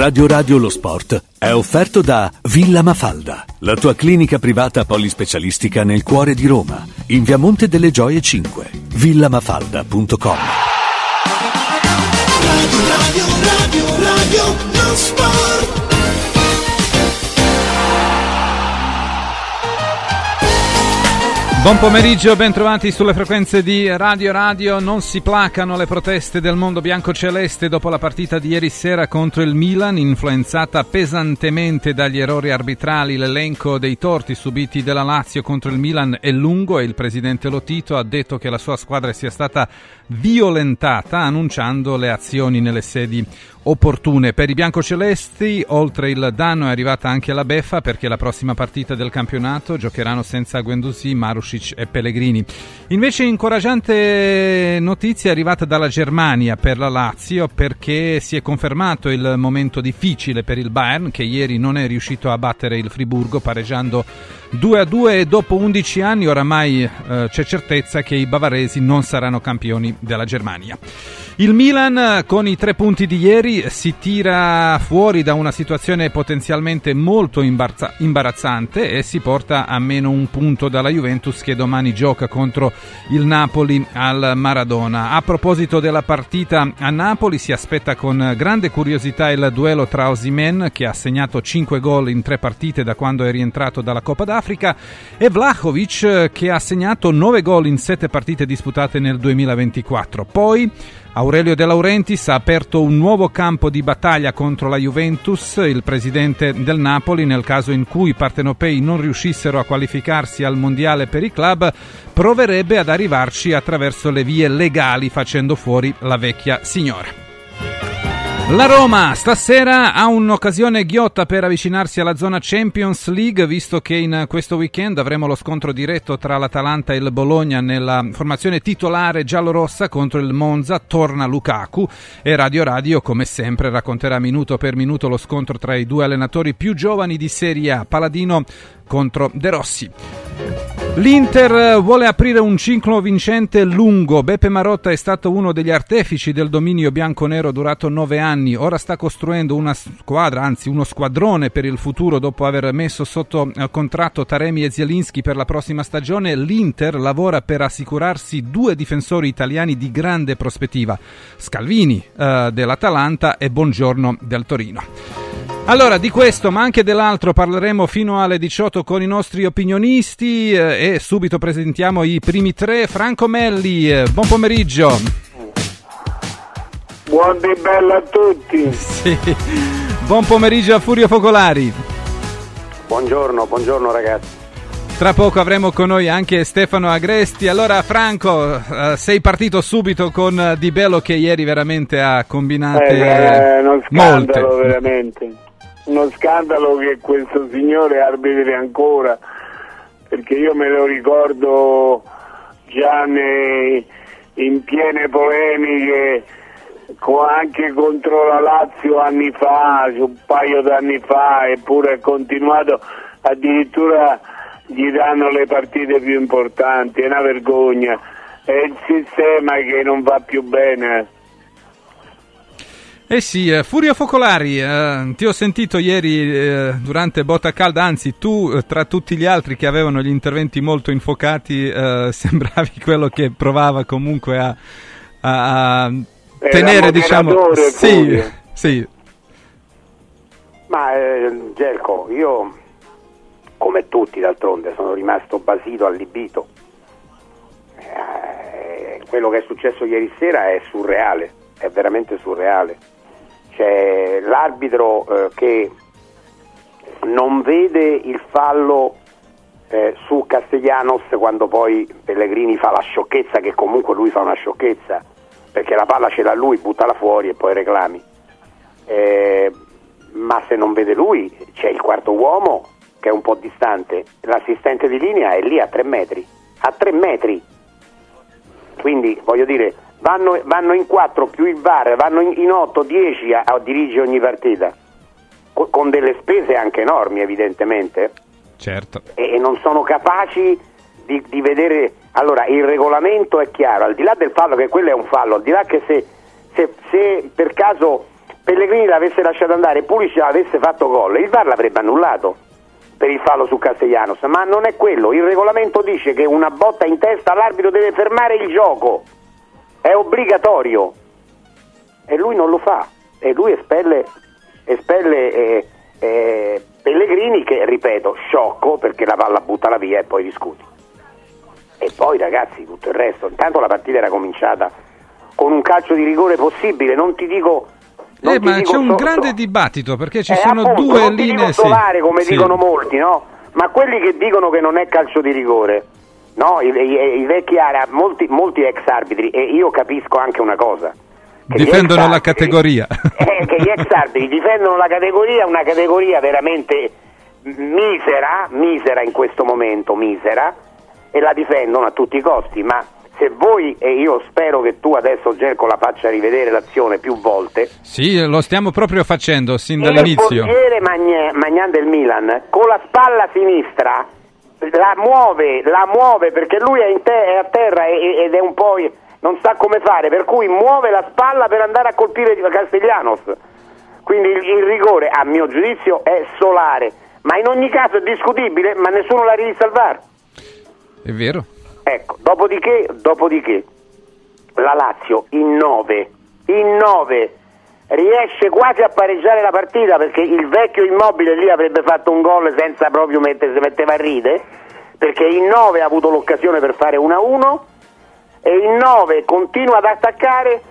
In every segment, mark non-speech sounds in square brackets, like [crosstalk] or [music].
Radio Radio lo sport è offerto da Villa Mafalda, la tua clinica privata polispecialistica nel cuore di Roma, in via Monte delle Gioie 5. villamafalda.com. Radio Radio Radio Buon pomeriggio, bentrovati sulle frequenze di Radio Radio. Non si placano le proteste del mondo bianco-celeste dopo la partita di ieri sera contro il Milan, influenzata pesantemente dagli errori arbitrali. L'elenco dei torti subiti dalla Lazio contro il Milan è lungo e il presidente Lotito ha detto che la sua squadra sia stata violentata, annunciando le azioni nelle sedi opportune. Per i biancocelesti, oltre il danno è arrivata anche la beffa perché la prossima partita del campionato giocheranno senza Guendouzi, Marusic e Pellegrini. Invece incoraggiante notizia è arrivata dalla Germania per la Lazio perché si è confermato il momento difficile per il Bayern che ieri non è riuscito a battere il Friburgo pareggiando 2 a 2 e dopo 11 anni oramai eh, c'è certezza che i bavaresi non saranno campioni della Germania. Il Milan con i tre punti di ieri si tira fuori da una situazione potenzialmente molto imbarza- imbarazzante e si porta a meno un punto dalla Juventus che domani gioca contro il Napoli al Maradona. A proposito della partita a Napoli si aspetta con grande curiosità il duello tra Osimen che ha segnato 5 gol in tre partite da quando è rientrato dalla Coppa d'Africa e Vlahovic che ha segnato 9 gol in 7 partite disputate nel 2024. Poi Aurelio De Laurentiis ha aperto un nuovo campo di battaglia contro la Juventus, il presidente del Napoli, nel caso in cui i partenopei non riuscissero a qualificarsi al mondiale per i club, proverebbe ad arrivarci attraverso le vie legali facendo fuori la vecchia signora. La Roma stasera ha un'occasione ghiotta per avvicinarsi alla zona Champions League, visto che in questo weekend avremo lo scontro diretto tra l'Atalanta e il Bologna nella formazione titolare giallorossa contro il Monza. Torna Lukaku e Radio Radio, come sempre, racconterà minuto per minuto lo scontro tra i due allenatori più giovani di Serie A, Paladino contro De Rossi. L'Inter vuole aprire un ciclo vincente lungo. Beppe Marotta è stato uno degli artefici del dominio bianco-nero durato nove anni. Ora sta costruendo una squadra, anzi uno squadrone per il futuro dopo aver messo sotto contratto Taremi e Zielinski per la prossima stagione. L'Inter lavora per assicurarsi due difensori italiani di grande prospettiva, Scalvini eh, dell'Atalanta e Bongiorno del Torino. Allora, di questo, ma anche dell'altro, parleremo fino alle 18 con i nostri opinionisti eh, e subito presentiamo i primi tre. Franco Melli, eh, buon pomeriggio. Buon di bello a tutti. [laughs] Sì. Buon pomeriggio a Furio Focolari. Buongiorno, buongiorno ragazzi. Tra poco avremo con noi anche Stefano Agresti. Allora, Franco, eh, sei partito subito con Di Bello che ieri veramente ha combinato Eh, uno molte. veramente. Uno scandalo che questo signore arbitri ancora, perché io me lo ricordo già nei- in piene polemiche anche contro la Lazio anni fa, un paio d'anni fa, eppure ha continuato addirittura gli danno le partite più importanti, è una vergogna, è il sistema che non va più bene. Eh sì, eh, Furio Focolari, eh, ti ho sentito ieri eh, durante Botta Calda, anzi tu eh, tra tutti gli altri che avevano gli interventi molto infocati eh, [laughs] sembravi quello che provava comunque a, a- a tenere, diciamo... Sì, sì, Ma eh, Gelco, io come tutti d'altronde sono rimasto basito, allibito. Quello che è successo ieri sera è surreale, è veramente surreale. C'è l'arbitro eh, che non vede il fallo eh, su Castellanos quando poi Pellegrini fa la sciocchezza, che comunque lui fa una sciocchezza, perché la palla ce l'ha lui, buttala fuori e poi reclami. Eh, ma se non vede lui c'è il quarto uomo che è un po' distante, l'assistente di linea è lì a tre metri, a tre metri. Quindi voglio dire, vanno, vanno in quattro più il VAR, vanno in, in otto, dieci a, a dirigere ogni partita, co- con delle spese anche enormi evidentemente certo. e, e non sono capaci di, di vedere. Allora, il regolamento è chiaro, al di là del fallo, che quello è un fallo, al di là che se, se- se per caso Pellegrini l'avesse lasciato andare e Pulisic avesse fatto gol, il VAR l'avrebbe annullato per il fallo su Castellanos, ma non è quello, il regolamento dice che una botta in testa l'arbitro deve fermare il gioco, è obbligatorio e lui non lo fa e lui espelle, espelle eh, eh, Pellegrini che, ripeto, sciocco perché la palla buttala via e poi discuti. E poi ragazzi tutto il resto, intanto la partita era cominciata con un calcio di rigore possibile, non ti dico... non Eh, ma c'è un so- grande dibattito perché ci eh, sono appunto, due non linee. dico sì. come Sì. dicono molti, no? Ma quelli che dicono che non è calcio di rigore, no? I, i- i vecchi ara, molti, molti ex arbitri, e io capisco anche una cosa. Difendono la arbitri- categoria. [laughs] eh, che gli ex arbitri difendono la categoria, una categoria veramente misera, misera in questo momento, misera, e la difendono a tutti i costi, ma se voi, e io spero che tu adesso Gerco la faccia rivedere l'azione più volte, Sì, lo stiamo proprio facendo sin il dall'inizio. portiere Magna- Magnan del Milan con la spalla sinistra la muove, la muove perché lui è, te- è a terra e- ed è un po' non sa come fare, per cui muove la spalla per andare a colpire Castellanos. Quindi il, il rigore, a mio giudizio, è solare, ma in ogni caso è discutibile, ma nessuno l'ha risalvato. È vero. Ecco, dopodiché, dopodiché la Lazio in 9, in 9 riesce quasi a pareggiare la partita perché il vecchio immobile lì avrebbe fatto un gol senza proprio mettersi, metteva a ride, perché in 9 ha avuto l'occasione per fare 1-1 e in 9 continua ad attaccare.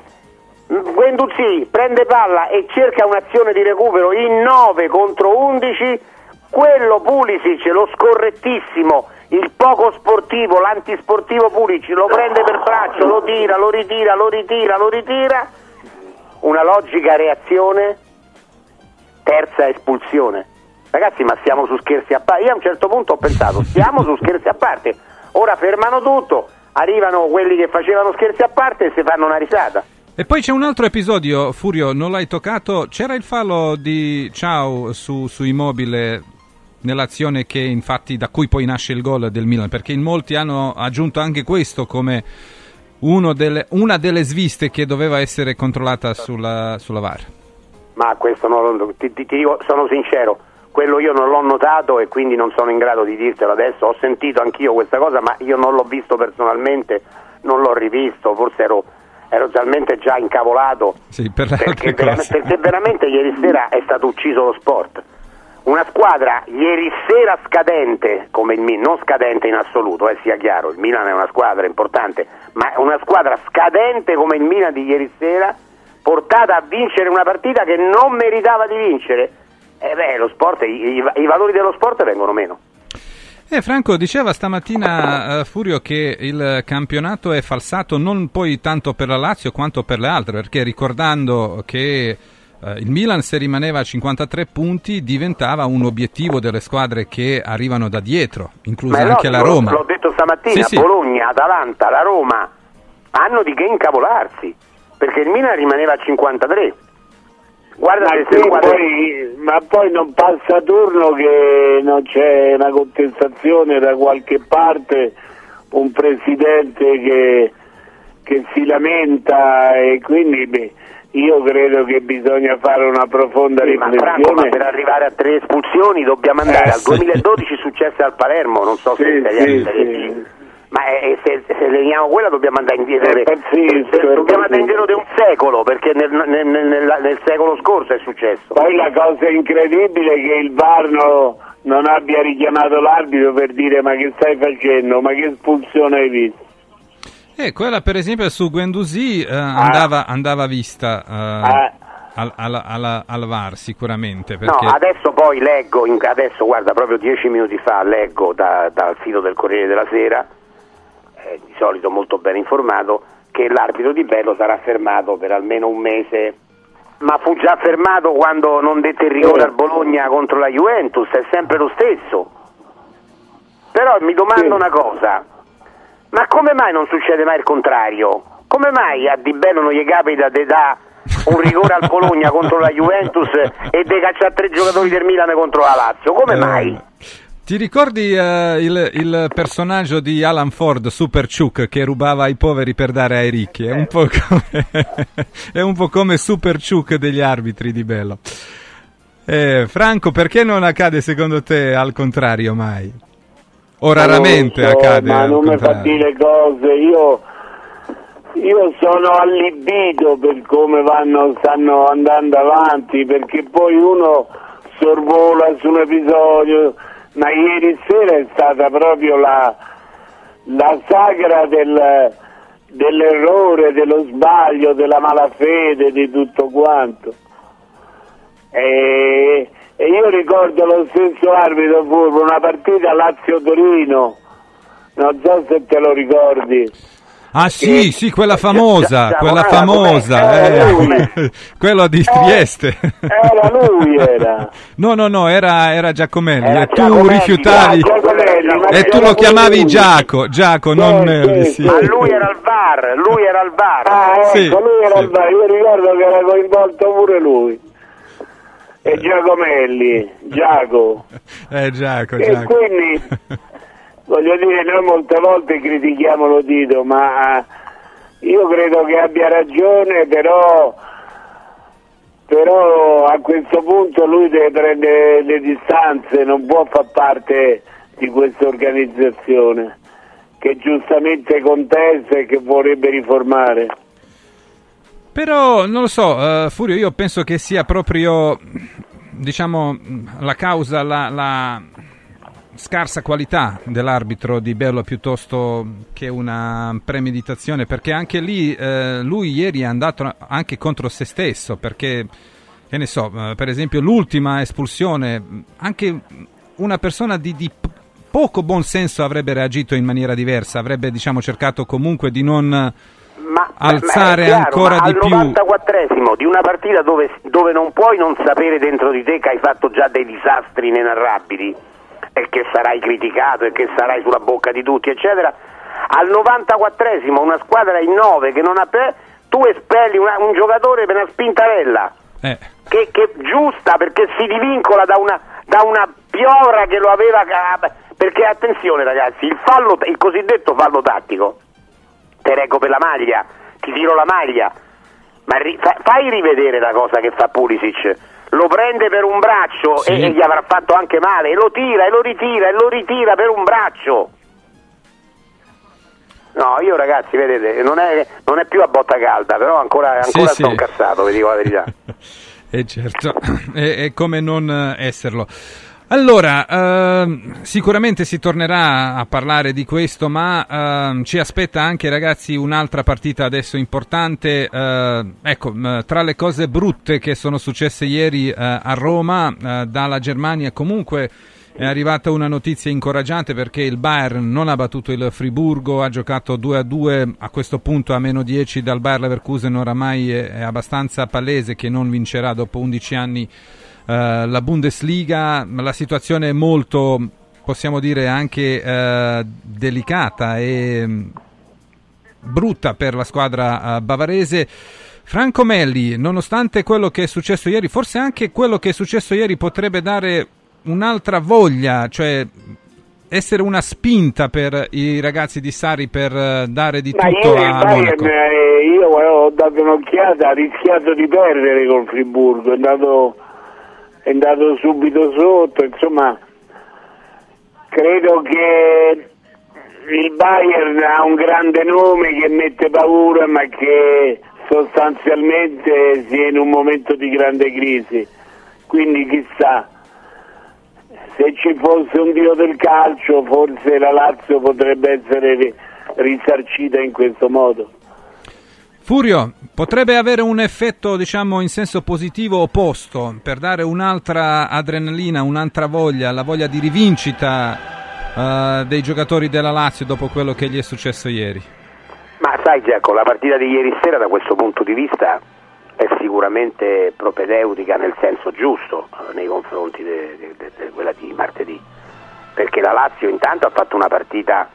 Guendouzi prende palla e cerca un'azione di recupero in 9 contro 11 quello Pulisic, lo scorrettissimo il poco sportivo, l'antisportivo Pulisic lo prende per braccio, lo tira, lo ritira, lo ritira, lo ritira una logica reazione terza espulsione. Ragazzi ma siamo su scherzi a parte. Io a un certo punto ho pensato stiamo su scherzi a parte. Ora fermano tutto arrivano quelli che facevano scherzi a parte e si fanno una risata. E poi c'è un altro episodio, Furio, non l'hai toccato. C'era il fallo di Ciao su, su Immobile nell'azione che infatti da cui poi nasce il gol del Milan, perché in molti hanno aggiunto anche questo come delle- una delle sviste che doveva essere controllata sulla, sulla VAR. ma questo non lo- ti, ti- ti dico, sono sincero quello io non l'ho notato e quindi non sono in grado di dirtelo adesso ho sentito anch'io questa cosa ma io non l'ho visto personalmente non l'ho rivisto forse ero, ero talmente già incavolato Sì, per perché, altre vera- cose. perché veramente ieri sera è stato ucciso lo sport. Una squadra ieri sera scadente come il Milan, non scadente in assoluto, eh, sia chiaro, il Milan è una squadra importante, ma una squadra scadente come il Milan di ieri sera, portata a vincere una partita che non meritava di vincere. E beh, sport, i, i- i valori dello sport vengono meno. Eh, Franco diceva stamattina eh, Furio che il campionato è falsato non poi tanto per la Lazio quanto per le altre, perché ricordando che eh, il Milan se rimaneva a 53 punti diventava un obiettivo delle squadre che arrivano da dietro, inclusa anche la Roma. L'ho detto stamattina, Sì, sì. Bologna, Atalanta, la Roma hanno di che incavolarsi, perché il Milan rimaneva a 53. Guarda Ma, se guarda- poi, ma poi non passa turno che non c'è una contestazione da qualche parte, un presidente che, che si lamenta e quindi beh, io credo che bisogna fare una profonda Sì, ma Franco, ma riflessione. per arrivare a tre espulsioni dobbiamo andare Eh, al sì. 2012 successe al Palermo, non so se Sì, italiani sì, Serie sì. D. Ma eh, se, se veniamo quella dobbiamo andare indietro. È de- pazzesco, è dobbiamo andare indietro di un secolo, perché nel, nel- nel- nel- secolo scorso è successo. Poi la cosa incredibile è che il VAR no- non abbia richiamato l'arbitro per dire ma che stai facendo, ma che espulsione hai visto? Eh, quella per esempio su Guendouzi eh, andava, andava vista eh, Ah. al, alla- alla- al VAR sicuramente. Perché... No, adesso poi leggo, in- adesso guarda, proprio dieci minuti fa leggo da- dal sito del Corriere della Sera, eh, di solito molto ben informato, che l'arbitro di Bello sarà fermato per almeno un mese. Ma fu già fermato quando non dette il rigore al Bologna contro la Juventus, è sempre lo stesso. Però mi domando una cosa, ma come mai non succede mai il contrario? Come mai a Di Bello non gli capita di dare un rigore al Bologna [laughs] contro la Juventus e di cacciare tre giocatori del Milan contro la Lazio? Come Eh, mai? Ti ricordi eh, il, il personaggio di Alan Ford, Super Chuck, che rubava ai poveri per dare ai ricchi? È un po' come, [laughs] è un po' come Super Chuck degli arbitri di Bello. Eh, Franco, perché non accade secondo te al contrario mai? O raramente so, accade Ma non mi fa dire cose, io, io sono allibito per come vanno, stanno andando avanti, perché poi uno sorvola su un episodio, ma ieri sera è stata proprio la, la sagra del, dell'errore, dello sbaglio, della malafede, di tutto quanto. E, e io ricordo lo stesso arbitro furbo, una partita Lazio-Torino, non so se te lo ricordi. Ah sì, sì, quella famosa, quella famosa, eh, [laughs] quello di Eh, Trieste. era lui, era. [laughs] No, no, no, era, era Giacomelli Era e tu Giacomelli, rifiutavi Giacomelli, e tu lo chiamavi. Giaco, Giaco, non Sì, Melli, sì, sì. Ma lui era al bar, lui era al bar. Ah, ecco, lui era il bar, io ricordo che era coinvolto pure lui. E Giacomelli, Giaco. Eh, Giaco, E Giaco. quindi, voglio dire, noi molte volte critichiamo lo Tito, ma io credo che abbia ragione, però, però a questo punto lui deve prendere le distanze, non può far parte di questa organizzazione che giustamente contesta e che vorrebbe riformare. Però non lo so, eh, Furio, io penso che sia proprio, diciamo, la causa, la, la scarsa qualità dell'arbitro di Bello piuttosto che una premeditazione, perché anche lì eh, lui ieri è andato anche contro se stesso, perché, che ne so, eh, per esempio l'ultima espulsione, anche una persona di, di poco buon senso avrebbe reagito in maniera diversa, avrebbe diciamo cercato comunque di non... Ma, alzare ma chiaro, ancora ma di al più. 94esimo di una partita dove, dove non puoi non sapere dentro di te che hai fatto già dei disastri inenarrabili e che sarai criticato e che sarai sulla bocca di tutti, eccetera. Al 94esimo una squadra in 9 che non ha pe- tu espelli una- un giocatore per una spintarella Eh, che, che giusta perché si divincola da una, da una piovra che lo aveva perché attenzione ragazzi il fallo il cosiddetto fallo tattico te reggo per la maglia ti tiro la maglia ma ri- fa- fai rivedere la cosa che fa Pulisic lo prende per un braccio Sì. e, e gli avrà fatto anche male e lo tira e lo ritira e lo ritira per un braccio No, io ragazzi, vedete, non è, non è più a botta calda, però ancora, Sì, ancora sì. sto incazzato, vi dico la verità. [laughs] [coughs] E certo, è, è come non eh, esserlo. Allora, ehm, sicuramente si tornerà a parlare di questo, ma ehm, ci aspetta anche, ragazzi, un'altra partita adesso importante. eh, ecco, tra le cose brutte che sono successe ieri eh, a Roma, eh, dalla Germania comunque è arrivata una notizia incoraggiante perché il Bayern non ha battuto il Friburgo, ha giocato 2 a 2, a questo punto a meno 10 dal Bayer Leverkusen oramai è, è abbastanza palese che non vincerà dopo 11 anni eh, la Bundesliga, la situazione è molto, possiamo dire, anche eh, delicata e mh, brutta per la squadra eh, bavarese. Franco Melli, nonostante quello che è successo ieri, forse anche quello che è successo ieri potrebbe dare un'altra voglia, cioè essere una spinta per i ragazzi di Sari per eh, dare di Ma tutto ieri a Bayern, Monaco. io ho dato un'occhiata, ha rischiato di perdere col Friburgo, è andato, è andato subito sotto, insomma credo che il Bayern ha un grande nome che mette paura ma che sostanzialmente si è in un momento di grande crisi, quindi chissà. Se ci fosse un dio del calcio, forse la Lazio potrebbe essere ri- risarcita in questo modo. Furio, potrebbe avere un effetto, diciamo, in senso positivo opposto, per dare un'altra adrenalina, un'altra voglia, la voglia di rivincita eh, dei giocatori della Lazio dopo quello che gli è successo ieri. Ma sai Giacomo, la partita di ieri sera da questo punto di vista è sicuramente propedeutica nel senso giusto eh, nei confronti di quella di martedì, perché la Lazio intanto ha fatto una partita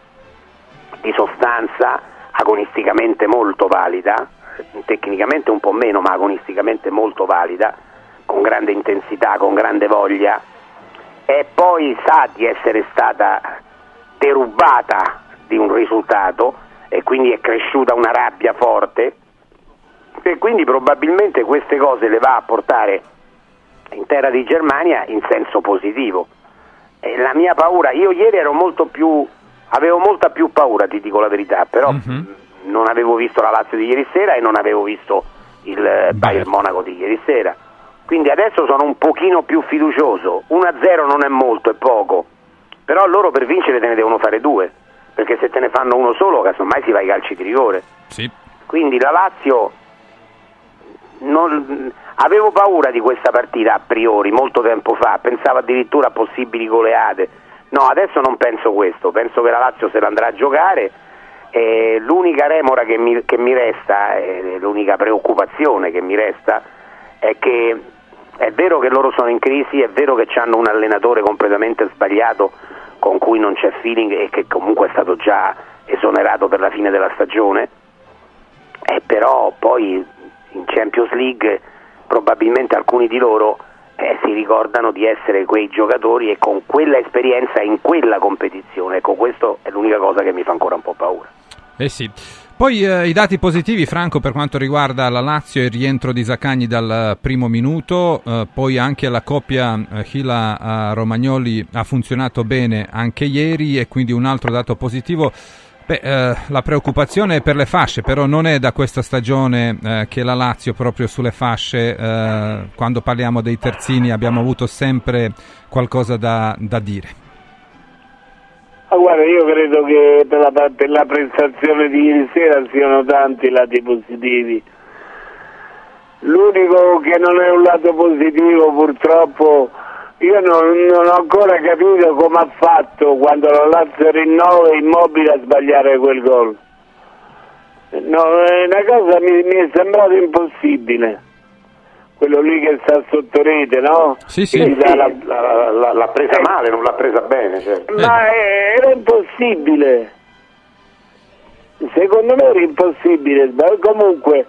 di sostanza agonisticamente molto valida, tecnicamente un po' meno ma agonisticamente molto valida, con grande intensità, con grande voglia e poi sa di essere stata derubata di un risultato e quindi è cresciuta una rabbia forte e quindi probabilmente queste cose le va a portare in terra di Germania in senso positivo. E la mia paura, io ieri ero molto più, avevo molta più paura, ti dico la verità, però Mhm. Non avevo visto la Lazio di ieri sera e non avevo visto il eh, Bayern Monaco di ieri sera. Quindi adesso sono un pochino più fiducioso. 1-0 non è molto, è poco. Però loro per vincere te ne devono fare due, perché se te ne fanno uno solo, casomai si va ai calci di rigore. Sì. Quindi la Lazio non- avevo paura di questa partita a priori, molto tempo fa, pensavo addirittura a possibili goleate. No, adesso non penso questo, penso che la Lazio se la andrà a giocare. E l'unica remora che mi, che mi resta, e l'unica preoccupazione che mi resta, è che è vero che loro sono in crisi, è vero che hanno un allenatore completamente sbagliato con cui non c'è feeling e che comunque è stato già esonerato per la fine della stagione, eh, però poi in Champions League probabilmente alcuni di loro eh, si ricordano di essere quei giocatori e con quella esperienza in quella competizione. Ecco, questo è l'unica cosa che mi fa ancora un po' paura. Eh sì. Poi eh, i dati positivi, Franco, per quanto riguarda la Lazio e il rientro di Zaccagni dal primo minuto, eh, poi anche la coppia eh, Hila-Romagnoli ha funzionato bene anche ieri e quindi un altro dato positivo. Beh, eh, la preoccupazione è per le fasce, però non è da questa stagione eh, che la Lazio proprio sulle fasce, eh, quando parliamo dei terzini, abbiamo avuto sempre qualcosa da, da dire. Ma guarda, io credo che per la, per la prestazione di ieri sera siano tanti i lati positivi. L'unico che non è un lato positivo purtroppo, io non, non ho ancora capito come ha fatto quando la Lazio rinnova immobile a sbagliare quel gol. No, è una cosa mi, mi è sembrato impossibile. Quello lì che sta sotto rete, no? Sì, sì. La- L'ha, l'ha- l'ha presa Eh. male, non l'ha presa bene. certo. ma eh, era impossibile. Secondo me era impossibile. Ma comunque,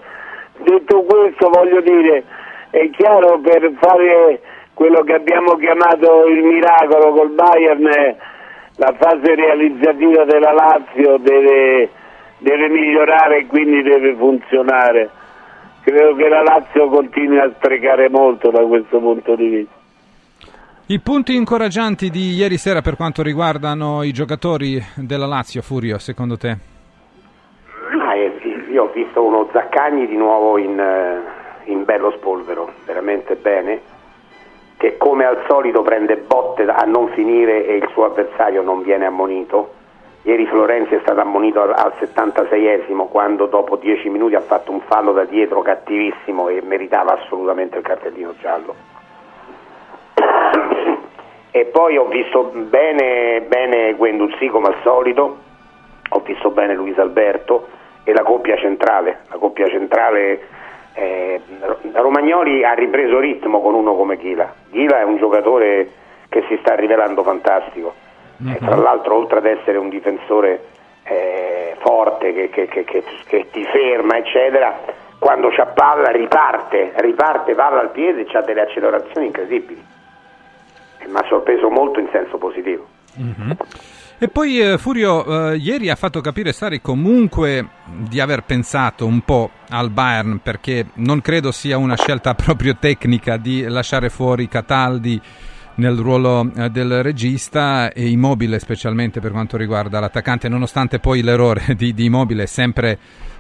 detto questo, voglio dire, è chiaro per fare quello che abbiamo chiamato il miracolo col Bayern, la fase realizzativa della Lazio deve, deve migliorare e quindi deve funzionare. Credo che la Lazio continui a sprecare molto da questo punto di vista. I punti incoraggianti di ieri sera per quanto riguardano i giocatori della Lazio, Furio, secondo te? Ah, io ho visto uno Zaccagni di nuovo in, eh, in bello spolvero, veramente bene, che come al solito prende botte a non finire e il suo avversario non viene ammonito. Ieri Florenzi è stato ammonito al, al 76esimo quando dopo 10 minuti ha fatto un fallo da dietro cattivissimo e meritava assolutamente il cartellino giallo. E poi ho visto bene, bene Guendouzi come al solito, ho visto bene Luis Alberto e la coppia centrale. La coppia centrale eh, Romagnoli ha ripreso ritmo con uno come Ghila. Ghila è un giocatore che si sta rivelando fantastico. E tra l'altro, oltre ad essere un difensore eh, forte che, che- che- che- ti ferma, eccetera, quando c'ha palla riparte, riparte palla al piede e ha delle accelerazioni incredibili. E mi ha sorpreso molto in senso positivo. E poi eh, Furio eh, ieri ha fatto capire Sari comunque di aver pensato un po' al Bayern perché non credo sia una scelta [laughs] proprio tecnica di lasciare fuori Cataldi nel ruolo eh, del regista e Immobile specialmente per quanto riguarda l'attaccante nonostante poi l'errore [laughs] di, di Immobile è sempre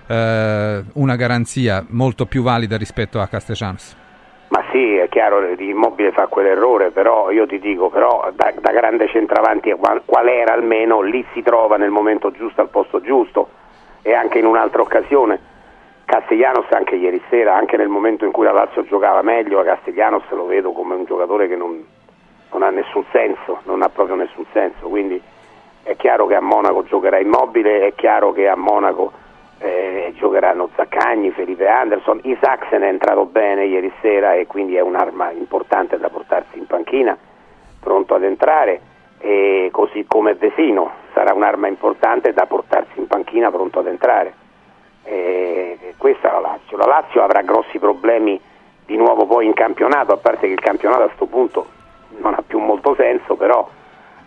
eh, una garanzia molto più valida rispetto a Castellanos. Ma sì, è chiaro, Immobile fa quell'errore, però io ti dico, però da, da grande centravanti qual, era almeno, lì si trova nel momento giusto al posto giusto e anche in un'altra occasione. Castellanos anche ieri sera, anche nel momento in cui la Lazio giocava meglio, Castellanos lo vedo come un giocatore che non, non ha nessun senso, non ha proprio nessun senso, quindi è chiaro che a Monaco giocherà Immobile, è chiaro che a Monaco eh, giocheranno Zaccagni, Felipe Anderson, Isaacsen è entrato bene ieri sera e quindi è un'arma importante da portarsi in panchina, pronto ad entrare, e così come Vesino sarà un'arma importante da portarsi in panchina pronto ad entrare. E questa è la Lazio. La Lazio avrà grossi problemi di nuovo poi in campionato, a parte che il campionato a questo punto non ha più molto senso, però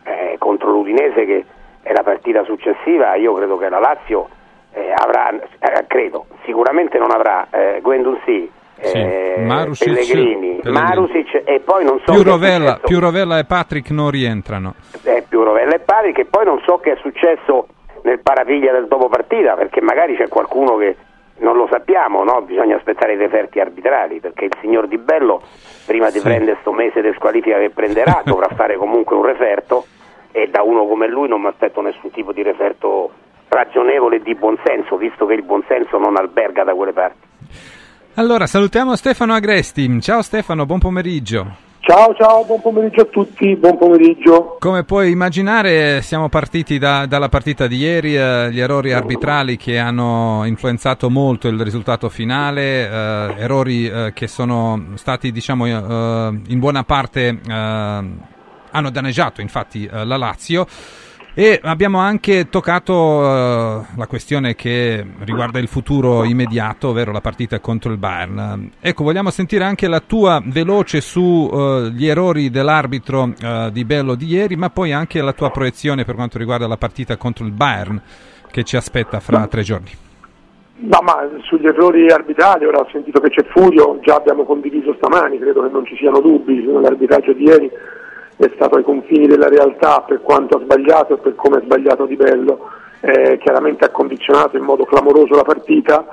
eh, contro l'Udinese che è la partita successiva, io credo che la Lazio eh, avrà, eh, credo, sicuramente non avrà eh, Guendouzi, Sì, eh, Marusic- Pellegrini, Pellegrini. Marusic e poi non so Più Rovella, più Rovella e Patrick non rientrano. eh, più Rovella e Pari che poi non so che è successo nel parapiglia del dopo partita perché magari c'è qualcuno che non lo sappiamo, no? bisogna aspettare i referti arbitrali perché il signor Di Bello prima di Sì. prendere sto mese di squalifica che prenderà [laughs] dovrà fare comunque un referto e da uno come lui non mi aspetto nessun tipo di referto ragionevole e di buonsenso visto che il buonsenso non alberga da quelle parti. Allora, salutiamo Stefano Agresti. Ciao Stefano, buon pomeriggio. Ciao, ciao, buon pomeriggio a tutti, buon pomeriggio. Come puoi immaginare, siamo partiti da- dalla partita di ieri, eh, gli errori arbitrali che hanno influenzato molto il risultato finale, eh, errori eh, che sono stati, diciamo, eh, in buona parte eh, hanno danneggiato infatti eh, la Lazio. E abbiamo anche toccato eh, la questione che riguarda il futuro immediato, ovvero la partita contro il Bayern. Ecco, vogliamo sentire anche la tua veloce sugli errori dell'arbitro eh, di Bello di ieri, ma poi anche la tua proiezione per quanto riguarda la partita contro il Bayern che ci aspetta fra tre giorni. No, ma sugli errori arbitrali, ora ho sentito che c'è Furio, già abbiamo condiviso stamani, credo che non ci siano dubbi, l'arbitraggio di ieri è stato ai confini della realtà per quanto ha sbagliato e per come ha sbagliato Di Bello, Eh, chiaramente ha condizionato in modo clamoroso la partita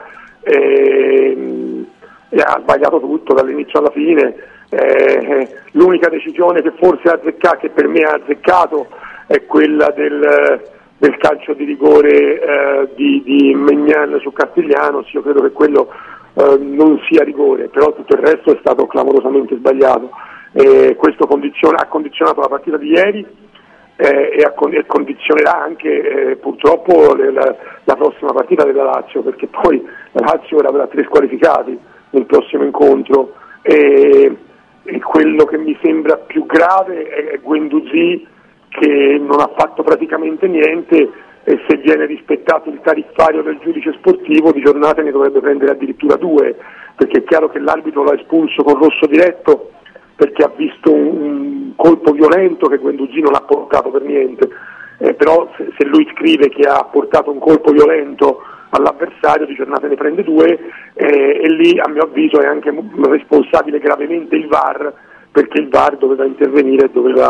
e, e ha sbagliato tutto dall'inizio alla fine. Eh, l'unica decisione che forse ha azzeccato, che per me ha azzeccato, è quella del, del calcio di rigore eh, di, di Megnan su Castiglianos, io credo che quello eh, non sia rigore, però tutto il resto è stato clamorosamente sbagliato. Eh, questo condiziona- ha condizionato la partita di ieri eh, e, ha e condizionerà anche eh, purtroppo le- la, la prossima partita della Lazio, perché poi la Lazio avrà tre squalificati nel prossimo incontro. E, e quello che mi sembra più grave è, è Guendouzi che non ha fatto praticamente niente e se viene rispettato il tariffario del giudice sportivo di giornate ne dovrebbe prendere addirittura due, perché è chiaro che l'arbitro l'ha espulso con rosso diretto perché ha visto un, un colpo violento che Guendouzi non ha portato per niente, Eh, però se, se lui scrive che ha portato un colpo violento all'avversario di giornate ne prende due eh, e lì a mio avviso è anche responsabile gravemente il VAR perché il VAR doveva intervenire e doveva,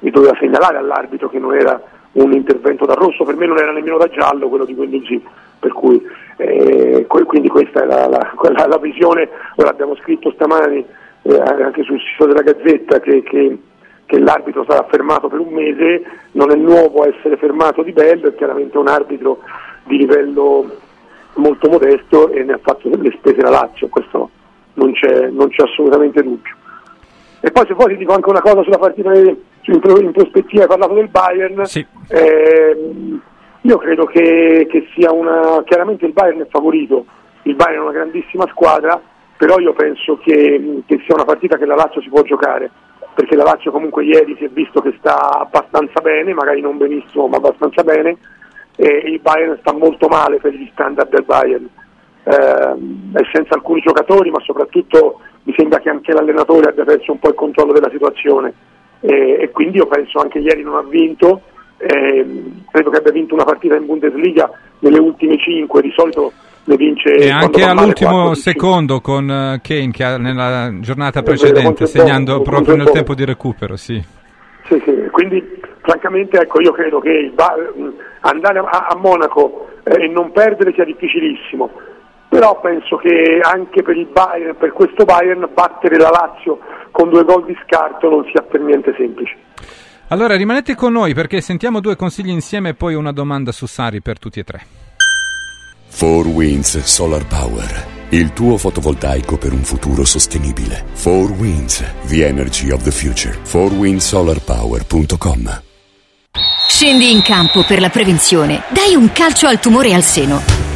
e doveva segnalare all'arbitro che non era un intervento da rosso, per me non era nemmeno da giallo quello di Guendouzi, per cui eh, quindi questa è la, la- quella- la visione, ora abbiamo scritto stamani eh, anche sul sito della Gazzetta che, che- che l'arbitro sarà fermato per un mese, non è nuovo essere fermato di bello, è chiaramente un arbitro di livello molto modesto e ne ha fatto le spese la Lazio, questo non c'è, non c'è assolutamente dubbio. E poi se vuoi ti dico anche una cosa sulla partita in prospettiva, hai parlato del Bayern, Sì. Ehm, io credo che, che sia una. Chiaramente il Bayern è favorito, il Bayern è una grandissima squadra, però io penso che, che sia una partita che la Lazio si può giocare, perché la Lazio comunque ieri si è visto che sta abbastanza bene, magari non benissimo, ma abbastanza bene, e il Bayern sta molto male per gli standard del Bayern. Ehm, è senza alcuni giocatori, ma soprattutto mi sembra che anche l'allenatore abbia perso un po' il controllo della situazione e, e quindi io penso anche ieri non ha vinto, ehm, credo che abbia vinto una partita in Bundesliga nelle ultime 5, di solito ne vince E anche all'ultimo 4 di cinque. secondo con eh, Kane che ha- nella giornata precedente, segnando proprio nel tempo di recupero, sì. Sì, sì, quindi francamente ecco, io credo che mh, andare a, a Monaco eh, e non perdere sia difficilissimo, però penso che anche per, il Bayern, per questo Bayern battere la Lazio con due gol di scarto non sia per niente semplice. Allora rimanete con noi perché sentiamo due consigli insieme e poi una domanda su Sari per tutti e tre. 4 Winds Solar Power. Il tuo fotovoltaico per un futuro sostenibile. 4 Winds, the energy of the future. 4windsolarpower.com Scendi in campo per la prevenzione. Dai un calcio al tumore al seno.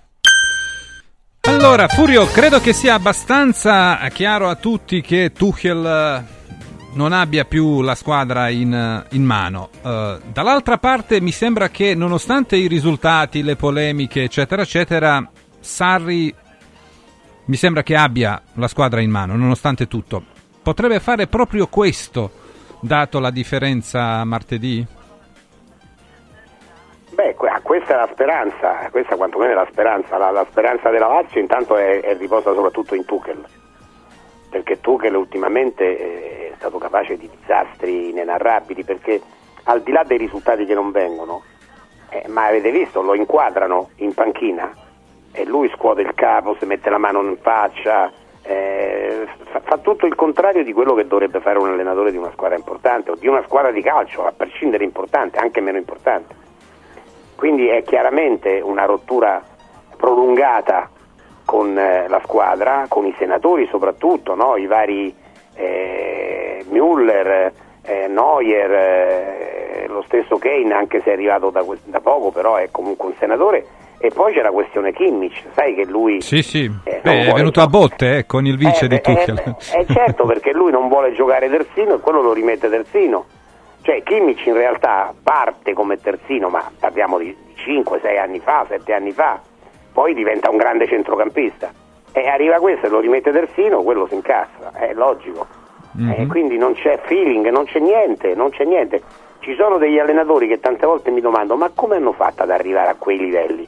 Allora, Furio, credo che sia abbastanza chiaro a tutti che Tuchel eh, non abbia più la squadra in, eh, in mano. Uh, dall'altra parte mi sembra che nonostante i risultati, le polemiche, eccetera, eccetera, Sarri mi sembra che abbia la squadra in mano, nonostante tutto. Potrebbe fare proprio questo, dato la differenza martedì? Beh, questa è la speranza, questa quantomeno è la speranza. La, la speranza della Lazio intanto è, è, riposa soprattutto in Tuchel, perché Tuchel ultimamente è stato capace di disastri inenarrabili, perché al di là dei risultati che non vengono, eh, ma avete visto, lo inquadrano in panchina e lui scuote il capo, si mette la mano in faccia, eh, fa, fa, tutto il contrario di quello che dovrebbe fare un allenatore di una squadra importante o di una squadra di calcio, a prescindere importante, anche meno importante. Quindi è chiaramente una rottura prolungata con eh, la squadra, con i senatori soprattutto, no? i vari eh, Müller, eh, Neuer, eh, lo stesso Kane, anche se è arrivato da, da poco, però è comunque un senatore e poi c'è la questione Kimmich, sai che lui... Sì, sì, eh, Beh, è venuto a botte eh, con il vice eh, di Tuchel. Eh, certo, perché lui non vuole giocare terzino e quello lo rimette terzino. Cioè Kimmich in realtà parte come terzino, ma parliamo di 5-6 anni fa, 7 anni fa, poi diventa un grande centrocampista. E arriva questo e lo rimette terzino, quello si incassa, è logico. Mm-hmm. quindi non c'è feeling, non c'è niente, non c'è niente. Ci sono degli allenatori che tante volte mi domando ma come hanno fatto ad arrivare a quei livelli?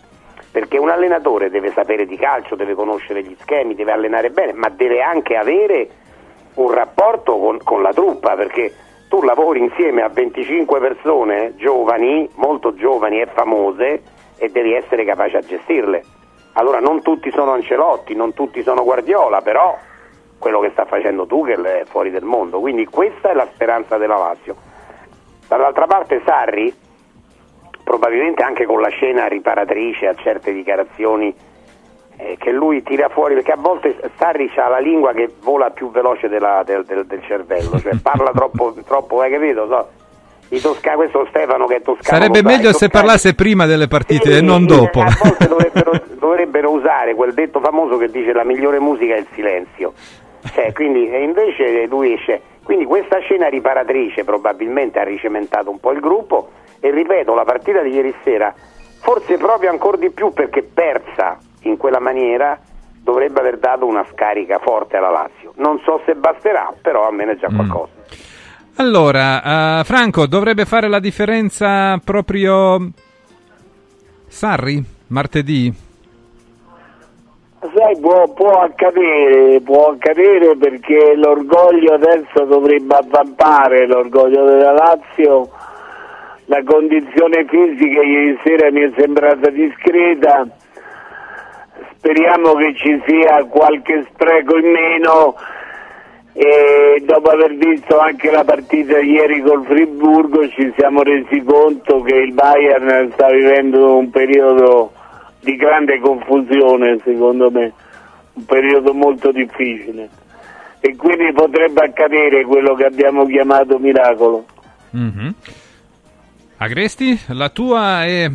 perché un allenatore deve sapere di calcio, deve conoscere gli schemi, deve allenare bene, ma deve anche avere un rapporto con, con la truppa, perché tu lavori insieme a 25 persone giovani, molto giovani e famose, e devi essere capace a gestirle. Allora non tutti sono Ancelotti, non tutti sono Guardiola, però quello che sta facendo Tuchel è fuori del mondo, quindi questa è la speranza della Lazio. Dall'altra parte Sarri probabilmente anche con la scena riparatrice a certe dichiarazioni eh, che lui tira fuori, perché a volte Sarri ha la lingua che vola più veloce della, del, del, del, cervello, cioè [laughs] parla troppo, troppo hai capito? So, i toscani, questo Stefano che è toscano. Sarebbe meglio se parlasse prima delle partite sì, e non dopo. A volte [laughs] dovrebbero, dovrebbero, usare quel detto famoso che dice la migliore musica è il silenzio. Cioè, quindi, e invece lui esce. Quindi questa scena riparatrice probabilmente ha ricementato un po' il gruppo e ripeto, la partita di ieri sera, forse proprio ancora di più perché persa in quella maniera, dovrebbe aver dato una scarica forte alla Lazio. Non so se basterà, però almeno è già mm. qualcosa. Mm. Allora, uh, Franco, dovrebbe fare la differenza proprio Sarri martedì? Sai, può, può, accadere, può accadere perché l'orgoglio adesso dovrebbe avvampare, l'orgoglio della Lazio la condizione fisica ieri sera mi è sembrata discreta, speriamo che ci sia qualche spreco in meno e dopo aver visto anche la partita ieri col Friburgo ci siamo resi conto che il Bayern sta vivendo un periodo di grande confusione secondo me, un periodo molto difficile e quindi potrebbe accadere quello che abbiamo chiamato miracolo. Mm-hmm. Agresti, la tua è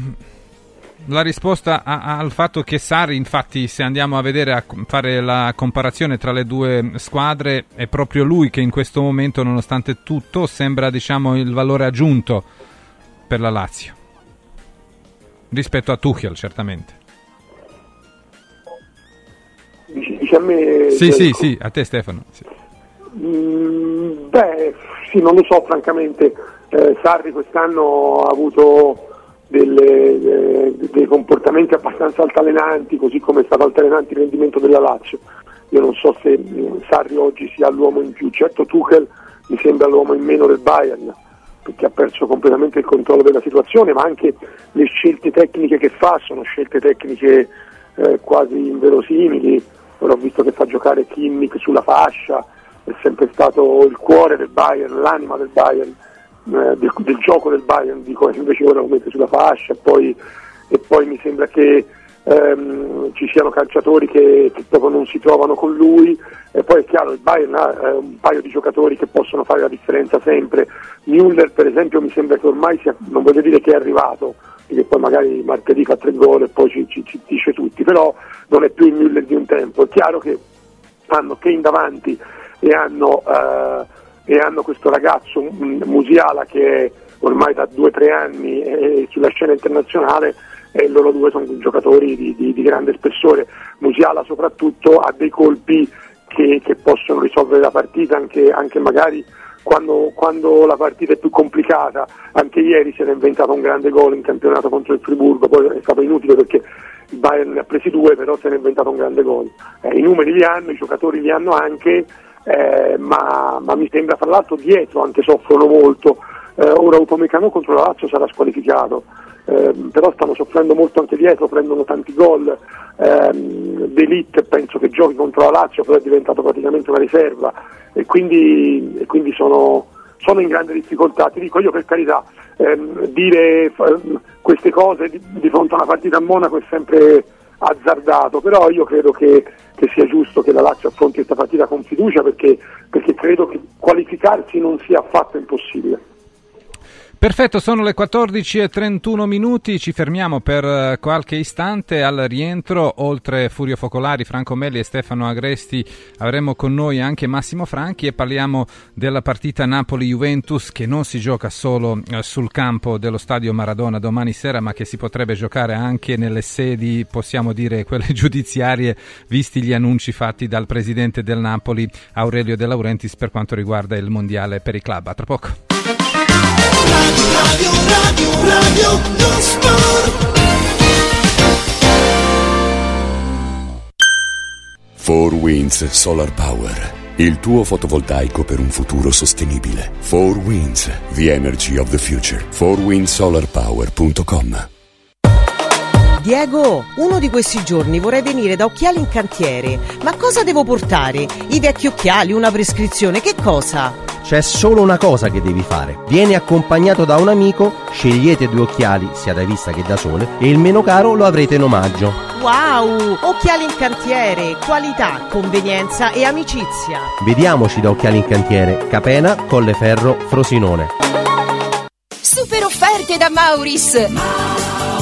la risposta a, a, al fatto che Sari, infatti, se andiamo a vedere a fare la comparazione tra le due squadre, è proprio lui che in questo momento, nonostante tutto, sembra diciamo il valore aggiunto per la Lazio rispetto a Tuchel, certamente. Dici a me? Sì, sì, sì, a te Stefano. Sì. Mm, beh, sì, non lo so francamente eh, Sarri quest'anno ha avuto delle, de, dei comportamenti abbastanza altalenanti, così come è stato altalenante il rendimento della Lazio. Io non so se eh, Sarri oggi sia l'uomo in più, certo Tuchel mi sembra l'uomo in meno del Bayern perché ha perso completamente il controllo della situazione, ma anche le scelte tecniche che fa sono scelte tecniche eh, quasi inverosimili, ora ho visto che fa giocare Kimmich sulla fascia, è sempre stato il cuore del Bayern, l'anima del Bayern, eh, del, del, gioco del Bayern, dico invece ora lo mette sulla fascia poi, e poi mi sembra che ehm, ci siano calciatori che, che, proprio non si trovano con lui. E poi è chiaro il Bayern ha eh, un paio di giocatori che possono fare la differenza sempre. Müller per esempio mi sembra che ormai sia, non voglio dire che è arrivato perché poi magari martedì fa tre gol e poi ci, ci, ci dice tutti però non è più il Müller di un tempo. È chiaro che hanno Kane davanti e hanno, eh, e hanno questo ragazzo Musiala che ormai da due o tre anni è sulla scena internazionale e loro due sono giocatori di, di, di grande spessore. Musiala soprattutto ha dei colpi che, che possono risolvere la partita anche, anche magari quando, quando, la partita è più complicata. Anche ieri si era inventato un grande gol in campionato contro il Friburgo, poi è stato inutile perché il Bayern ne ha presi due, però si era inventato un grande gol. Eh, I numeri li hanno, i giocatori li hanno anche, eh, ma, ma, mi sembra fra l'altro dietro anche soffrono molto. Eh, ora Upamecano contro la Lazio sarà squalificato eh, però stanno soffrendo molto anche dietro, prendono tanti gol. Eh, D'Elite penso che giochi contro la Lazio, però è diventato praticamente una riserva e quindi, e quindi sono, sono, in grande difficoltà. Ti dico io per carità, ehm, dire ehm, queste cose di, di, fronte a una partita a Monaco è sempre azzardato, però io credo che, che sia giusto che la Lazio affronti questa partita con fiducia perché, perché credo che qualificarsi non sia affatto impossibile. Perfetto, sono le 14.31 minuti, ci fermiamo per eh, qualche istante al rientro, oltre Furio Focolari, Franco Melli e Stefano Agresti avremo con noi anche Massimo Franchi e parliamo della partita Napoli-Juventus che non si gioca solo eh, sul campo dello stadio Maradona domani sera ma che si potrebbe giocare anche nelle sedi, possiamo dire quelle [laughs] giudiziarie, visti gli annunci fatti dal presidente del Napoli Aurelio De Laurentiis per quanto riguarda il mondiale per i club. A tra poco. Radio, radio, radio, non sport. Four Winds Solar Power. Il tuo fotovoltaico per un futuro sostenibile. Four Winds, the energy of the future. Fourwindsolarpower.com Diego, uno di questi giorni vorrei venire da Occhiali in Cantiere. Ma cosa devo portare? I vecchi occhiali, una prescrizione, che cosa? C'è solo una cosa che devi fare. Vieni accompagnato da un amico, scegliete due occhiali, sia da vista che da sole, e il meno caro lo avrete in omaggio. Wow! Occhiali in cantiere, qualità, convenienza e amicizia. Vediamoci da Occhiali in Cantiere, Capena, Colleferro, Frosinone. Super offerte da Mauris!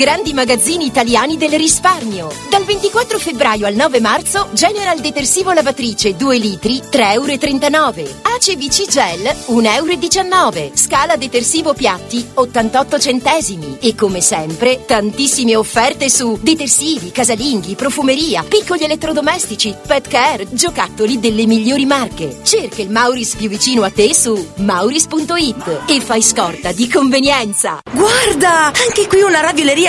Grandi magazzini italiani del risparmio. Dal 24 febbraio al 9 marzo, General Detersivo Lavatrice 2 litri 3,39 euro. ACBC Gel 1,19 euro. Scala Detersivo Piatti 88 centesimi. E come sempre, tantissime offerte su detersivi, casalinghi, profumeria, piccoli elettrodomestici, pet care, giocattoli delle migliori marche. Cerca il Mauris più vicino a te su mauris.it e fai scorta di convenienza. Guarda, anche qui una ravioleria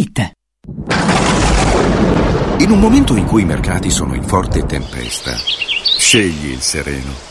In un momento in cui i mercati sono in forte tempesta, scegli il sereno.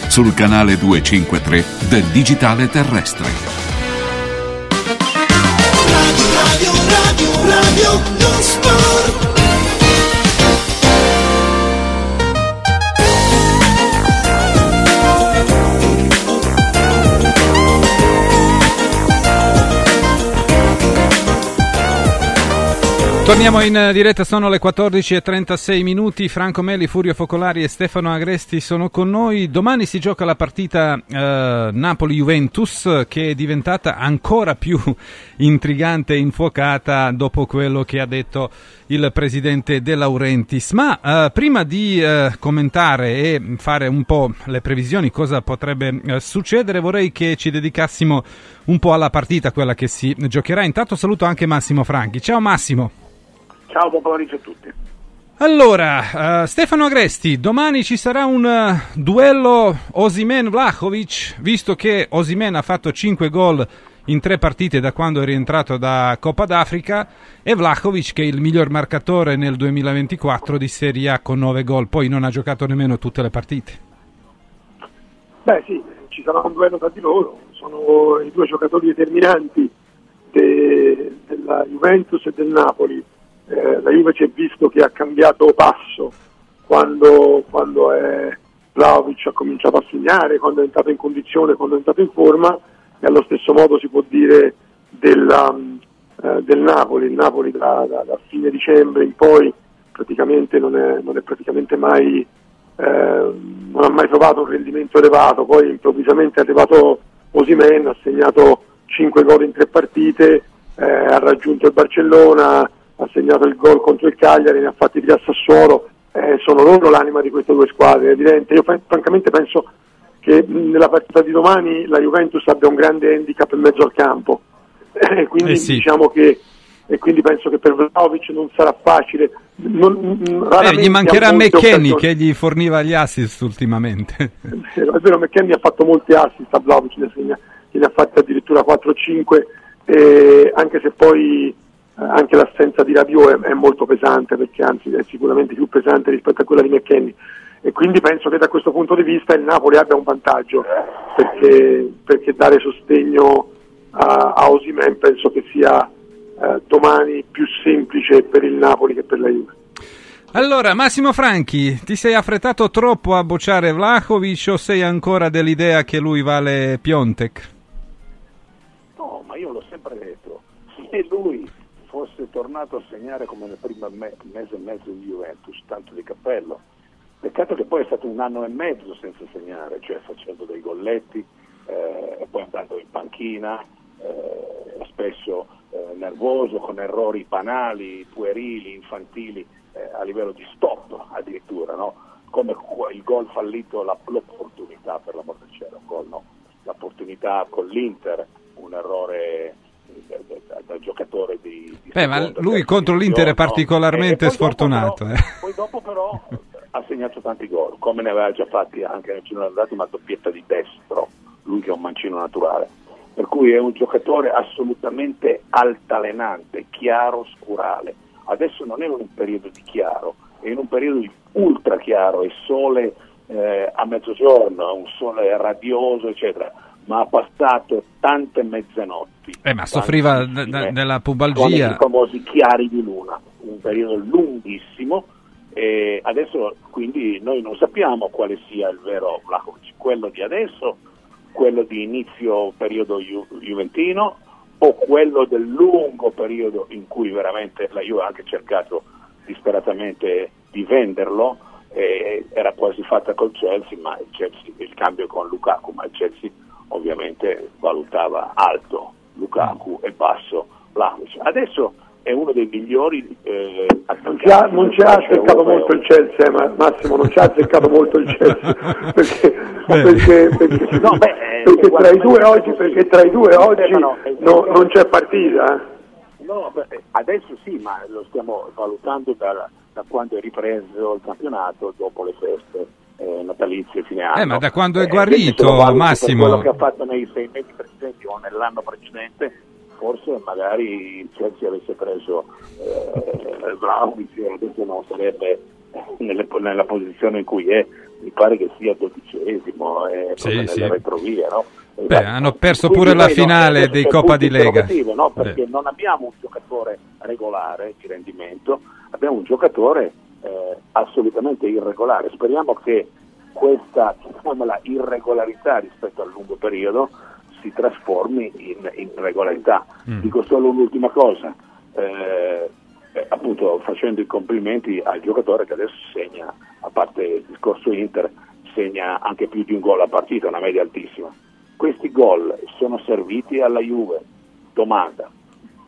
sul canale 253 del digitale terrestre. Radio, radio, radio, Torniamo in diretta, sono le 14.36 minuti, Franco Meli, Furio Focolari e Stefano Agresti sono con noi. Domani si gioca la partita eh, Napoli-Juventus che è diventata ancora più [laughs] intrigante e infuocata dopo quello che ha detto il presidente De Laurentiis. Ma eh, prima di eh, commentare e fare un po' le previsioni, cosa potrebbe eh, succedere, vorrei che ci dedicassimo un po' alla partita, quella che si giocherà. Intanto saluto anche Massimo Franchi. Ciao Massimo. Ciao, buon pomeriggio a tutti. Allora, uh, Stefano Agresti, domani ci sarà un uh, duello Osimen-Vlahovic, visto che Osimen ha fatto 5 gol in tre partite da quando è rientrato da Coppa d'Africa e Vlahovic che è il miglior marcatore nel 2024 di Serie A con 9 gol, poi non ha giocato nemmeno tutte le partite. Beh sì, ci sarà un duello tra di loro, sono i due giocatori determinanti de- della Juventus e del Napoli. Eh, la Juve ci è visto che ha cambiato passo quando, quando è Vlaovic ha cominciato a segnare, quando è entrato in condizione, quando è entrato in forma e allo stesso modo si può dire della, eh, del Napoli. Il Napoli da, da, da, fine dicembre in poi praticamente non è, non è praticamente mai, eh, non ha mai trovato un rendimento elevato, poi improvvisamente è arrivato Osimen, ha segnato 5 gol in tre partite, eh, ha raggiunto il Barcellona, ha segnato il gol contro il Cagliari, ne ha fatti tre a Sassuolo, eh, sono loro l'anima di queste due squadre, è evidente. Io francamente penso che nella partita di domani la Juventus abbia un grande handicap in mezzo al campo, e quindi, Eh sì. diciamo che, e quindi penso che per Vlaovic non sarà facile. Non, Eh, gli mancherà McKenny che gli forniva gli assist ultimamente. [laughs] È vero, McKenny ha fatto molti assist a Vlaovic, ne, segna- ne ha fatti addirittura 4-5, e anche se poi eh, anche l'assenza di Rabiot è, è molto pesante, perché anzi è sicuramente più pesante rispetto a quella di McKenny. E quindi penso che da questo punto di vista il Napoli abbia un vantaggio, perché, perché dare sostegno a, a Osimhen penso che sia eh, domani più semplice per il Napoli che per la Juve. Allora, Massimo Franchi, ti sei affrettato troppo a bocciare Vlahovic o sei ancora dell'idea che lui vale Piontek? No, ma io l'ho sempre detto, se lui fosse tornato a segnare come nel primo me- mese e mezzo di Juventus, tanto di cappello. Peccato che poi è stato un anno e mezzo senza segnare, cioè facendo dei golletti eh, e poi andando in panchina, eh, spesso eh, nervoso, con errori banali, puerili, infantili, eh, a livello di stop addirittura, no? come il gol fallito, la- l'opportunità per l'amor del cielo, un gol no, l'opportunità con l'Inter, un errore da, da- da giocatore di, di Beh, ma lui contro l'Inter è no? particolarmente E poi dopo sfortunato. però- eh. Poi dopo però ha segnato tanti gol, come ne aveva già fatti anche nel girone andati, ma doppietta di destro, lui che è un mancino naturale. Per cui è un giocatore assolutamente altalenante, chiaro, scurale. Adesso non è in un periodo di chiaro, è in un periodo di ultra chiaro, è sole eh, a mezzogiorno, un sole radioso, eccetera, ma ha passato tante mezzanotti. Eh, ma soffriva d- d- della con i pubalgia. famosi chiari di luna, un periodo lunghissimo E adesso quindi noi non sappiamo quale sia il vero Vlahovic, quello di adesso, quello di inizio periodo ju- juventino o quello del lungo periodo in cui veramente la Juve ha anche cercato disperatamente di venderlo, e era quasi fatta col Chelsea, ma il, Chelsea, il cambio con Lukaku, ma il Chelsea ovviamente valutava alto Lukaku e basso Vlahovic. Adesso è uno dei migliori eh, Non ci ha, non ci ha azzeccato molto il Chelsea, ma Massimo non ci ha azzeccato molto il Chelsea [laughs] perché, perché, perché- No, beh, eh, perché tra i due oggi, perché tra i due oggi no, eh, no- non c'è partita. eh. No, beh, adesso sì, ma lo stiamo valutando da, da quando è ripreso il campionato dopo le feste eh, natalizie fine anno. Eh, ma da quando è Eh, guarito, valuto Massimo. Quello che ha fatto nei sei mesi precedenti o nell'anno precedente, forse magari il Chelsea avesse preso eh, Vlahovic e adesso non sarebbe nelle- nella posizione in cui è. Mi pare che sia dodicesimo, eh, Sì, sì. nelle retrovie, no? Beh, hanno perso Quindi pure la finale dei Coppa di Lega. no? Eh. Perché non abbiamo un giocatore regolare di rendimento, abbiamo un giocatore eh, assolutamente irregolare. Speriamo che questa chiamiamola irregolarità rispetto al lungo periodo si trasformi in, in regolarità. Mm. Dico solo un'ultima cosa, eh, eh, appunto facendo i complimenti al giocatore che adesso segna, a parte il discorso Inter, segna anche più di un gol a partita, una media altissima. Questi gol sono serviti alla Juve? Domanda.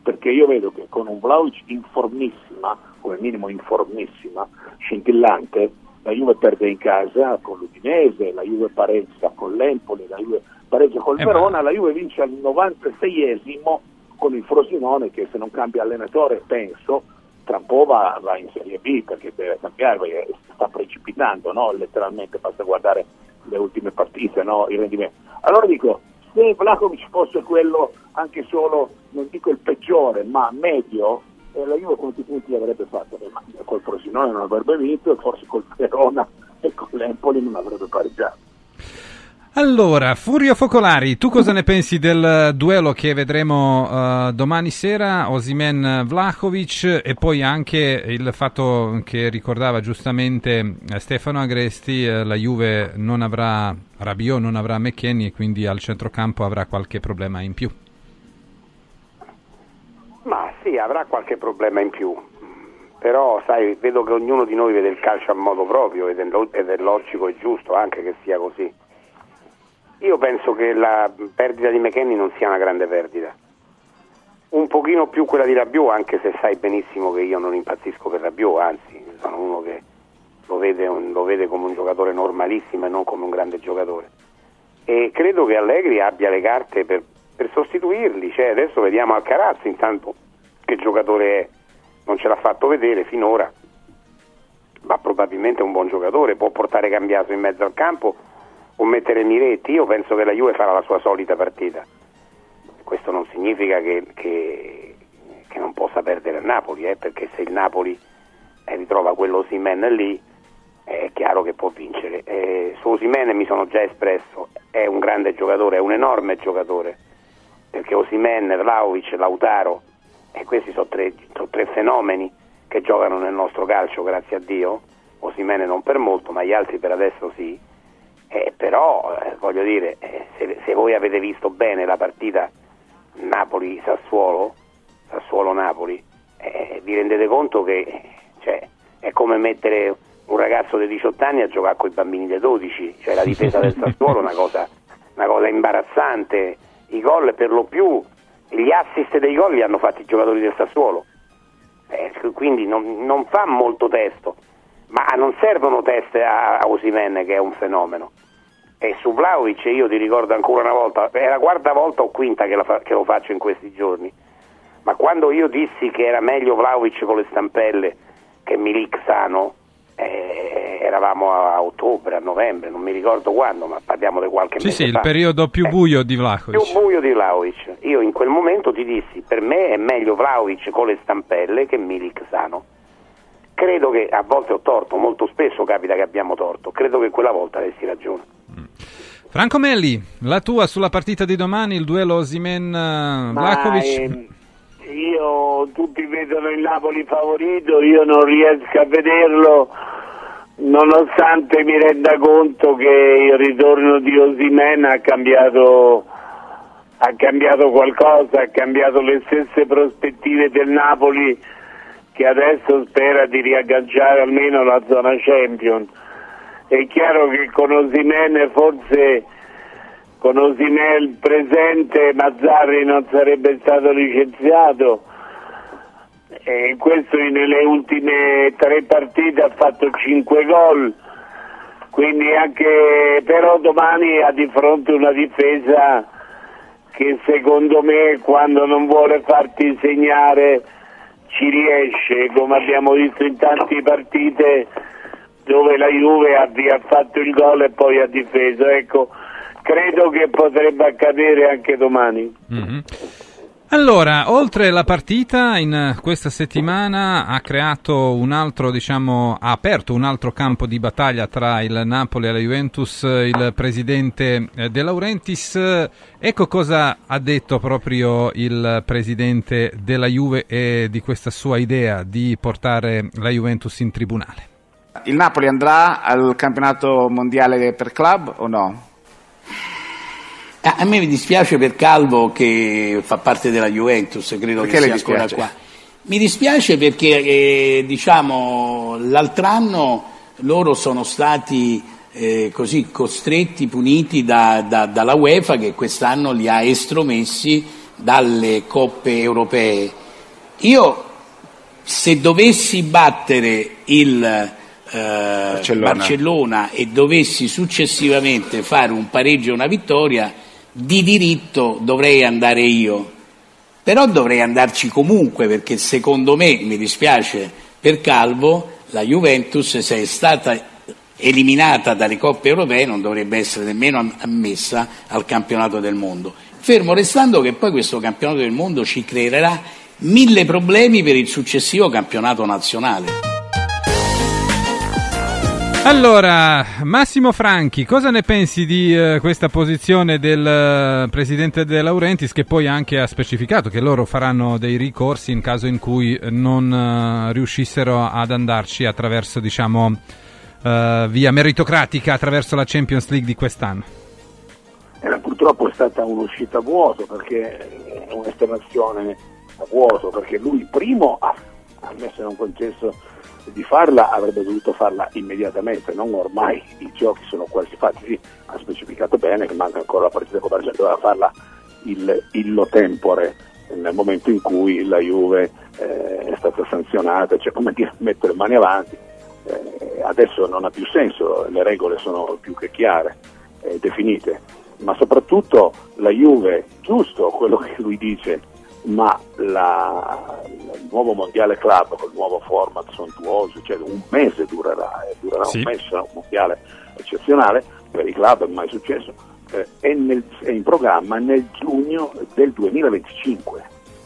Perché io vedo che con un Vlaovic informissima, come minimo informissima, scintillante, la Juve perde in casa con l'Udinese, la Juve pareggia con l'Empoli, la Juve pareggia col Eh, ma- Verona, la Juve vince al 96esimo con il Frosinone che se non cambia allenatore penso tra un po' va, va in Serie B perché deve cambiare, perché sta precipitando, no? letteralmente basta guardare le ultime partite, no? il rendimento. Allora dico, se Vlahovic fosse quello anche solo, non dico il peggiore, ma medio, eh, la Juve quanti punti avrebbe fatto? Eh, ma col Frosinone non avrebbe vinto e forse col Verona e con l'Empoli non avrebbe pareggiato. Allora, Furio Focolari, tu cosa ne pensi del duello che vedremo eh, domani sera, Osimen Vlahovic e poi anche il fatto che ricordava giustamente eh, Stefano Agresti, eh, la Juve non avrà Rabiot, non avrà McKenny e quindi al centrocampo avrà qualche problema in più. Ma sì, avrà qualche problema in più. Però, sai, vedo che ognuno di noi vede il calcio a modo proprio ed è logico e giusto anche che sia così. Io penso che la perdita di McKenny non sia una grande perdita. Un pochino più quella di Rabiot, anche se sai benissimo che io non impazzisco per Rabiot, anzi, sono uno che lo vede, lo vede come un giocatore normalissimo e non come un grande giocatore. E credo che Allegri abbia le carte per, per sostituirli. Cioè, adesso vediamo Alcaraz, intanto che giocatore è. Non ce l'ha fatto vedere finora, ma probabilmente è un buon giocatore, può portare cambiato in mezzo al campo o mettere Miretti. Io penso che la Juve farà la sua solita partita. Questo non significa che, che- che non possa perdere a Napoli, eh, perché se il Napoli eh, ritrova quello Simen lì, è chiaro che può vincere. Eh, su Osimene mi sono già espresso, è un grande giocatore, è un enorme giocatore, perché Osimen, Vlaovic, Lautaro, e questi sono tre, sono tre fenomeni che giocano nel nostro calcio, grazie a Dio. Osimene non per molto, ma gli altri per adesso sì. Eh, però, eh, voglio dire, eh, se, se voi avete visto bene la partita Napoli-Sassuolo, Sassuolo-Napoli, eh, vi rendete conto che cioè, è come mettere un ragazzo di 18 anni a giocare con i bambini dei 12, cioè la difesa del [laughs] Sassuolo è una cosa, una cosa imbarazzante, i gol per lo più, gli assist dei gol li hanno fatti i giocatori del Sassuolo, Eh, quindi non, non fa molto testo, ma non servono test a, a Osimhen che è un fenomeno. E su Vlaovic io ti ricordo ancora una volta, è la quarta volta o quinta che, fa- che lo faccio in questi giorni, ma quando io dissi che era meglio Vlaovic con le stampelle che Milik sano, eh, eravamo a, a ottobre, a novembre, non mi ricordo quando, ma parliamo di qualche Sì, mese sì, il fa. periodo più buio di più Vlahovic. buio di Vlaovic. Io in quel momento ti dissi, per me è meglio Vlaovic con le stampelle che Milik sano. Credo che a volte ho torto, molto spesso capita che abbiamo torto, credo che quella volta avessi ragione. Franco Melli, la tua sulla partita di domani, il duello Osimen-Vlahovic? ehm, io tutti vedono il Napoli favorito, io non riesco a vederlo nonostante mi renda conto che il ritorno di Osimen ha cambiato, ha cambiato qualcosa, ha cambiato le stesse prospettive del Napoli che adesso spera di riagganciare almeno la zona Champions. È chiaro che con Osimen forse con Osimel presente Mazzarri non sarebbe stato licenziato. E questo nelle ultime tre partite ha fatto cinque gol. Quindi anche però domani ha di fronte una difesa che secondo me quando non vuole farti segnare ci riesce come abbiamo visto in tante partite dove la Juve ha fatto il gol e poi ha difeso ecco credo che potrebbe accadere anche domani. Mm-hmm. Allora, oltre la partita in questa settimana ha creato un altro, diciamo, ha aperto un altro campo di battaglia tra il Napoli e la Juventus il presidente eh, De Laurentiis. Ecco cosa ha detto proprio il presidente della Juve e di questa sua idea di portare la Juventus in tribunale. Il Napoli andrà al campionato mondiale per club o no? Ah, a me mi dispiace per Calvo che fa parte della Juventus, credo perché che sia ancora qua. Mi dispiace perché eh, diciamo, l'altro anno loro sono stati eh, così costretti, puniti da, da, dalla UEFA che quest'anno li ha estromessi dalle coppe europee. Io se dovessi battere il Barcellona. Barcellona e dovessi successivamente fare un pareggio e una vittoria, di diritto dovrei andare io, però dovrei andarci comunque perché secondo me, mi dispiace per Calvo, la Juventus se è stata eliminata dalle coppe europee non dovrebbe essere nemmeno ammessa al campionato del mondo. Fermo restando che poi questo campionato del mondo ci creerà mille problemi per il successivo campionato nazionale. Allora, Massimo Franchi, cosa ne pensi di eh, questa posizione del eh, presidente De Laurentiis che poi anche ha specificato che loro faranno dei ricorsi in caso in cui non eh, riuscissero ad andarci attraverso, diciamo, eh, via meritocratica attraverso la Champions League di quest'anno? Eh, purtroppo è stata un'uscita a vuoto perché è un'esternazione a vuoto perché lui primo ha ammesso e non concesso di farla avrebbe dovuto farla immediatamente, non ormai i giochi sono quasi fatti, sì, ha specificato bene che manca ancora la partita con Barcellona, doveva farla il, illo tempore nel momento in cui la Juve eh, è stata sanzionata, cioè come dire mettere mani avanti, eh, adesso non ha più senso, le regole sono più che chiare, eh, definite, ma soprattutto la Juve, giusto quello che lui dice, ma la, il nuovo mondiale club con il nuovo format sontuoso, cioè un mese durerà, eh, durerà Sì. un mese, sarà un mondiale eccezionale, per i club è mai successo, eh, è, nel- è in programma nel giugno del 2025.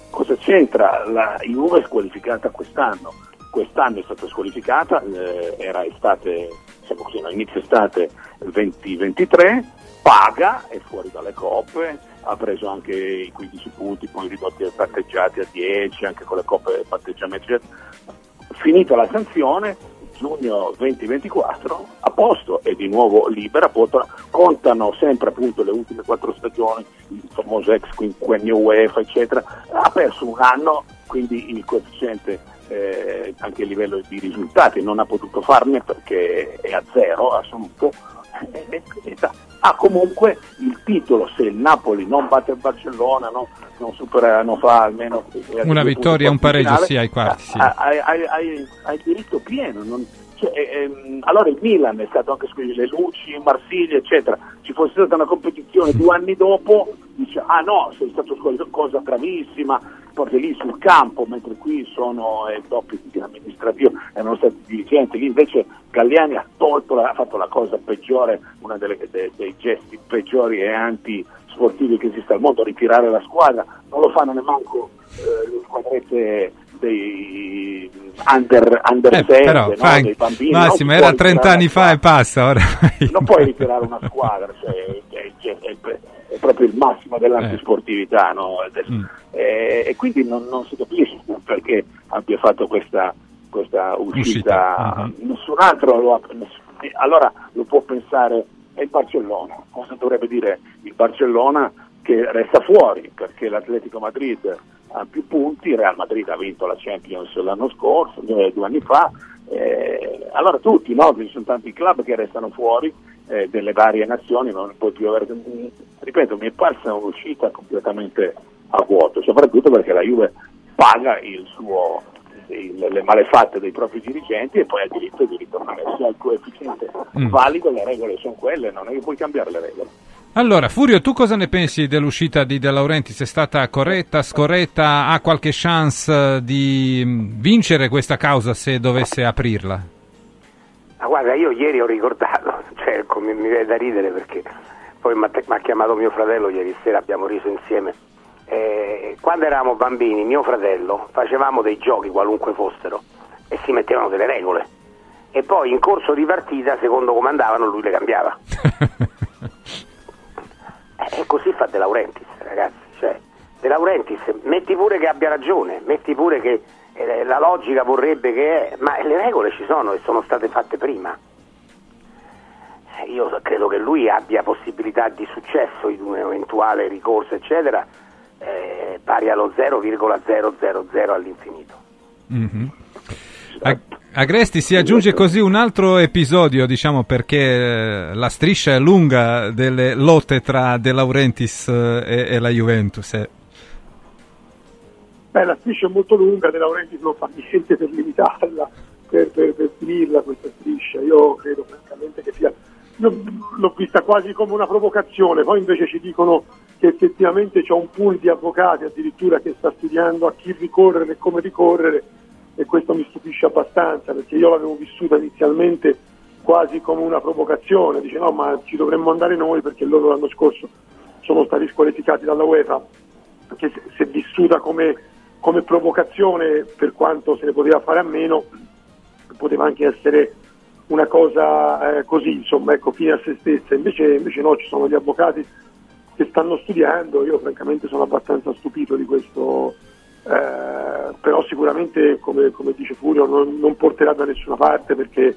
Cosa c'entra? La Juve è squalificata quest'anno, quest'anno è stata squalificata, eh, era estate, diciamo così, no, inizio estate 2023, paga, è fuori dalle coppe, ha preso anche i 15 punti, poi ridotti ai patteggiati a 10, anche con le coppe eccetera. Finita la sanzione, giugno 2024, a posto, è di nuovo libera, contano sempre appunto le ultime quattro stagioni, il famoso ex quinquennio UEFA, eccetera, ha perso un anno, quindi il coefficiente eh, anche a livello di risultati non ha potuto farne perché è a zero assoluto, e- e- e ha comunque il titolo se il Napoli non batte il Barcellona, no, non supera, non fa almeno eh, Una vittoria e un pareggio, finale, sì, ai quarti, sì. ha- hai, diritto pieno. non- cioè, ehm, allora il Milan è stato anche scusi, le luci, Marsiglia, eccetera. Ci fosse stata una competizione due anni dopo, dice ah no, sei stato squalificato, cosa gravissima, porti lì sul campo, mentre qui sono eh, doppio di amministrativo, erano stati dirigenti, lì invece Galliani ha tolto, la- ha fatto la cosa peggiore, uno dei gesti peggiori e anti-sportivi che esiste al mondo, ritirare la squadra, non lo fanno neanche eh, le squadrette dei under, under Eh, 7, però, no? Frank- dei bambini. Massimo, non era puoi 30 ritirare anni fa e passa ora. non puoi ritirare una squadra, cioè, è, è- è- è proprio il massimo dell'antisportività, no? Del- eh, e quindi non, non si capisce perché abbia fatto questa, questa uscita, nessun altro lo ha ness- allora lo può pensare è il Barcellona, cosa dovrebbe dire il Barcellona? Che resta fuori perché l'Atletico Madrid ha più punti, il Real Madrid ha vinto la Champions l'anno scorso, eh, due anni fa, eh, allora tutti, no? ci sono tanti club che restano fuori eh, delle varie nazioni, non puoi più avere, ripeto, mi è parsa un'uscita completamente a vuoto, soprattutto perché la Juve paga il suo, il- le malefatte dei propri dirigenti e poi ha diritto di ritornare. Se ha il coefficiente Mm. valido, le regole sono quelle, non è che puoi cambiare le regole. Allora, Furio, tu cosa ne pensi dell'uscita di De Laurentiis? È stata corretta, scorretta? Ha qualche chance di mh, vincere questa causa se dovesse aprirla? Ma guarda, io ieri ho ricordato, [laughs] cioè, come mi viene da ridere perché poi mi ha chiamato mio fratello ieri sera, abbiamo riso insieme. Eh, quando eravamo bambini, mio fratello, facevamo dei giochi qualunque fossero e si mettevano delle regole. E poi in corso di partita, secondo come andavano, lui le cambiava. [laughs] Eh, E così fa De Laurentiis, ragazzi. Cioè, De Laurentiis, metti pure che abbia ragione, metti pure che la logica vorrebbe che è, ma le regole ci sono e sono state fatte prima. Eh, Io credo che lui abbia possibilità di successo in un eventuale ricorso, eccetera, eh, pari allo 0,000 all'infinito. Mhm. A- Agresti si aggiunge così un altro episodio, diciamo, perché eh, la striscia è lunga delle lotte tra De Laurentiis eh, e, e la Juventus. eh. Beh, la striscia è molto lunga, De Laurentiis non fa niente per limitarla, per, per, per finirla questa striscia. Io credo francamente che sia. L'ho vista quasi come una provocazione, poi invece ci dicono che effettivamente c'è un pool di avvocati addirittura che sta studiando a chi ricorrere e come ricorrere e questo mi stupisce abbastanza perché io l'avevo vissuta inizialmente quasi come una provocazione, dice no ma ci dovremmo andare noi perché loro l'anno scorso sono stati squalificati dalla UEFA, che se, se vissuta come, come provocazione per quanto se ne poteva fare a meno, poteva anche essere una cosa eh, così, insomma, ecco, fine a se stessa, invece, invece no, ci sono gli avvocati che stanno studiando, io francamente sono abbastanza stupito di questo, eh, però sicuramente come, come dice Furio non, non porterà da nessuna parte perché,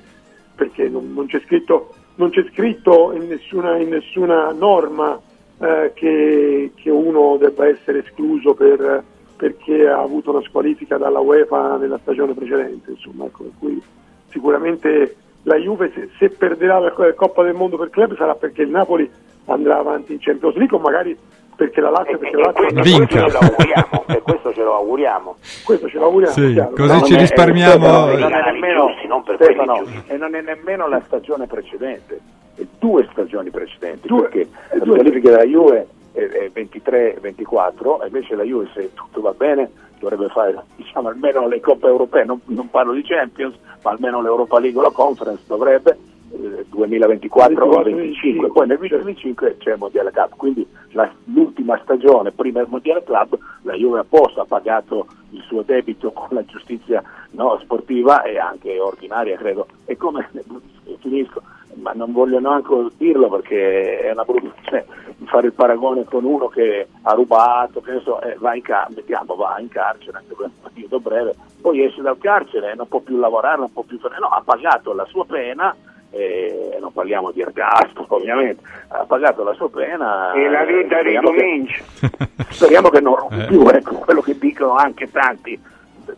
perché non, non c'è scritto, non c'è scritto in, nessuna, in nessuna norma eh, che, che uno debba essere escluso per- perché ha avuto una squalifica dalla UEFA nella stagione precedente, insomma, ecco, per cui sicuramente la Juve se, se perderà la Co- Coppa del Mondo per club sarà perché il Napoli andrà avanti in Champions League o magari perché la Lazio, perché la Lazio andrà Questo ce lo auguriamo, per questo ce lo auguriamo. questo ce lo auguriamo Sì, chiaro. così No, ci è- risparmiamo- eh, non è nemmeno, quelli Stefano, giusti. e non è nemmeno la stagione precedente, è due stagioni precedenti, Due- perché eh, la due- squalifica della Juve è, è 23-24, e invece la Juve se tutto va bene dovrebbe fare diciamo, almeno le coppe europee, non, non parlo di Champions, ma almeno l'Europa League o la Conference dovrebbe, eh, 2024 o 25, poi nel 2025 c'è il Mondiale Cup, quindi la- l'ultima stagione prima del Mondiale Club la Juve apposta ha pagato il suo debito [laughs] con la giustizia no, sportiva e anche ordinaria credo, e come [laughs] finisco, ma non voglio neanche dirlo perché è una brutta cioè, fare il paragone con uno che ha rubato, che ne so, eh, va in carcere, mettiamo, va in carcere anche per un periodo breve, poi esce dal carcere, non può più lavorare, non può più fare, no, ha pagato la sua pena, eh, non parliamo di ergastolo [laughs] ovviamente, ha pagato la sua pena E la vita eh, ricomincia. [laughs] speriamo che non rubi Eh. più, ecco, quello che dicono anche tanti,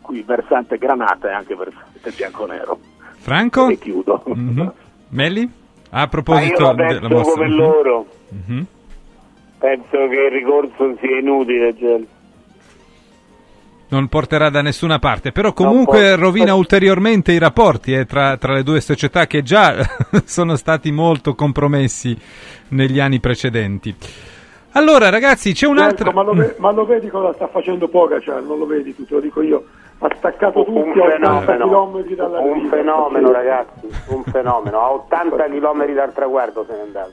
qui versante granata e anche versante bianconero. Franco? E chiudo. Mhm. Melli? A proposito la della mossa. come loro. Mhm. Penso che il ricorso sia inutile. Cioè. Non porterà da nessuna parte, però comunque rovina ulteriormente i rapporti eh, tra, tra le due società che già [laughs] sono stati molto compromessi negli anni precedenti. Allora ragazzi, c'è Certo, un'altra... ma, lo ve- ma lo vedi cosa sta facendo Pogacar, non lo vedi tu, te lo dico io. Ha staccato Un tutti a 80 fenomeno, km dalla un riva. fenomeno ragazzi, un fenomeno, a 80 km dal traguardo se ne è andato.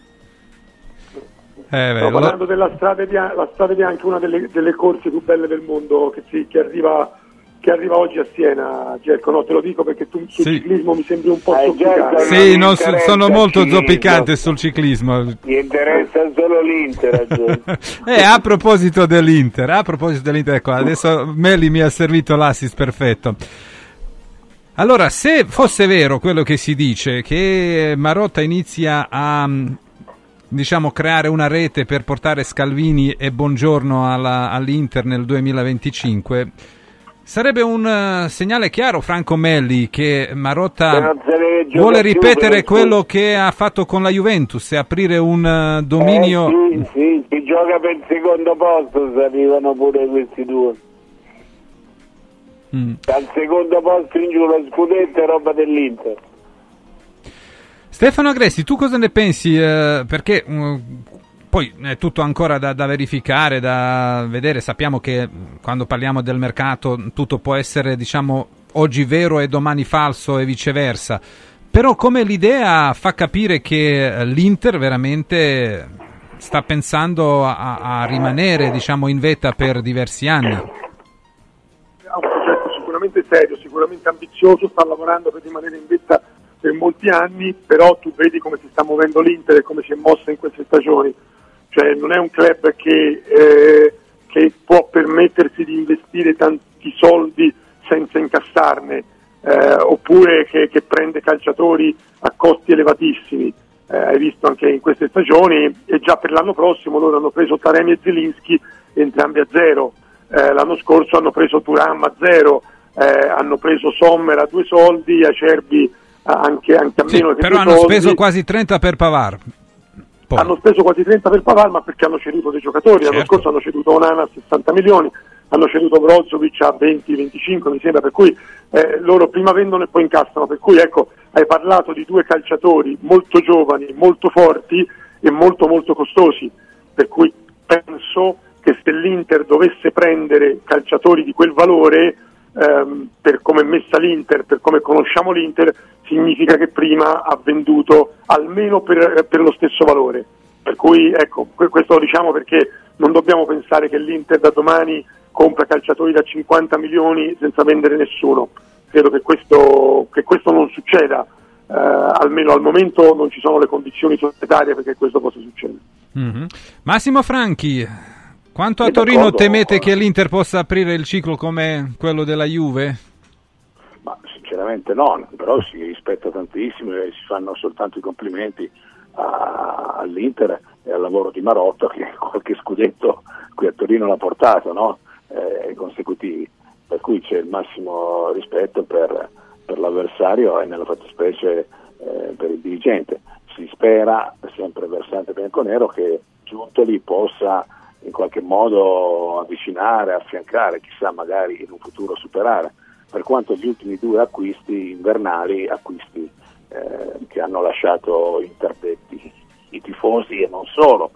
Eh, beh, parlando della strada bianca, la strada bianca è una delle, delle corse più belle del mondo che, si- che arriva che arriva oggi a Siena, Gerco. No, te lo dico perché tu sul Sì. ciclismo mi sembri un po' Eh, zoppicato. Gerco, Sì, interessa sono molto ciclismo. zoppicante sul ciclismo. Mi interessa solo l'Inter. [laughs] Eh, a proposito dell'Inter, a proposito dell'Inter, ecco, adesso Meli mi ha servito l'assist perfetto. Allora, se fosse vero quello che si dice, che Marotta inizia a diciamo creare una rete per portare Scalvini e Buongiorno alla- all'Inter nel 2025, sarebbe un eh, segnale chiaro, Franco Melli, che Marotta vuole ripetere quello che ha fatto con la Juventus e aprire un eh, dominio... Eh, sì, sì, si gioca per il secondo posto, se arrivano pure questi due. Mm. Dal secondo posto in giù lo scudetto è roba dell'Inter. Stefano Agressi, tu cosa ne pensi? eh, perché mm, poi è tutto ancora da, da verificare, da vedere. Sappiamo che mm, quando parliamo del mercato tutto può essere, diciamo, oggi vero e domani falso e viceversa. Però come l'idea fa capire che eh, l'Inter veramente sta pensando a, a rimanere, diciamo, in vetta per diversi anni. ha un progetto sicuramente serio, sicuramente ambizioso, sta lavorando per rimanere in vetta per molti anni, però tu vedi come si sta muovendo l'Inter e come si è mossa in queste stagioni. Cioè non è un club che, eh, che può permettersi di investire tanti soldi senza incassarne, eh, oppure che, che prende calciatori a costi elevatissimi. Eh, hai visto anche in queste stagioni e già per l'anno prossimo loro hanno preso Taremi e Zelinski entrambi a zero. Eh, l'anno scorso hanno preso Turam a zero, eh, hanno preso Sommer a due soldi, Acerbi anche, anche a Sì, meno che però hanno soldi. speso quasi 30 per Pavar. Poi. Hanno speso quasi 30 per Pavar, ma perché hanno ceduto dei giocatori. L'anno Certo. scorso hanno ceduto Onana a 60 milioni, hanno ceduto Brozovic a 20-25, mi sembra, per cui eh, loro prima vendono e poi incassano. Per cui ecco, hai parlato di due calciatori molto giovani, molto forti e molto molto costosi. Per cui penso che se l'Inter dovesse prendere calciatori di quel valore, ehm, per come è messa l'Inter, per come conosciamo l'Inter, significa che prima ha venduto almeno per, per lo stesso valore. Per cui ecco, que- questo lo diciamo perché non dobbiamo pensare che l'Inter da domani compra calciatori da 50 milioni senza vendere nessuno. Credo che questo, che questo non succeda, eh, almeno al momento non ci sono le condizioni societarie perché questo possa succedere. Mhm. Massimo Franchi, quanto a Torino temete che l'Inter possa aprire il ciclo come quello della Juve? Ma sinceramente no, però si rispetta tantissimo e si fanno soltanto i complimenti a- all'Inter e al lavoro di Marotta che [laughs] qualche scudetto qui a Torino l'ha portato, no? Eh, consecutivi. Per cui c'è il massimo rispetto per, per l'avversario e nella fattispecie eh, per il dirigente. Si spera, sempre versante bianconero, che Giuntoli possa in qualche modo avvicinare, affiancare, chissà magari in un futuro superare per quanto gli ultimi due acquisti invernali, acquisti eh, che hanno lasciato interdetti i tifosi e non solo,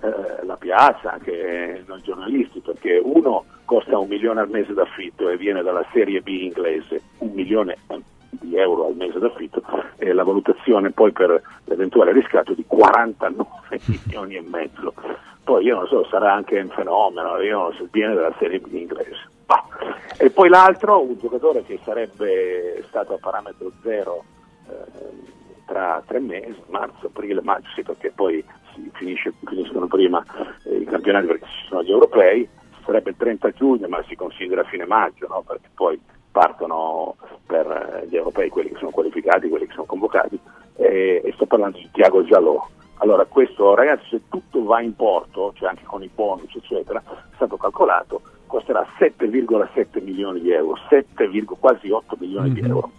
eh, la piazza, anche noi giornalisti, perché uno costa un milione al mese d'affitto e viene dalla Serie B inglese, un milione di euro al mese d'affitto e la valutazione poi per l'eventuale riscatto di 49 [laughs] milioni e mezzo. Poi io non so, sarà anche un fenomeno, io non so, viene dalla Serie B inglese. Bah. E poi l'altro, un giocatore che sarebbe stato a parametro zero eh, tra tre mesi, marzo, aprile, maggio, sì, perché poi finisce- finiscono prima eh, i campionati perché ci sono gli europei, sarebbe il 30 giugno, ma si considera fine maggio, no? perché poi partono per eh, gli europei quelli che sono qualificati, quelli che sono convocati, e, e sto parlando di Tiago Giallò. Allora, questo ragazzi, se tutto va in porto, cioè anche con i bonus, eccetera, è stato calcolato, costerà 7,7 milioni di euro, 7, quasi 8 milioni di Mhm. euro.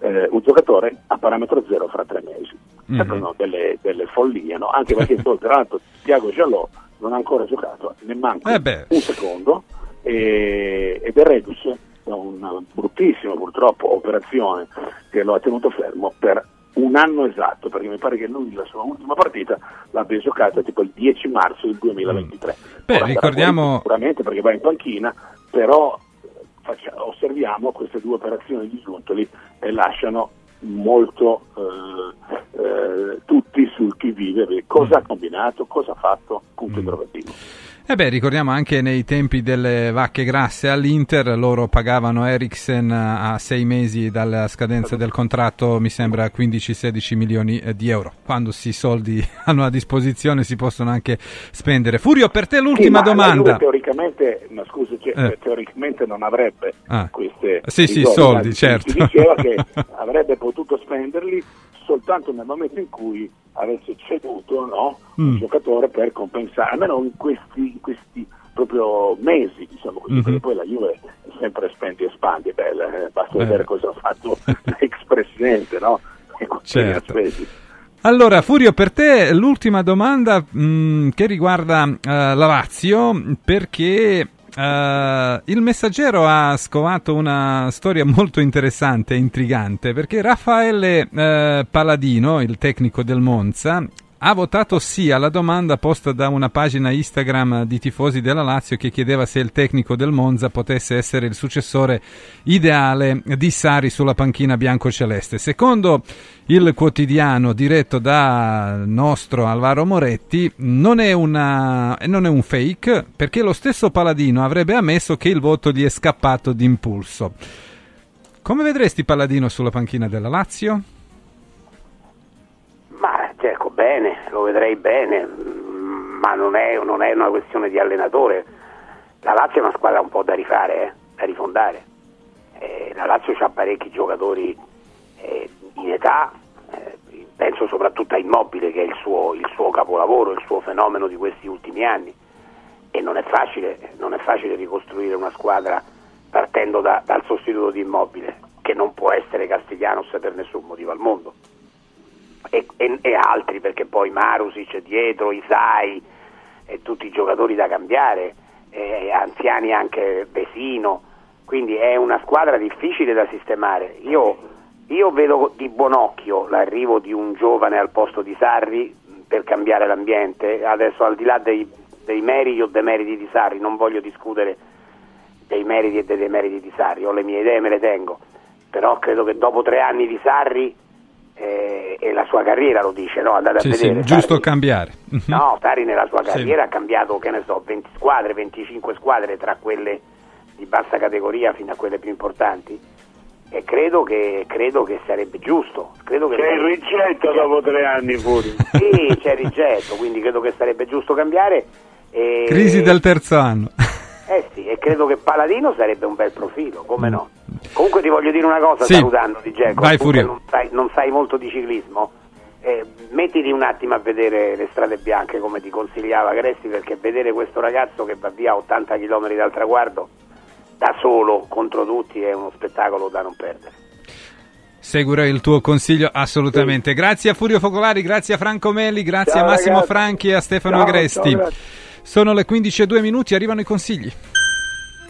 Eh, un giocatore a parametro zero fra tre mesi. Mhm. Sembrano delle, delle follie, no? anche perché [laughs] tra l'altro Tiago Giallò non ha ancora giocato nemmeno Eh beh. un secondo e- ed è reduce da una bruttissima purtroppo operazione che lo ha tenuto fermo per un anno esatto, perché mi pare che lui la sua ultima partita l'abbia giocata tipo il 10 marzo del 2023. Beh, Ora sarà ricordiamo- Sicuramente perché va in panchina, però faccia- osserviamo queste due operazioni di Giuntoli e lasciano molto eh, eh, tutti sul chi vive, cosa ha combinato, cosa ha fatto, punto interrogativo. E beh, ricordiamo anche nei tempi delle vacche grasse all'Inter, loro pagavano Eriksen a sei mesi dalla scadenza del contratto, mi sembra 15-16 milioni eh, di euro. Quando si soldi [laughs] hanno a disposizione si possono anche spendere. Furio, per te l'ultima Sì, domanda. Juve teoricamente, ma scusi, cioè, Eh. teoricamente non avrebbe Ah. queste Sì, sì, soldi, certo. Si diceva che [laughs] avrebbe potuto spenderli soltanto nel momento in cui avesse ceduto no, un Mm. giocatore per compensare, almeno in questi, in questi proprio mesi, diciamo così, Mhm. perché poi la Juve è sempre spendi e spandi, bella, eh, basta Eh. vedere cosa ha fatto [laughs] l'ex presidente, no? Certo. Allora, Furio, per te l'ultima domanda mh, che riguarda eh, la Lazio, perché eh, il messaggero ha scovato una storia molto interessante e intrigante, perché Raffaele eh, Paladino, il tecnico del Monza, ha votato sì alla domanda posta da una pagina Instagram di tifosi della Lazio che chiedeva se il tecnico del Monza potesse essere il successore ideale di Sari sulla panchina biancoceleste. Secondo il quotidiano diretto da nostro Alvaro Moretti non è, una, non è un fake perché lo stesso Paladino avrebbe ammesso che il voto gli è scappato d'impulso. Come vedresti Paladino sulla panchina della Lazio? Bene, lo vedrei bene, ma non è, non è una questione di allenatore. La Lazio è una squadra un po' da rifare, eh, da rifondare. Eh, la Lazio ha parecchi giocatori eh, in età, eh, penso soprattutto a Immobile che è il suo, il suo capolavoro, il suo fenomeno di questi ultimi anni. E non è facile, non è facile ricostruire una squadra partendo da- dal sostituto di Immobile, che non può essere Castiglianos per nessun motivo al mondo e, e- e altri perché poi Marusic dietro, Isai e tutti i giocatori da cambiare, eh, anziani anche Vesino, quindi è una squadra difficile da sistemare. Io, io vedo di buon occhio l'arrivo di un giovane al posto di Sarri per cambiare l'ambiente, adesso al di là dei, dei meriti o demeriti di Sarri, non voglio discutere dei meriti e dei demeriti di Sarri, ho le mie idee, me le tengo, però credo che dopo tre anni di Sarri eh, e la sua carriera lo dice, no? Andate Sì, a sì, vedere. giusto Sarri- cambiare. No, Sarri nella sua Sì. carriera ha cambiato, che ne so, 20 squadre, 25 squadre tra quelle di bassa categoria fino a quelle più importanti. E credo che, credo che sarebbe giusto. Credo che C'è il rigetto dopo tre anni pure. Sì, c'è il rigetto, quindi credo che sarebbe giusto cambiare. E... Crisi del terzo anno. Eh sì, e credo che Paladino sarebbe un bel profilo, come no? Comunque ti voglio dire una cosa, Sì. salutando di Geco, Vai, non sai, non sai molto di ciclismo, eh, mettiti un attimo a vedere le strade bianche come ti consigliava Gresti, perché vedere questo ragazzo che va via a 80 km dal traguardo da solo contro tutti è uno spettacolo da non perdere. Seguirò il tuo consiglio assolutamente. Grazie a Furio Focolari, grazie a Franco Melli, grazie Ciao, a Massimo ragazzi. Franchi e a Stefano Ciao, Agresti. ciao. Sono le 15 e 2 minuti, arrivano i consigli.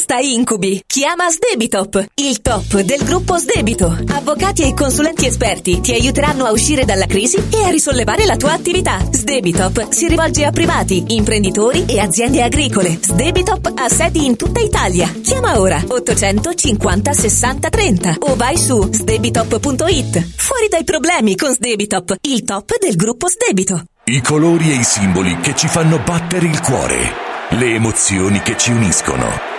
Basta incubi! Chiama Sdebitop, il top del gruppo Sdebito. Avvocati e consulenti esperti ti aiuteranno a uscire dalla crisi e a risollevare la tua attività. Sdebitop si rivolge a privati, imprenditori e aziende agricole. Sdebitop ha sedi in tutta Italia. Chiama ora 850 60 30 o vai su sdebitop.it. Fuori dai problemi con Sdebitop, il top del gruppo Sdebito. I colori e i simboli che ci fanno battere il cuore, le emozioni che ci uniscono,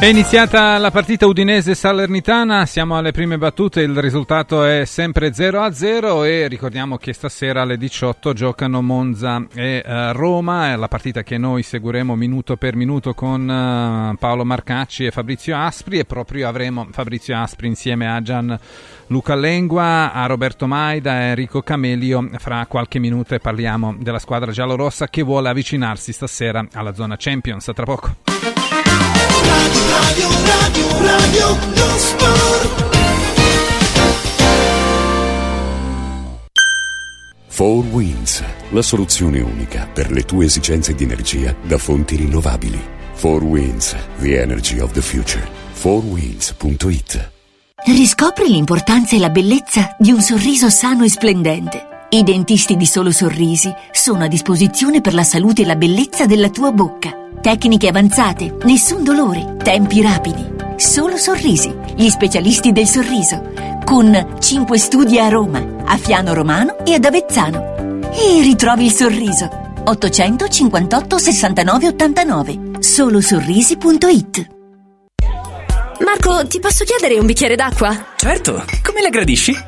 È iniziata la partita udinese-salernitana, siamo alle prime battute, il risultato è sempre 0-0 e ricordiamo che stasera alle 18 giocano Monza e eh, Roma, è la partita che noi seguiremo minuto per minuto con eh, Paolo Marcacci e Fabrizio Aspri e proprio avremo Fabrizio Aspri insieme a Gian Luca Lengua, a Roberto Maida e Enrico Camelio. Fra qualche minuto e parliamo della squadra giallorossa che vuole avvicinarsi stasera alla zona Champions. Tra poco. Radio, radio, radio, lo sport. Four Winds, la soluzione unica per le tue esigenze di energia da fonti rinnovabili. Four Winds, the energy of the future. Fourwinds.it Riscopri l'importanza e la bellezza di un sorriso sano e splendente. I dentisti di Solo Sorrisi sono a disposizione per la salute e la bellezza della tua bocca. Tecniche avanzate, nessun dolore, tempi rapidi. Solo Sorrisi, gli specialisti del sorriso. Con 5 studi a Roma, a Fiano Romano e ad Avezzano. E ritrovi il sorriso. 858 69 89 solosorrisi.it Marco, ti posso chiedere un bicchiere d'acqua? Certo, come la gradisci?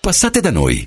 Passate da noi.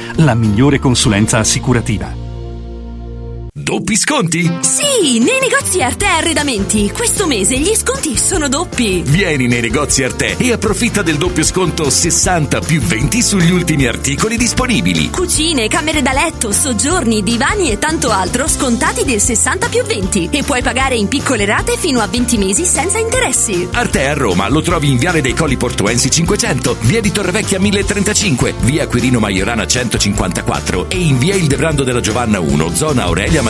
la migliore consulenza assicurativa. Doppi sconti? Sì, nei negozi Arte Arredamenti. Questo mese gli sconti sono doppi. Vieni nei negozi Arte e approfitta del doppio sconto 60 più 20 sugli ultimi articoli disponibili. Cucine, camere da letto, soggiorni, divani e tanto altro scontati del 60 più 20 e puoi pagare in piccole rate fino a 20 mesi senza interessi. Arte a Roma lo trovi in Viale dei Colli Portuensi 500, via di Torrevecchia 1035, via Quirino Maiorana 154 e in via Il Debrando della Giovanna 1, zona Aurelia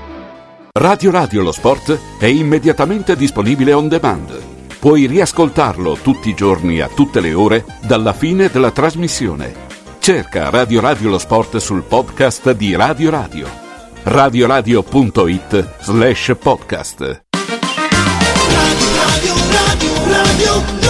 Radio Radio Lo Sport è immediatamente disponibile on demand. Puoi riascoltarlo tutti i giorni a tutte le ore dalla fine della trasmissione. Cerca Radio Radio Lo Sport sul podcast di Radio Radio. radioradio.it slash podcast. Radio, radio, radio,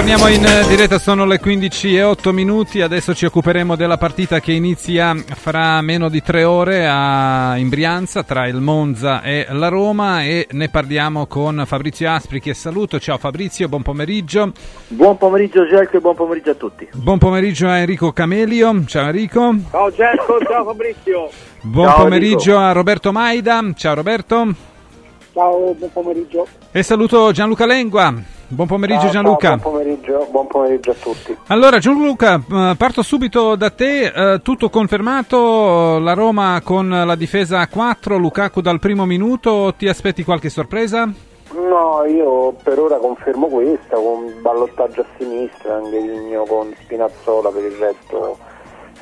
Torniamo in eh, diretta, sono le 15 e 8 minuti, adesso ci occuperemo della partita che inizia fra meno di tre ore a, in Brianza tra il Monza e la Roma e ne parliamo con Fabrizio Aspri che saluto, ciao Fabrizio, buon pomeriggio. Buon pomeriggio Gelco e buon pomeriggio a tutti. Buon pomeriggio a Enrico Camelio, ciao Enrico. Ciao Gelco, ciao Fabrizio. Buon Ciao, pomeriggio a Roberto Maida, ciao Roberto. Ciao, buon pomeriggio. E saluto Gianluca Lengua. Buon pomeriggio Ciao, Gianluca. ciao, buon, pomeriggio, buon pomeriggio a tutti. Allora Gianluca, eh, parto subito da te, eh, tutto confermato, la Roma con la difesa a 4, Lukaku dal primo minuto, ti aspetti qualche sorpresa? No, io per ora confermo questa, con ballottaggio a sinistra, Angheligno con Spinazzola, per il resto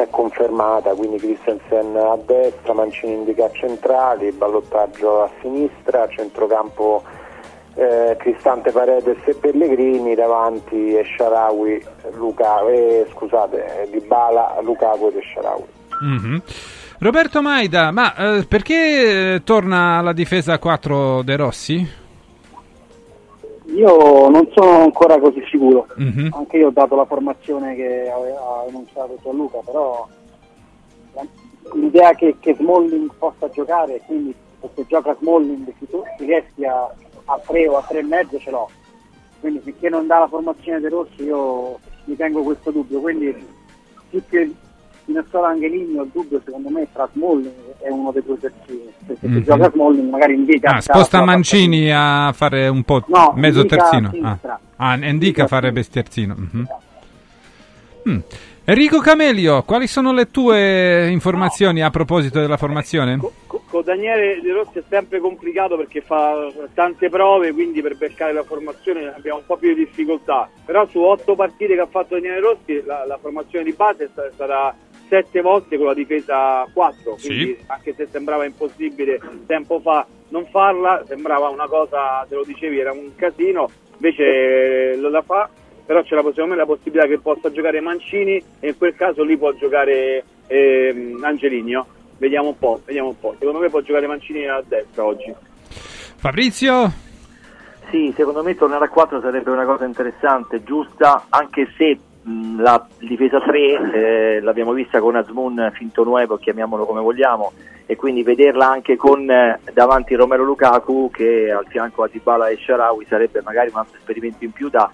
è confermata, quindi Christensen a destra, Mancini indica centrali, ballottaggio a sinistra, centrocampo eh, Cristante Paredes e Pellegrini, davanti Esharawi, Luca, eh, scusate, eh, Dybala, Lukaku e Esharawi. Mhm. Roberto Maida, ma eh, perché eh, torna alla difesa a 4 De Rossi? Io non sono ancora così sicuro, Mhm. anche io ho dato la formazione che aveva annunciato Gianluca, però l'idea che, che Smalling possa giocare, quindi se gioca Smalling si, si riesci a, a 3 o a 3 e mezzo ce l'ho, quindi finché non dà la formazione dei Rossi io mi tengo questo dubbio, quindi più che Spinazzola Angeligno il dubbio secondo me tra Smalling è uno dei due terzini, perché Mhm. se gioca Smalling magari indica Ah, sposta Mancini a fare un po' No, mezzo terzino. sinistra. Ah, ah indica a fare besterzino. Mhm. Mm. Enrico Camelio, quali sono le tue informazioni a proposito della formazione? Co- Con Daniele De Rossi è sempre complicato perché fa tante prove, quindi per beccare la formazione abbiamo un po' più di difficoltà. Però su otto partite che ha fatto Daniele Rossi la, la formazione di base sarà sette volte con la difesa 4, quindi anche se sembrava impossibile tempo fa non farla, sembrava una cosa, te lo dicevi, era un casino, invece eh, lo la fa, però c'è la, secondo me la possibilità che possa giocare Mancini e in quel caso lì può giocare ehm, Angeligno. Vediamo un po', vediamo un po'. Secondo me può giocare Mancini a destra oggi. Fabrizio? Sì, secondo me tornare a 4 sarebbe una cosa interessante, giusta, anche se la difesa 3 eh, l'abbiamo vista con Azmoun finto nuovo, chiamiamolo come vogliamo, e quindi vederla anche con eh, davanti Romero Lukaku che al fianco a Dybala e Sharawi sarebbe magari un altro esperimento in più da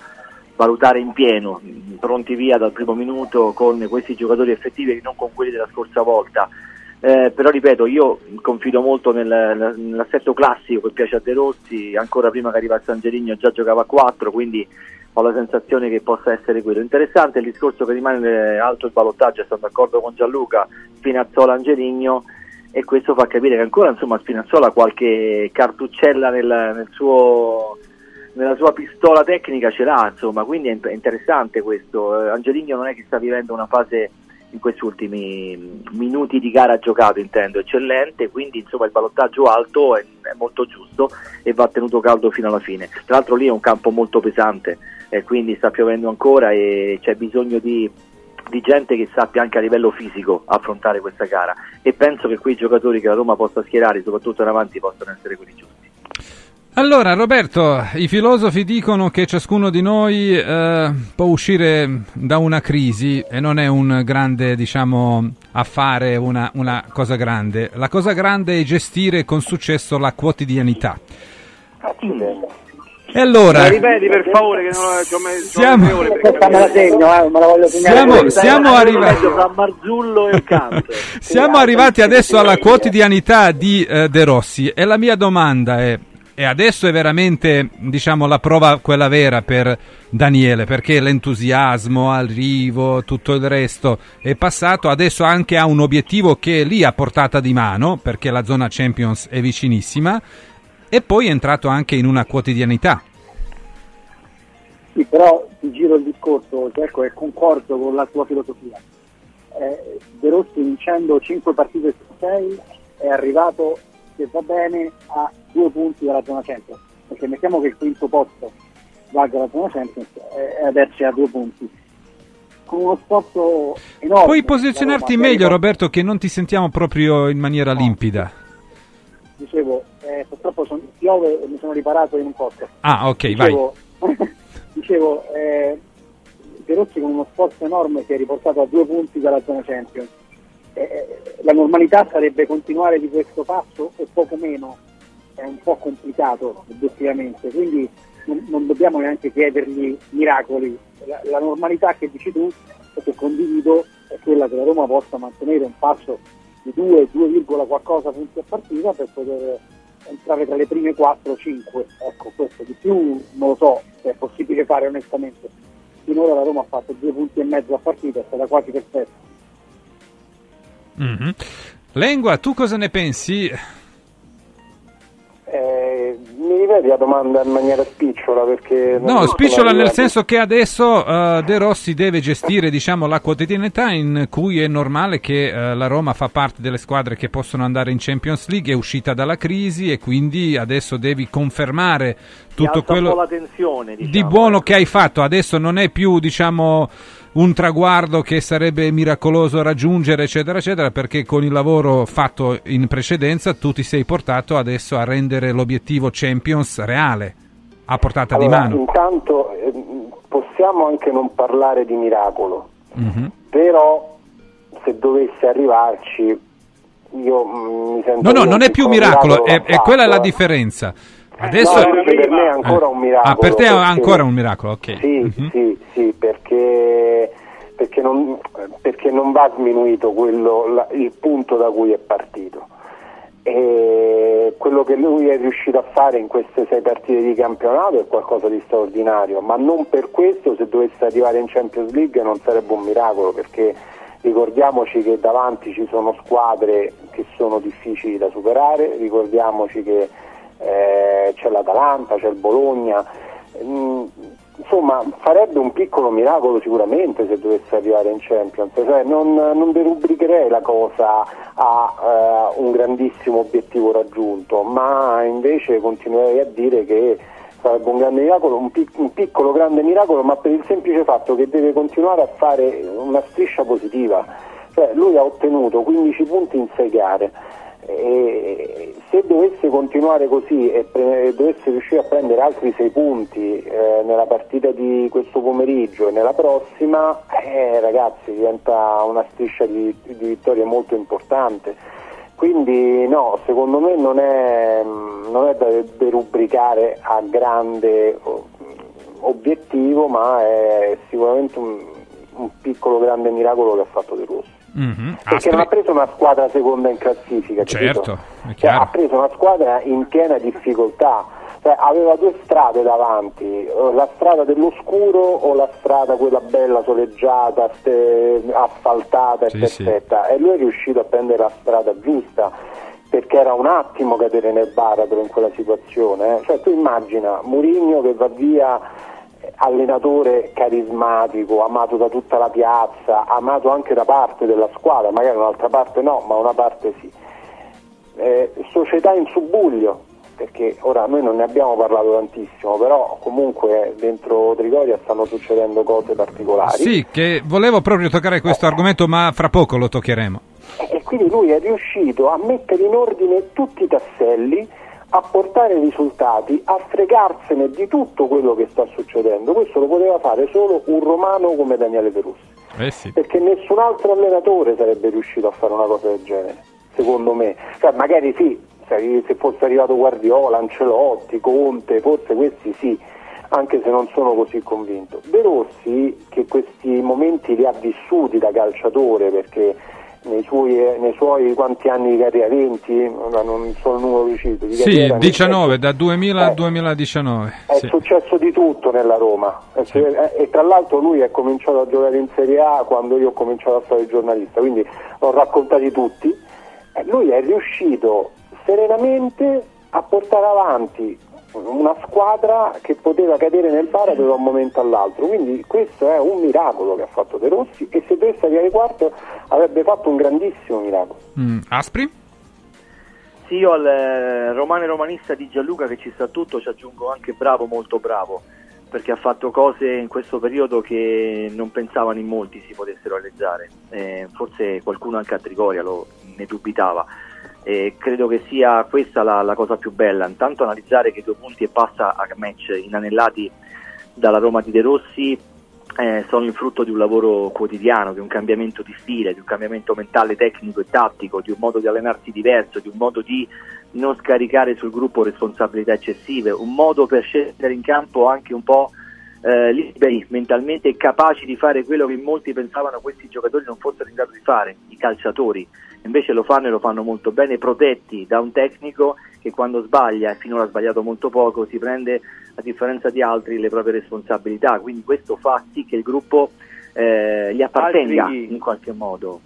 valutare in pieno, pronti via dal primo minuto con questi giocatori effettivi e non con quelli della scorsa volta. Eh, però ripeto, io confido molto nel- nell'assetto classico che piace a De Rossi, ancora prima che arrivasse Angeligno già giocava a 4, quindi ho la sensazione che possa essere quello. Interessante il discorso che rimane alto il ballottaggio, sono d'accordo con Gianluca, Spinazzola Angeligno e questo fa capire che ancora insomma Spinazzola ha qualche cartuccella nel, nel suo, nella sua pistola tecnica ce l'ha, insomma, quindi è, interessante questo. Eh, Angeligno non è che sta vivendo una fase in questi ultimi mm, minuti di gara giocato, intendo, eccellente, quindi insomma il ballottaggio alto è, è molto giusto e va tenuto caldo fino alla fine. Tra l'altro lì è un campo molto pesante, e quindi sta piovendo ancora e c'è bisogno di, di gente che sappia anche a livello fisico affrontare questa gara e penso che quei giocatori che la Roma possa schierare, soprattutto in avanti, possano essere quelli giusti. Allora, Roberto, i filosofi dicono che ciascuno di noi eh, può uscire da una crisi e non è un grande, diciamo, affare, una, una cosa grande. La cosa grande è gestire con successo la quotidianità. E allora, La ripeti per favore che non ci ho messo Siamo- tre ore per Questa me la segno, eh, me la voglio segnare. Siamo- siamo arrivati- fra Marzullo e canto. [laughs] siamo arrivati adesso alla quotidianità di eh, De Rossi e la mia domanda è, e adesso è veramente, diciamo, la prova quella vera per Daniele, perché l'entusiasmo, arrivo, tutto il resto è passato, adesso anche ha un obiettivo che è lì a portata di mano, perché la zona Champions è vicinissima, e poi è entrato anche in una quotidianità. Sì, però ti giro il discorso, ecco, e concordo con la tua filosofia. Eh, De Rossi vincendo 5 partite su 6 è arrivato, se va bene, a due punti dalla zona Champions, perché mettiamo che il quinto posto valga la zona Champions eh, e adesso a due punti. Con uno sforzo enorme. Puoi posizionarti Roma, meglio, che Roberto, che non ti sentiamo proprio in maniera limpida. Dicevo, eh, purtroppo son- piove e mi sono riparato in un posto. Ah, ok, vai. dicevo, [laughs] dicevo eh, De Rossi con uno sforzo enorme si è riportato a due punti dalla zona Champions. La normalità sarebbe continuare di questo passo o poco meno, è un po' complicato obiettivamente, quindi non, non dobbiamo neanche chiedergli miracoli. La, la normalità che dici tu, e che condivido, è quella che la Roma possa mantenere un passo di 2, 2, qualcosa punti a partita per poter entrare tra le prime 4-5. Ecco, questo di più non lo so se è possibile fare onestamente. Finora la Roma ha fatto due punti e mezzo a partita, è stata quasi perfetta. Mhm. Lengua, tu cosa ne pensi? Eh, mi ripeti la domanda in maniera spicciola perché... No, spicciola nel senso che adesso eh, De Rossi deve gestire diciamo, la quotidianità in cui è normale che eh, la Roma fa parte delle squadre che possono andare in Champions League, è uscita dalla crisi e quindi adesso devi confermare tutto quello tensione, diciamo. di buono che hai fatto. Adesso non è più diciamo, un traguardo che sarebbe miracoloso raggiungere, eccetera, eccetera, perché con il lavoro fatto in precedenza tu ti sei portato adesso a rendere l'obiettivo Champions reale, a portata Allora, di mano. Intanto eh, possiamo anche non parlare di miracolo, Mhm. però se dovesse arrivarci io mm, mi sento... No, no, non è più miracolo, va è, è quella la differenza. Adesso No, per me è ancora un miracolo. Ah, per te è ancora un miracolo, ok. Sì, Mhm. sì, sì, perché, perché, non, perché non va sminuito quello, la- il punto da cui è partito. E quello che lui è riuscito a fare in queste sei partite di campionato è qualcosa di straordinario, ma non per questo se dovesse arrivare in Champions League non sarebbe un miracolo, perché ricordiamoci che davanti ci sono squadre che sono difficili da superare, ricordiamoci che eh, c'è l'Atalanta, c'è il Bologna, Mm, insomma farebbe un piccolo miracolo sicuramente se dovesse arrivare in Champions, cioè, non, non derubricherei la cosa a eh, un grandissimo obiettivo raggiunto, ma invece continuerei a dire che sarebbe un grande miracolo, un, pic- un piccolo grande miracolo, ma per il semplice fatto che deve continuare a fare una striscia positiva, cioè lui ha ottenuto 15 punti in 6 gare e se dovesse continuare così e pre- dovesse riuscire a prendere altri 6 punti eh, nella partita di questo pomeriggio e nella prossima, eh, ragazzi diventa una striscia di, di vittorie molto importante. Quindi no, secondo me non è, non è da derubricare a grande obiettivo, ma è sicuramente un, un piccolo grande miracolo che ha fatto De Rossi. Mhm. Perché non ha preso una squadra seconda in classifica? Certo, Cioè, ha preso una squadra in piena difficoltà, Cioè, aveva due strade davanti, la strada dell'oscuro o la strada quella bella soleggiata, asfaltata e Sì, perfetta e lui è riuscito a prendere la strada giusta perché era un attimo cadere nel baratro in quella situazione. eh. Cioè, tu immagina Murigno che va via allenatore carismatico, amato da tutta la piazza, amato anche da parte della squadra, magari un'altra parte no, ma una parte sì. Eh, società in subbuglio, perché ora noi non ne abbiamo parlato tantissimo, però comunque dentro Trigoria stanno succedendo cose particolari. Sì, che volevo proprio toccare questo argomento, ma fra poco lo toccheremo. E quindi lui è riuscito a mettere in ordine tutti i tasselli, a portare risultati, a fregarsene di tutto quello che sta succedendo. Questo lo poteva fare solo un romano come Daniele Perussi, Eh sì. perché nessun altro allenatore sarebbe riuscito a fare una cosa del genere, secondo me. Cioè, magari sì, se se fosse arrivato Guardiola, Ancelotti, Conte, forse questi sì, anche se non sono così convinto. De Rossi, che questi momenti li ha vissuti da calciatore, perché nei suoi, nei suoi quanti anni di carriera, 20, ora non so il numero preciso, di Sì, carriera, 19, da 2000 a Eh. 2019. è sì. successo di tutto nella Roma e, e- tra l'altro lui è cominciato a giocare in Serie A quando io ho cominciato a fare il giornalista, quindi l'ho raccontati tutti. Lui è riuscito serenamente a portare avanti una squadra che poteva cadere nel baratro da un momento all'altro, quindi questo è un miracolo che ha fatto De Rossi e se dovesse arrivare quarto avrebbe fatto un grandissimo miracolo. Mm, Aspri? Sì, io al eh, romano e romanista di Gianluca che ci sta tutto ci aggiungo anche bravo, molto bravo, perché ha fatto cose in questo periodo che non pensavano in molti si potessero realizzare. Eh, forse qualcuno anche a Trigoria lo, ne dubitava. E credo che sia questa la, la cosa più bella, intanto analizzare che due punti e passa a match inanellati dalla Roma di De Rossi eh, sono il frutto di un lavoro quotidiano, di un cambiamento di stile, di un cambiamento mentale, tecnico e tattico, di un modo di allenarsi diverso, di un modo di non scaricare sul gruppo responsabilità eccessive, un modo per scendere in campo anche un po' eh, liberi mentalmente e capaci di fare quello che molti pensavano questi giocatori non fossero in grado di fare, i calciatori. Invece lo fanno e lo fanno molto bene, protetti da un tecnico che quando sbaglia, e finora ha sbagliato molto poco, si prende a differenza di altri le proprie responsabilità, quindi questo fa sì che il gruppo eh, gli appartenga Altri- in qualche modo.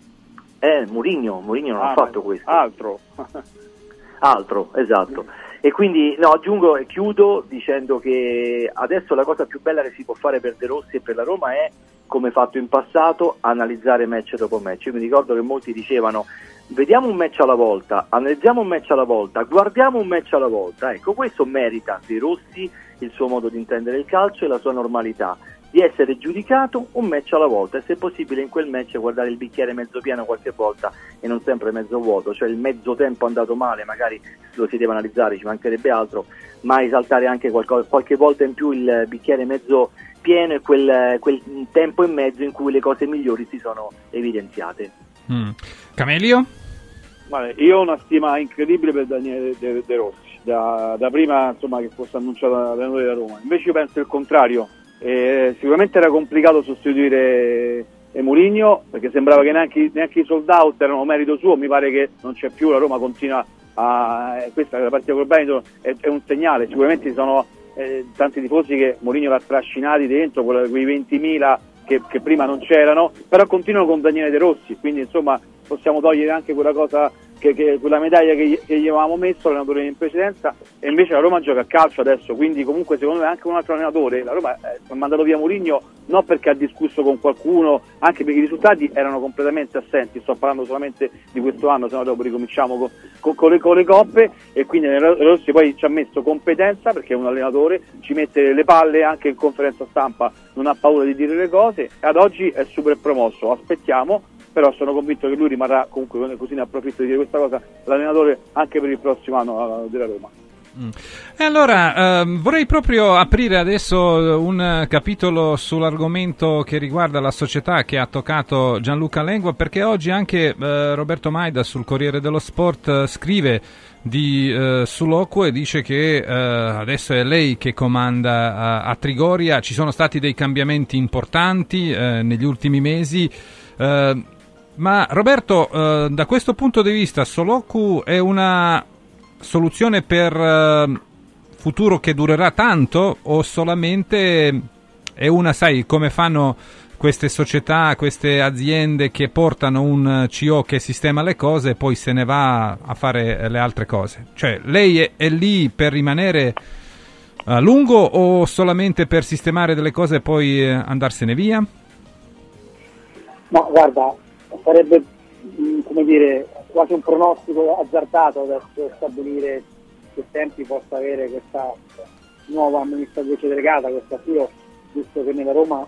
Eh, Murigno, Murigno non Ah, ha fatto questo. Altro. [laughs] Altro, esatto. E quindi no, aggiungo e chiudo dicendo che adesso la cosa più bella che si può fare per De Rossi e per la Roma è, come fatto in passato, analizzare match dopo match. Io mi ricordo che molti dicevano vediamo un match alla volta, analizziamo un match alla volta, guardiamo un match alla volta. Ecco, questo merita De Rossi il suo modo di intendere il calcio e la sua normalità di essere giudicato un match alla volta e se possibile in quel match guardare il bicchiere mezzo pieno qualche volta e non sempre mezzo vuoto, cioè il mezzo tempo andato male, magari lo si deve analizzare, ci mancherebbe altro, ma esaltare anche qualco- qualche volta in più il bicchiere mezzo pieno e quel, quel tempo e mezzo in cui le cose migliori si sono evidenziate. Mm. Camelio? Guarda, io ho una stima incredibile per Daniele De, De Rossi, da, da prima insomma, che fosse annunciato l'allenatore della Roma. Invece io penso il contrario. Eh, sicuramente era complicato sostituire eh, Mourinho perché sembrava che neanche, neanche i sold out erano merito suo. Mi pare che non c'è più, la Roma continua a. eh, questa la partita col Veneto è, è un segnale. Sicuramente ci sono eh, tanti tifosi che Mourinho l'ha trascinati dentro, quei 20.000 che, che prima non c'erano, però continuano con Daniele De Rossi, quindi insomma possiamo togliere anche quella cosa, che, che- quella medaglia che, gli- che gli avevamo messo allenatore in precedenza e invece la Roma gioca a calcio adesso, quindi comunque secondo me anche un altro allenatore, la Roma eh, ha mandato via Mourinho non perché ha discusso con qualcuno, anche perché i risultati erano completamente assenti, sto parlando solamente di questo anno, se no dopo ricominciamo con, con- con le, con le coppe e quindi Rossi poi ci ha messo competenza perché è un allenatore, ci mette le palle anche in conferenza stampa, non ha paura di dire le cose e ad oggi è super promosso, aspettiamo, però sono convinto che lui rimarrà comunque, così ne approfitto di dire questa cosa, l'allenatore anche per il prossimo anno eh, della Roma. E allora ehm, vorrei proprio aprire adesso eh, un capitolo sull'argomento che riguarda la società che ha toccato Gianluca Lengua perché oggi anche eh, Roberto Maida sul Corriere dello Sport eh, scrive di eh, Suloquo e dice che eh, adesso è lei che comanda a, a Trigoria, ci sono stati dei cambiamenti importanti negli ultimi mesi. Eh, ma Roberto, eh, da questo punto di vista, Soloku è una soluzione per eh, futuro che durerà tanto o solamente è una, sai, come fanno queste società, queste aziende che portano un CO che sistema le cose e poi se ne va a fare eh, le altre cose? Cioè, lei è, è lì per rimanere a lungo o solamente per sistemare delle cose e poi eh, andarsene via? Ma guarda, sarebbe mh, come dire, quasi un pronostico azzardato adesso stabilire che tempi possa avere questa nuova amministratrice delegata, questa FIO, visto che nella Roma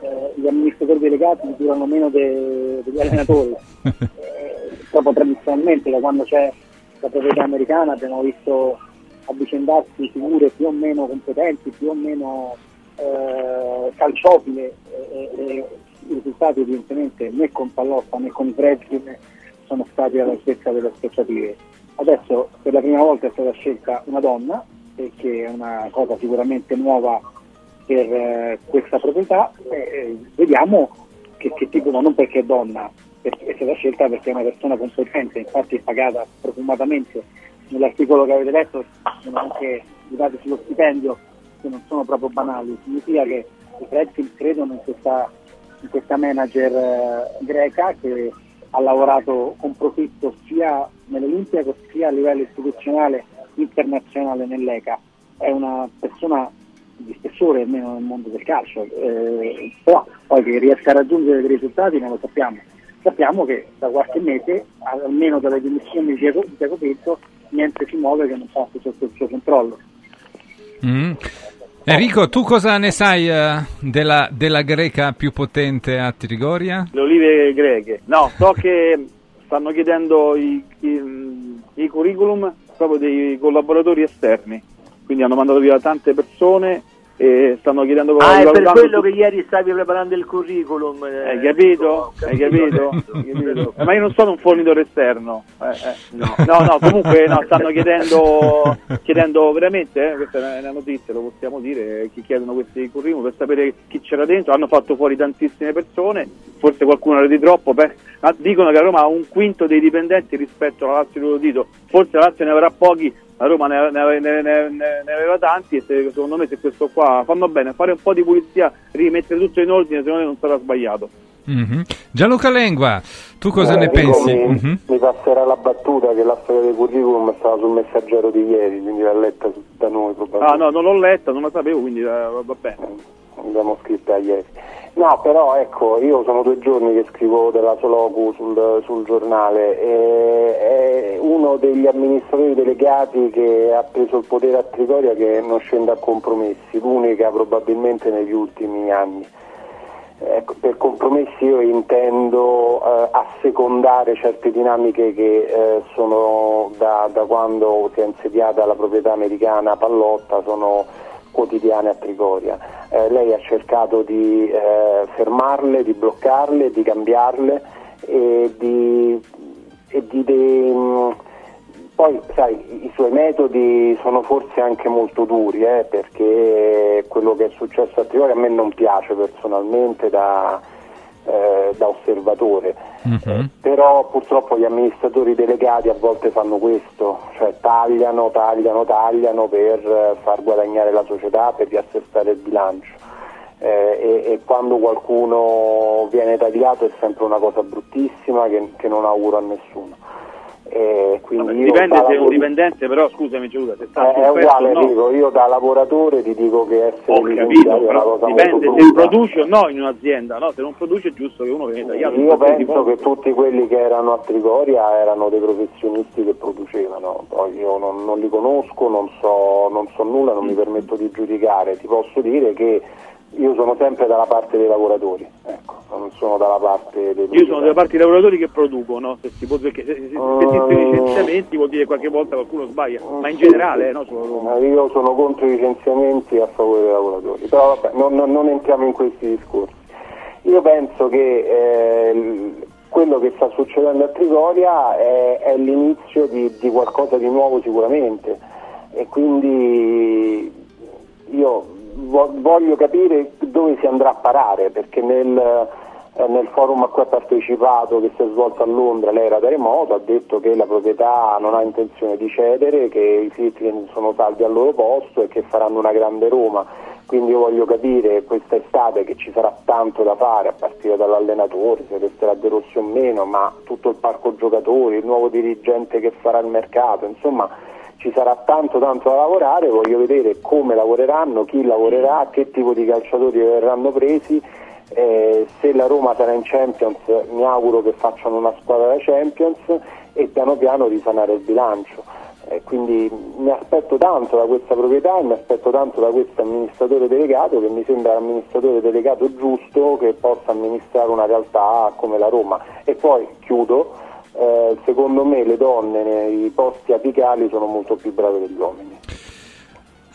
eh, gli amministratori delegati durano meno de- degli allenatori. [laughs] Eh, proprio tradizionalmente, da quando c'è la proprietà americana abbiamo visto avvicendarsi figure più o meno competenti, più o meno eh, calciopile e, e i risultati evidentemente né con Pallotta né con prezzi sono stati all'altezza delle aspettative. Adesso per la prima volta è stata scelta una donna, che è una cosa sicuramente nuova per eh, questa proprietà, e, e vediamo che, che tipo, ma non perché è donna, è stata scelta perché è una persona competente, infatti è pagata profumatamente. Nell'articolo che avete letto, sono anche i dati sullo stipendio che non sono proprio banali, significa che i prezzi credono in questa, in questa manager eh, greca che ha lavorato con profitto sia nell'Olimpiaco sia a livello istituzionale internazionale nell'ECA. È una persona di spessore almeno nel mondo del calcio, eh, però poi che riesca a raggiungere dei risultati non lo sappiamo. Sappiamo che da qualche mese, almeno dalle dimissioni di di Pinto, niente si muove che non passi sotto il suo controllo. Mm. Enrico, tu cosa ne sai eh, della, della greca più potente a Trigoria? Le olive greche. No, so che stanno chiedendo i, i- i curriculum proprio dei collaboratori esterni, quindi hanno mandato via tante persone e stanno chiedendo Ah, è per quello che ieri stavi preparando il curriculum. eh, Hai capito? ho Hai capito? Hai capito? [laughs] Eh, Ma io non sono un fornitore esterno. Eh, eh. No, no, comunque no, stanno chiedendo, chiedendo veramente, eh, questa è una notizia, lo possiamo dire, chi chiedono questi curriculum per sapere chi c'era dentro. Hanno fatto fuori tantissime persone, forse qualcuno era di troppo. ma dicono che a Roma ha un quinto dei dipendenti rispetto alla Lazio di Lodito. Forse la Lazio ne avrà pochi la Roma ne, ne- ne- ne- ne aveva tanti e se- secondo me se questo qua fanno bene, fare un po' di pulizia, rimettere tutto in ordine, secondo me non sarà sbagliato. Mhm. Gianluca Lengua, tu cosa Eh, ne pensi? Mi, Mhm. mi passerà la battuta che la storia del curriculum stava sul messaggero di ieri, quindi l'ha letta da noi probabilmente. Ah no, non l'ho letta, non la sapevo, quindi eh, va bene. L'abbiamo scritta ieri. No, però ecco, io sono due giorni che scrivo della Solocu sul, sul giornale e è uno degli amministratori delegati che ha preso il potere a Trigoria che non scende a compromessi, l'unica probabilmente negli ultimi anni. Ecco, per compromessi io intendo eh, assecondare certe dinamiche che eh, sono da, da quando si è insediata la proprietà americana Pallotta, sono quotidiane a Trigoria. Eh, lei ha cercato di eh, fermarle, di bloccarle, di cambiarle e di, e di- di- mh, poi sai, i suoi metodi sono forse anche molto duri, eh, perché quello che è successo a Trigoria a me non piace personalmente da, eh, da osservatore, però purtroppo gli amministratori delegati a volte fanno questo, cioè tagliano, tagliano, tagliano per eh, far guadagnare la società, per riassestare il bilancio. Eh, e, e quando qualcuno viene tagliato è sempre una cosa bruttissima che, che non auguro a nessuno. Eh, quindi io Dipende se è un dipendente, però scusami Giuda, se sta eh, è uguale no. Enrico, io da lavoratore ti dico che essere Ho capito, è però dipende se produce o no in un'azienda, no? Se non produce è giusto che uno viene tagliato. Io penso che tutti quelli che erano a Trigoria erano dei professionisti che producevano, poi io non, non li conosco, non so, non so nulla, non mi permetto di giudicare, ti posso dire che io sono sempre dalla parte dei lavoratori, ecco, non sono dalla parte dei Io sono della parte dei lavoratori che producono, se, si può, perché se, se, se esistono i licenziamenti vuol dire che qualche volta qualcuno sbaglia, ma in generale, eh, no, Roma. Eh, Io sono contro i licenziamenti a favore dei lavoratori, però vabbè, non, non- non entriamo in questi discorsi. Io penso che eh, quello che sta succedendo a Trigoria è, è l'inizio di, di qualcosa di nuovo sicuramente. E quindi io voglio capire dove si andrà a parare perché nel, eh, nel forum a cui ha partecipato che si è svolto a Londra lei era da remoto ha detto che la proprietà non ha intenzione di cedere che i Friedkin sono saldi al loro posto e che faranno una grande Roma. Quindi io voglio capire questa estate che ci sarà tanto da fare a partire dall'allenatore se resterà De Rossi o meno ma tutto il parco giocatori il nuovo dirigente che farà il mercato insomma ci sarà tanto tanto da lavorare, voglio vedere come lavoreranno, chi lavorerà, che tipo di calciatori verranno presi, eh, se la Roma sarà in Champions mi auguro che facciano una squadra da Champions e piano piano risanare il bilancio. Eh, quindi mi aspetto tanto da questa proprietà e mi aspetto tanto da questo amministratore delegato che mi sembra l'amministratore delegato giusto che possa amministrare una realtà come la Roma. E poi chiudo, eh, secondo me le donne nei posti apicali sono molto più brave degli uomini.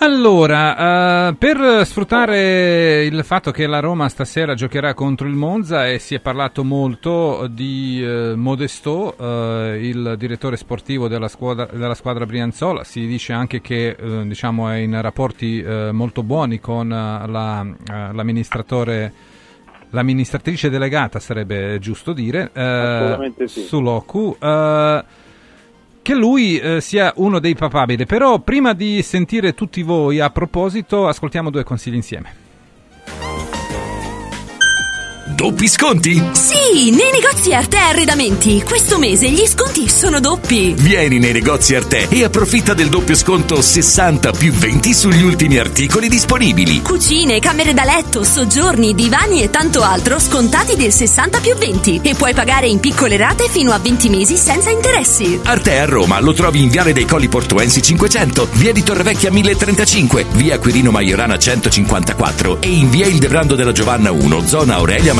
Allora, eh, per sfruttare il fatto che la Roma stasera giocherà contro il Monza e si è parlato molto di eh, Modesto, eh, il direttore sportivo della squadra, della squadra Brianzola, si dice anche che diciamo, è in rapporti molto buoni con la, l'amministratore, l'amministratrice delegata, sarebbe giusto dire, eh, sì. su Locu. eh, che lui eh, sia uno dei papabili. Però prima di sentire tutti voi a proposito, ascoltiamo due consigli insieme. Doppi sconti? Sì, nei negozi Arte Arredamenti. Questo mese gli sconti sono doppi. Vieni nei negozi Arte e approfitta del doppio sconto 60 più 20 sugli ultimi articoli disponibili. Cucine, camere da letto, soggiorni, divani e tanto altro scontati del 60 più 20 e puoi pagare in piccole rate fino a 20 mesi senza interessi. Arte a Roma lo trovi in Viale dei Colli Portuensi 500, Via di Torrevecchia 1035, Via Quirino Maiorana 154 e in Via Il Debrando della Giovanna 1, zona Aurelia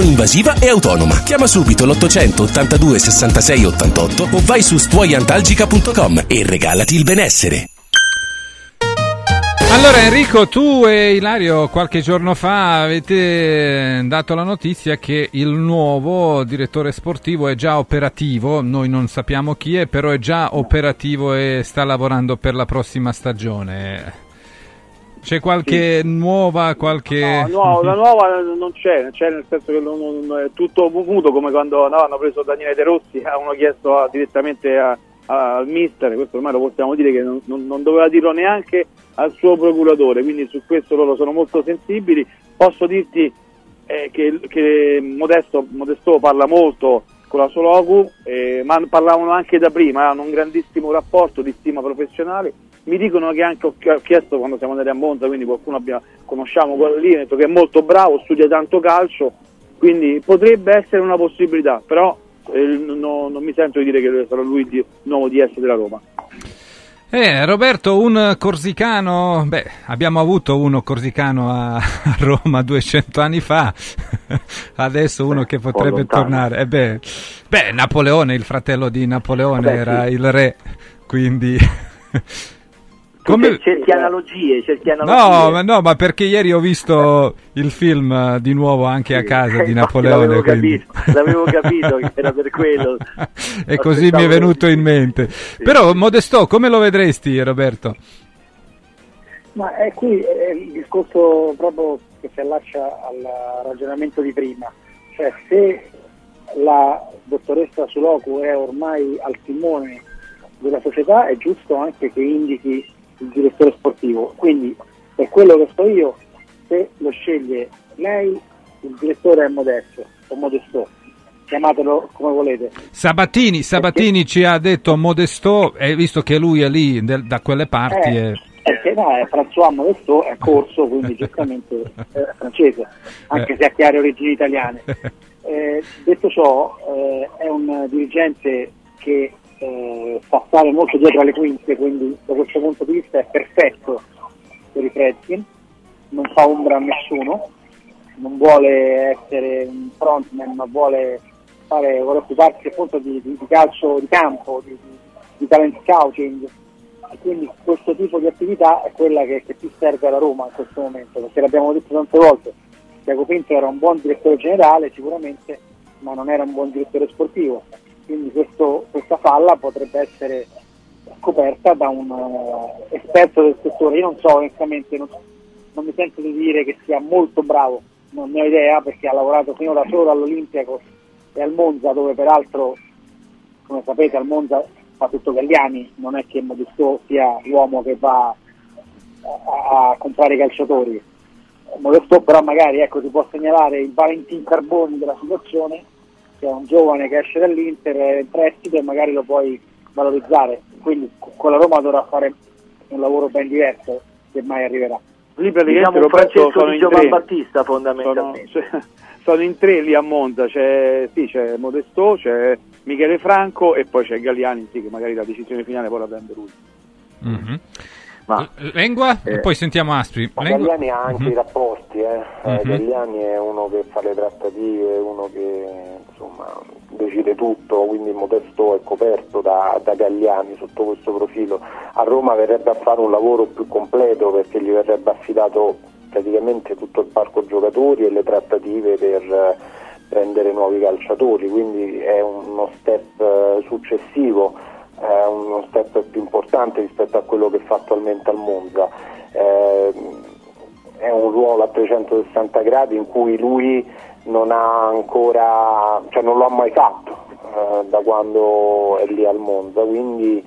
invasiva e autonoma. Chiama subito l'800 82 66 88 o vai su stuoiantalgica.com e regalati il benessere. Allora Enrico, tu e Ilario qualche giorno fa avete dato la notizia che il nuovo direttore sportivo è già operativo, noi non sappiamo chi è, però è già operativo e sta lavorando per la prossima stagione. C'è qualche nuova, qualche... No, no, la nuova non c'è, c'è nel senso che non- non- è tutto muto come quando no, hanno preso Daniele De Rossi, avevano chiesto a- direttamente a- a- al mister, questo ormai lo possiamo dire che non, non- non doveva dirlo neanche al suo procuratore, quindi su questo loro sono molto sensibili. Posso dirti eh, che, che Modesto, Modesto parla molto con la Sologu, eh, ma parlavano anche da prima, hanno un grandissimo rapporto di stima professionale. Mi dicono che anche ho ch- ho chiesto quando siamo andati a Monza, quindi qualcuno abbia, conosciamo quello lì, ha detto che è molto bravo, studia tanto calcio, quindi potrebbe essere una possibilità, però eh, no- non mi sento di dire che sarà lui il nuovo DS della Roma. Eh, Roberto, un corsicano, beh, abbiamo avuto uno corsicano a, Roma 200 anni fa, [laughs] adesso uno che potrebbe tornare. Eh beh, beh, Napoleone, il fratello di Napoleone, Vabbè, era sì. il re, quindi... [laughs] Cer- cerchi analogie, cerchi analogie. No, ma no, ma perché ieri ho visto il film eh, di nuovo anche a casa di [laughs] Napoleone. L'avevo quindi- capito, l'avevo capito che era per quello. [laughs] e così mi è venuto in mente. Però, Modesto, come lo vedresti, Roberto? Ma è qui è il discorso proprio che si allaccia al ragionamento di prima, cioè se la dottoressa Suloku è ormai al timone della società è giusto anche che indichi il direttore sportivo, quindi per quello che so io, se lo sceglie lei, il direttore è Modesto o Modesto, chiamatelo come volete. Sabatini, Sabatini ci ha detto Modesto, e visto che lui è lì del- da quelle parti, Eh, è- Perché no, è François Modesto è corso, quindi [laughs] giustamente è francese, anche se ha chiare origini italiane. [laughs] Eh, detto ciò, eh, è un dirigente che eh, stare molto dietro alle quinte, quindi da questo punto di vista è perfetto per i Fredkin, non fa ombra a nessuno, non vuole essere un frontman, ma vuole, fare, vuole occuparsi appunto di, di- di calcio di campo, di, di- talent scouting, e quindi questo tipo di attività è quella che, che più serve alla Roma in questo momento, perché l'abbiamo detto tante volte, Tiago Pinto era un buon direttore generale sicuramente, ma non era un buon direttore sportivo, quindi questo- questa falla potrebbe essere coperta da un eh, esperto del settore. Io non so onestamente, non, non mi sento di dire che sia molto bravo, non ne ho idea perché ha lavorato finora solo all'Olimpiakos e al Monza dove peraltro come sapete al Monza fa tutto Galliani, non è che Modesto sia l'uomo che va a, a comprare i calciatori. Modesto però magari ecco, si può segnalare il Valentin Carboni della situazione, che è un giovane che esce dall'Inter, è in prestito e magari lo puoi valorizzare. Quindi co- con la Roma dovrà fare un lavoro ben diverso che mai arriverà. Lì praticamente Diciamo un Roberto Francesco sono di in Giovan tre. Battista fondamentalmente. Sono, cioè, [laughs] sono in tre lì a Monza, c'è, sì, c'è Modesto, c'è Michele Franco e poi c'è Galliani, sì, che magari la decisione finale poi la prende lui. Mhm. L- Lengua? eh, Poi sentiamo Aspri. Ma Lengua- Galliani ha anche Mhm. i rapporti, eh. Mhm. Galliani è uno che fa le trattative, uno che insomma decide tutto, quindi Modesto è coperto da, da Galliani sotto questo profilo. A Roma verrebbe a fare un lavoro più completo perché gli verrebbe affidato praticamente tutto il parco giocatori e le trattative per eh, prendere nuovi calciatori, quindi è uno step eh, successivo, è uno step più importante rispetto a quello che fa attualmente al Monza. Eh, è un ruolo a 360 gradi in cui lui non ha ancora, cioè non lo ha mai fatto eh, da quando è lì al Monza, quindi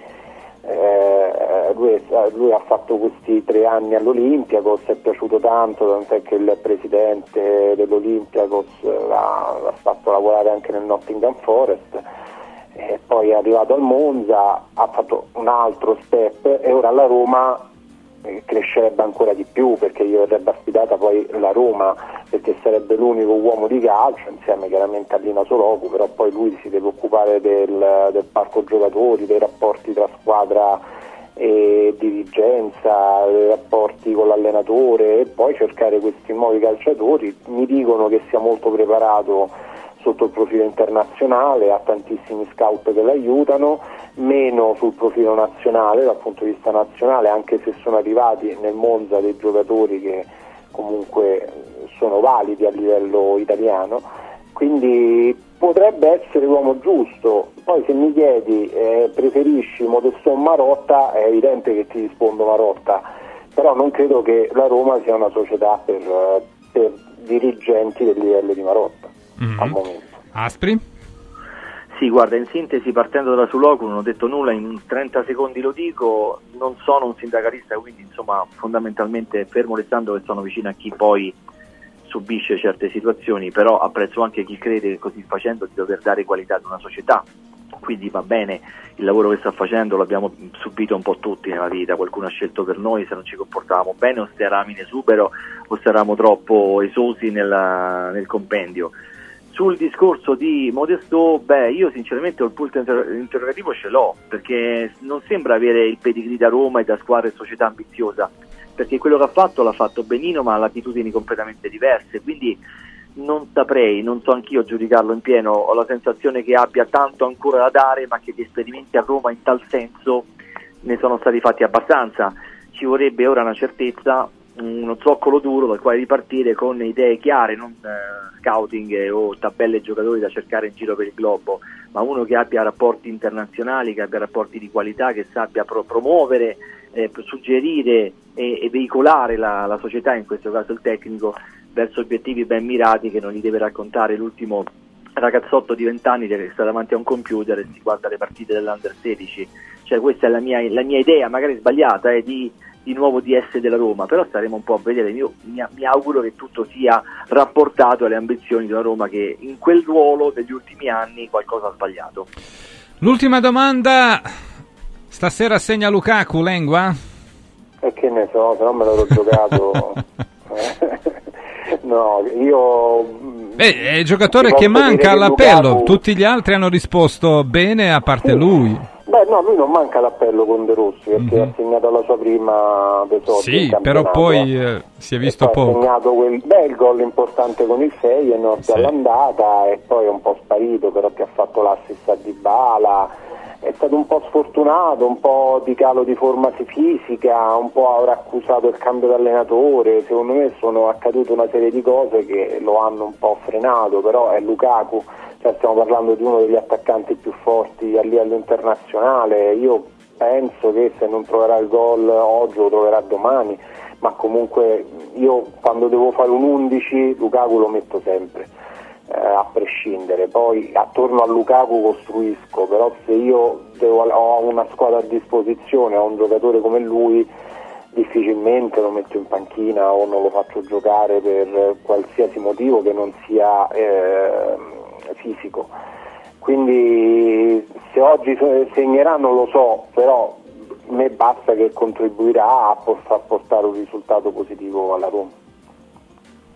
eh, lui, lui ha fatto questi tre anni all'Olimpiakos, è piaciuto tanto, tant'è che il presidente dell'Olimpiakos eh, l'ha, l'ha fatto lavorare anche nel Nottingham Forest e poi è arrivato al Monza, ha fatto un altro step e ora alla Roma eh, crescerebbe ancora di più perché gli verrebbe affidata poi la Roma perché sarebbe l'unico uomo di calcio insieme chiaramente a Lina Soloku però poi lui si deve occupare del, del parco giocatori, dei rapporti tra squadra e dirigenza, dei rapporti con l'allenatore e poi cercare questi nuovi calciatori. Mi dicono che sia molto preparato sotto il profilo internazionale, ha tantissimi scout che l'aiutano, meno sul profilo nazionale, dal punto di vista nazionale, anche se sono arrivati nel Monza dei giocatori che comunque sono validi a livello italiano, quindi potrebbe essere l'uomo giusto. Poi se mi chiedi eh, preferisci Modesto o Marotta, è evidente che ti rispondo Marotta, però non credo che la Roma sia una società per, eh, per dirigenti del livello di Marotta al momento. Aspri? Sì, guarda, in sintesi, partendo dalla Sulocu, non ho detto nulla, in 30 secondi lo dico, non sono un sindacalista, quindi insomma fondamentalmente fermo restando che sono vicino a chi poi subisce certe situazioni, però apprezzo anche chi crede che così facendo di dover dare qualità ad una società. Quindi va bene, il lavoro che sta facendo l'abbiamo subito un po' tutti nella vita, qualcuno ha scelto per noi se non ci comportavamo bene o se eravamo in esubero o se eravamo troppo esosi nella- nel compendio. Sul discorso di Modesto, beh, io sinceramente il punto inter- interrogativo ce l'ho, perché non sembra avere il pedigree da Roma e da squadra e società ambiziosa, perché quello che ha fatto l'ha fatto benino, ma ha attitudini completamente diverse, quindi non saprei, non so anch'io giudicarlo in pieno, ho la sensazione che abbia tanto ancora da dare, ma che gli esperimenti a Roma in tal senso ne sono stati fatti abbastanza. Ci vorrebbe ora una certezza, uno zoccolo duro dal quale ripartire con idee chiare, non eh, scouting o tabelle giocatori da cercare in giro per il globo, ma uno che abbia rapporti internazionali, che abbia rapporti di qualità, che sappia pro- promuovere, eh, suggerire e, e veicolare la, la società, in questo caso il tecnico, verso obiettivi ben mirati che non gli deve raccontare l'ultimo ragazzotto di 20 anni che sta davanti a un computer e si guarda le partite dell'Under 16. Cioè questa è la mia, la mia idea, magari sbagliata, eh, di, di nuovo DS della Roma, però staremo un po' a vedere. Io mi, mi auguro che tutto sia rapportato alle ambizioni della Roma che in quel ruolo degli ultimi anni qualcosa ha sbagliato. L'ultima domanda. Stasera segna Lukaku, Lengua? E che ne so, se no me l'ero giocato. [laughs] no, io. Beh, è il giocatore che manca all'appello. Lukaku- Tutti gli altri hanno risposto bene, a parte lui. Beh, no, lui non manca l'appello con De Rossi perché ha segnato la sua prima Mhm. Sì, però poi eh, si è visto E poi Ha poco. segnato quel bel gol importante con il Feyenoord Sì. all'andata e poi è un po' sparito, però che ha fatto l'assist a Dybala. È stato un po' sfortunato, un po' di calo di forma fisica, un po' avrà accusato il cambio d'allenatore. Secondo me sono accadute una serie di cose che lo hanno un po' frenato, però è Lukaku, cioè stiamo parlando di uno degli attaccanti più forti a livello internazionale. Io penso che se non troverà il gol oggi lo troverà domani, ma comunque io quando devo fare un 11 Lukaku lo metto sempre, eh, a prescindere. Poi attorno a Lukaku costruisco, però se io devo- ho una squadra a disposizione, ho un giocatore come lui, difficilmente lo metto in panchina o non lo faccio giocare per qualsiasi motivo che non sia eh, fisico. Quindi se oggi se- segnerà non lo so, però a me basta che contribuirà a, por- a portare un risultato positivo alla Roma.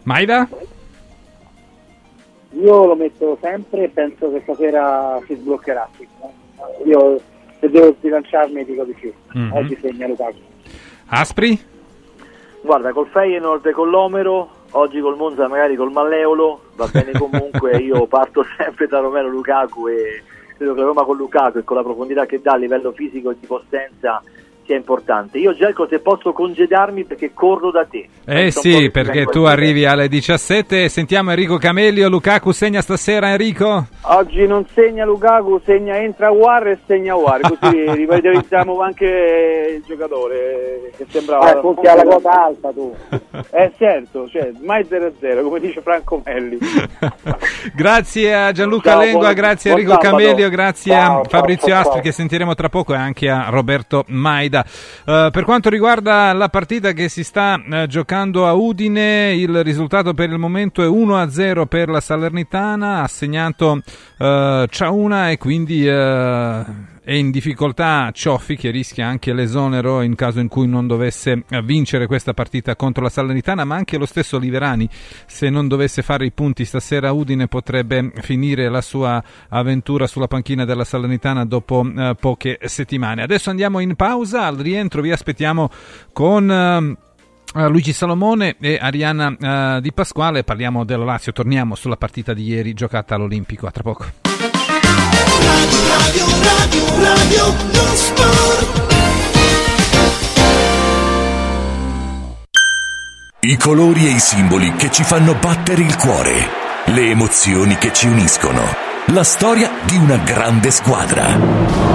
Maida? Io lo metto sempre e penso che stasera si sbloccherà. Io se devo sbilanciarmi dico di sì. Mhm. Oggi segna Lukaku. Aspri? Guarda, col Feyenoord e con l'Omero, oggi col Monza magari col Malleolo, va bene [laughs] comunque, io parto sempre da Romero Lukaku e credo che Roma con Lukaku e con la profondità che dà a livello fisico e di potenza sia importante. Io Gelco se posso congedarmi perché corro da te. Eh Penso sì, perché tu arrivi alle 17. Sentiamo Enrico Camelio. Lukaku segna stasera, Enrico? Oggi non segna Lukaku, segna entra War e segna War, così [laughs] rivitalizziamo anche il giocatore che sembrava... Eh, punti alla quota alta tu. [laughs] Eh certo, cioè, mai 0-0, come dice Franco Melli. [laughs] Grazie a Gianluca Ciao, Lengua, buon- grazie a Enrico. Camelio, grazie Ciao, a Fabrizio ciao, Astri ciao. che sentiremo tra poco e anche a Roberto Maida. Eh, per quanto riguarda la partita che si sta eh, giocando a Udine, il risultato per il momento è 1-0 per la Salernitana, ha segnato eh, Ciauna e quindi eh, è in difficoltà Cioffi che rischia anche l'esonero in caso in cui non dovesse eh, vincere questa partita contro la Salernitana, ma anche lo stesso Liverani se non dovesse fare i punti stasera Udine potrebbe finire la sua avventura sulla panchina della Salernitana dopo eh, poche settimane. Adesso andiamo in pausa, al rientro vi aspettiamo con... ehm, uh, Luigi Salomone e Arianna uh, Di Pasquale. Parliamo dello Lazio. Torniamo sulla partita di ieri giocata all'Olimpico. A tra poco. Radio, radio, radio, lo sport. I colori e i simboli che ci fanno battere il cuore. Le emozioni che ci uniscono. La storia di una grande squadra.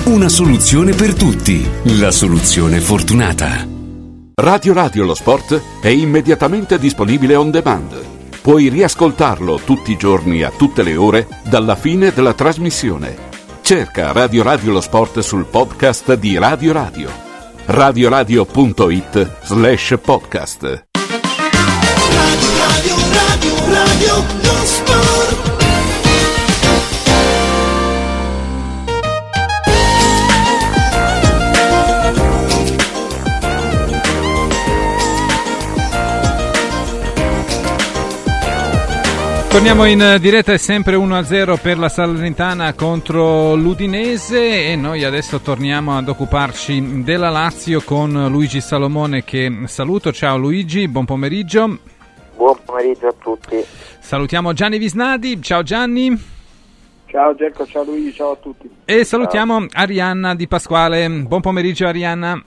Una soluzione per tutti. La soluzione fortunata. Radio Radio lo sport è immediatamente disponibile on demand. Puoi riascoltarlo tutti i giorni a tutte le ore dalla fine della trasmissione. Cerca Radio Radio lo sport sul podcast di Radio Radio. radioradio.it slash podcast. Radio, radio, radio, lo sport. Torniamo in diretta, è sempre 1-0 per la Salernitana contro l'Udinese e noi adesso torniamo ad occuparci della Lazio con Luigi Salomone che saluto. Ciao Luigi, buon pomeriggio. Buon pomeriggio a tutti. Salutiamo Gianni Visnadi, ciao Gianni. Ciao Gerco, ciao Luigi, ciao a tutti. E salutiamo Arianna Di Pasquale, buon pomeriggio Arianna.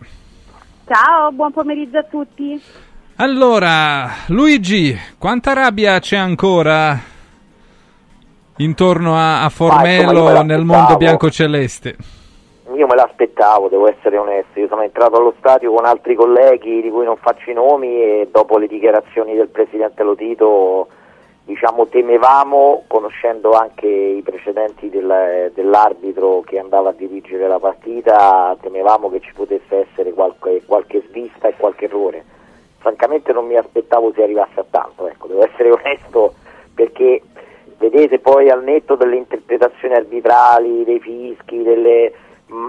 Ciao, buon pomeriggio a tutti. Allora, Luigi, quanta rabbia c'è ancora intorno a, a Formello insomma, nel mondo biancoceleste? Io me l'aspettavo, devo essere onesto. Io sono entrato allo stadio con altri colleghi di cui non faccio i nomi e dopo le dichiarazioni del presidente Lotito, diciamo, temevamo, conoscendo anche i precedenti del- dell'arbitro che andava a dirigere la partita, temevamo che ci potesse essere qualche, qualche svista e qualche errore. Francamente non mi aspettavo si arrivasse a tanto, ecco, devo essere [laughs] onesto perché vedete poi al netto delle interpretazioni arbitrali, dei fischi, delle, mh,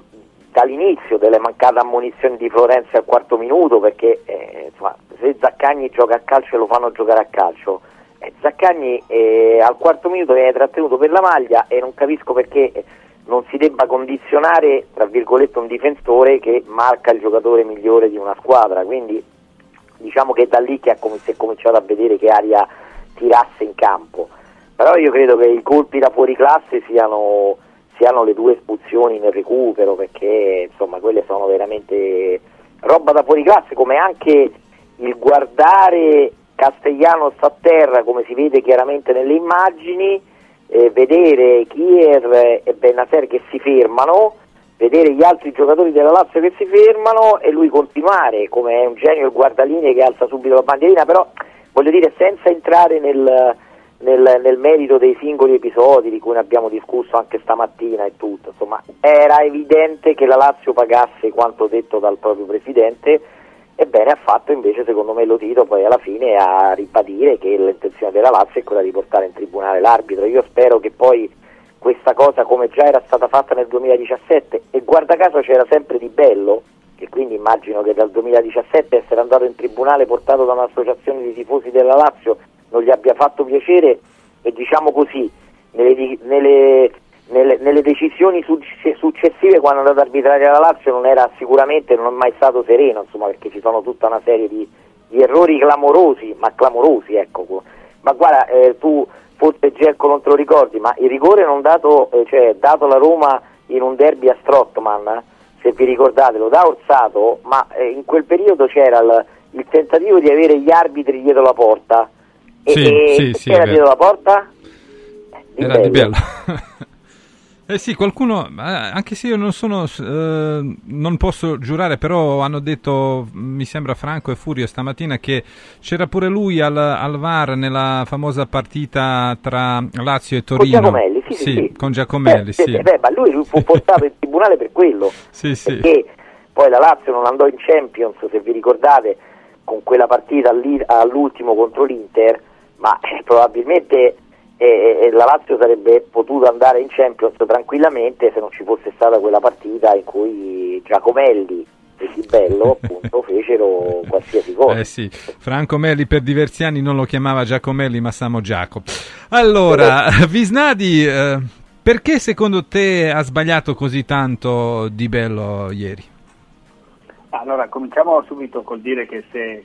dall'inizio delle mancate ammonizioni di Florenzi al quarto minuto, perché eh, insomma, se Zaccagni gioca a calcio e lo fanno giocare a calcio, eh, Zaccagni eh, al quarto minuto viene trattenuto per la maglia e non capisco perché eh, non si debba condizionare, tra virgolette, un difensore che marca il giocatore migliore di una squadra, quindi diciamo che è da lì che ha com- si è cominciato a vedere che aria tirasse in campo. Però io credo che i colpi da fuori classe siano, siano le due espulsioni nel recupero, perché insomma quelle sono veramente roba da fuori classe, come anche il guardare Castellanos a terra, come si vede chiaramente nelle immagini, eh, vedere Kier e Bennaser che si fermano, vedere gli altri giocatori della Lazio che si fermano e lui continuare come è un genio il guardalinee che alza subito la bandierina, però voglio dire senza entrare nel, nel- nel merito dei singoli episodi di cui ne abbiamo discusso anche stamattina e tutto, insomma era evidente che la Lazio pagasse quanto detto dal proprio presidente e bene ha fatto invece secondo me Lotito poi alla fine a ribadire che l'intenzione della Lazio è quella di portare in tribunale l'arbitro. Io spero che poi questa cosa come già era stata fatta nel 2017 e guarda caso c'era sempre di bello che quindi immagino che dal 2017 essere andato in tribunale portato da un'associazione di tifosi della Lazio non gli abbia fatto piacere e diciamo così nelle, nelle- nelle- nelle decisioni succe- successive quando è andato ad arbitrare la Lazio non era sicuramente non è mai stato sereno insomma perché ci sono tutta una serie di, di errori clamorosi ma clamorosi ecco. Ma guarda eh, tu forse Gerco non te lo ricordi ma il rigore non dato eh, cioè dato la Roma in un derby a Strottman se vi ricordate lo dà Orsato ma eh, in quel periodo c'era il, il tentativo di avere gli arbitri dietro la porta e, Sì, e sì, chi sì, dietro la porta? Di Era di Bello. Eh sì, qualcuno, anche se io non sono, eh, non posso giurare, però hanno detto, mi sembra Franco e Furio stamattina, che c'era pure lui al, al VAR nella famosa partita tra Lazio e Con Torino. Giacomelli, sì, sì, sì. con Giacomelli, Eh, sì. eh, beh, ma lui, fu [laughs] portato in tribunale per quello. Sì, sì. Perché poi la Lazio non andò in Champions, se vi ricordate, con quella partita all'ultimo contro l'Inter, ma eh, probabilmente eh, eh, la Lazio sarebbe potuta andare in Champions tranquillamente se non ci fosse stata quella partita in cui Giacomelli e Di Bello appunto [laughs] fecero qualsiasi cosa. Eh sì, Franco Melli per diversi anni non lo chiamava Giacomelli ma Samo Giaco. Allora, Visnadi, eh, perché secondo te ha sbagliato così tanto Di Bello ieri? Allora, cominciamo subito col dire che se eh, eh,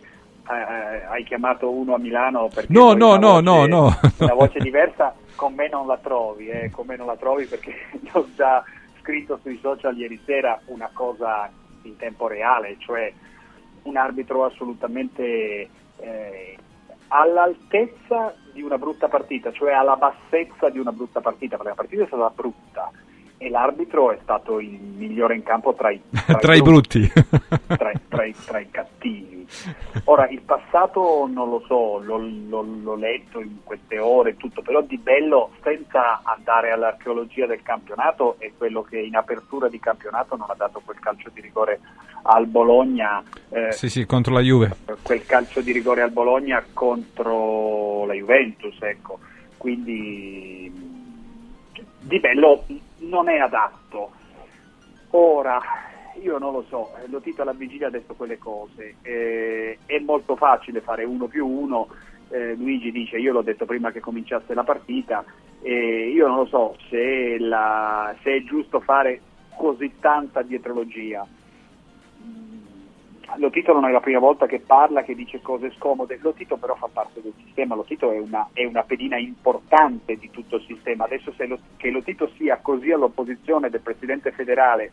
hai chiamato uno a Milano perché No, no, no, voce- no, no. [laughs] una voce diversa, con me non la trovi, eh, con me non la trovi perché [laughs] ho già scritto sui social ieri sera una cosa in tempo reale, cioè un arbitro assolutamente eh, all'altezza di una brutta partita, cioè alla bassezza di una brutta partita, perché la partita è stata brutta e l'arbitro è stato il migliore in campo tra i, [laughs] Tra i brutti. tra, i- tra i, tra cattivi. Ora, il passato non lo so, l'ho, l'ho- l'ho letto in queste ore tutto, però di bello, senza andare all'archeologia del campionato, è quello che in apertura di campionato non ha dato quel calcio di rigore al Bologna. eh, Sì, sì, contro la Juve. quel calcio di rigore al Bologna contro la Juventus, ecco. Quindi di bello non è adatto. Ora, io non lo so, eh, Lotito alla vigilia ha detto quelle cose, eh, è molto facile fare uno più uno, eh, Luigi dice io l'ho detto prima che cominciasse la partita e io non lo so se, la- se è giusto fare così tanta dietrologia. Lo Tito non è la prima volta che parla, che dice cose scomode, Lo Tito però fa parte del sistema, Lo Tito è una, è una pedina importante di tutto il sistema. Adesso lo, che Lo Tito sia così all'opposizione del Presidente federale,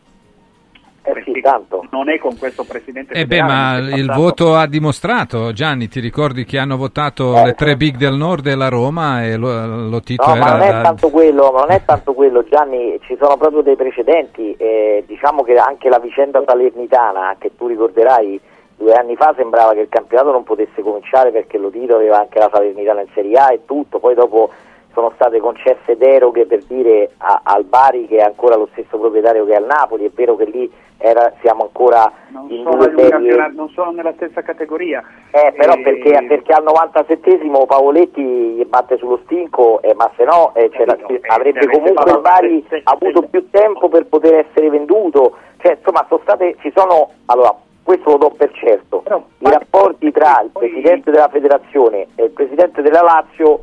perché non è con questo Presidente Eh beh, ma il passato- voto ha dimostrato, Gianni, ti ricordi che hanno votato le tre big del nord e la Roma e lo, lo Tito No, era ma non è tanto quello, ma non è tanto quello, Gianni, ci sono proprio dei precedenti, eh, diciamo che anche la vicenda salernitana, che tu ricorderai, due anni fa sembrava che il campionato non potesse cominciare perché lo Tito aveva anche la Salernitana in Serie A e tutto, poi dopo sono state concesse deroghe per dire a- al Bari che è ancora lo stesso proprietario che al Napoli, è vero che lì era- siamo ancora non in due serie non sono nella stessa categoria. eh, però Eh, perché, perché al 97esimo Paoletti gli batte sullo stinco, eh, ma se no eh, c'era- avrebbe se avesse comunque il Bari se- se- avuto più tempo per poter essere venduto. Cioè, insomma, sono state, ci sono, allora, questo lo do per certo, i rapporti tra il Presidente della Federazione e il Presidente della Lazio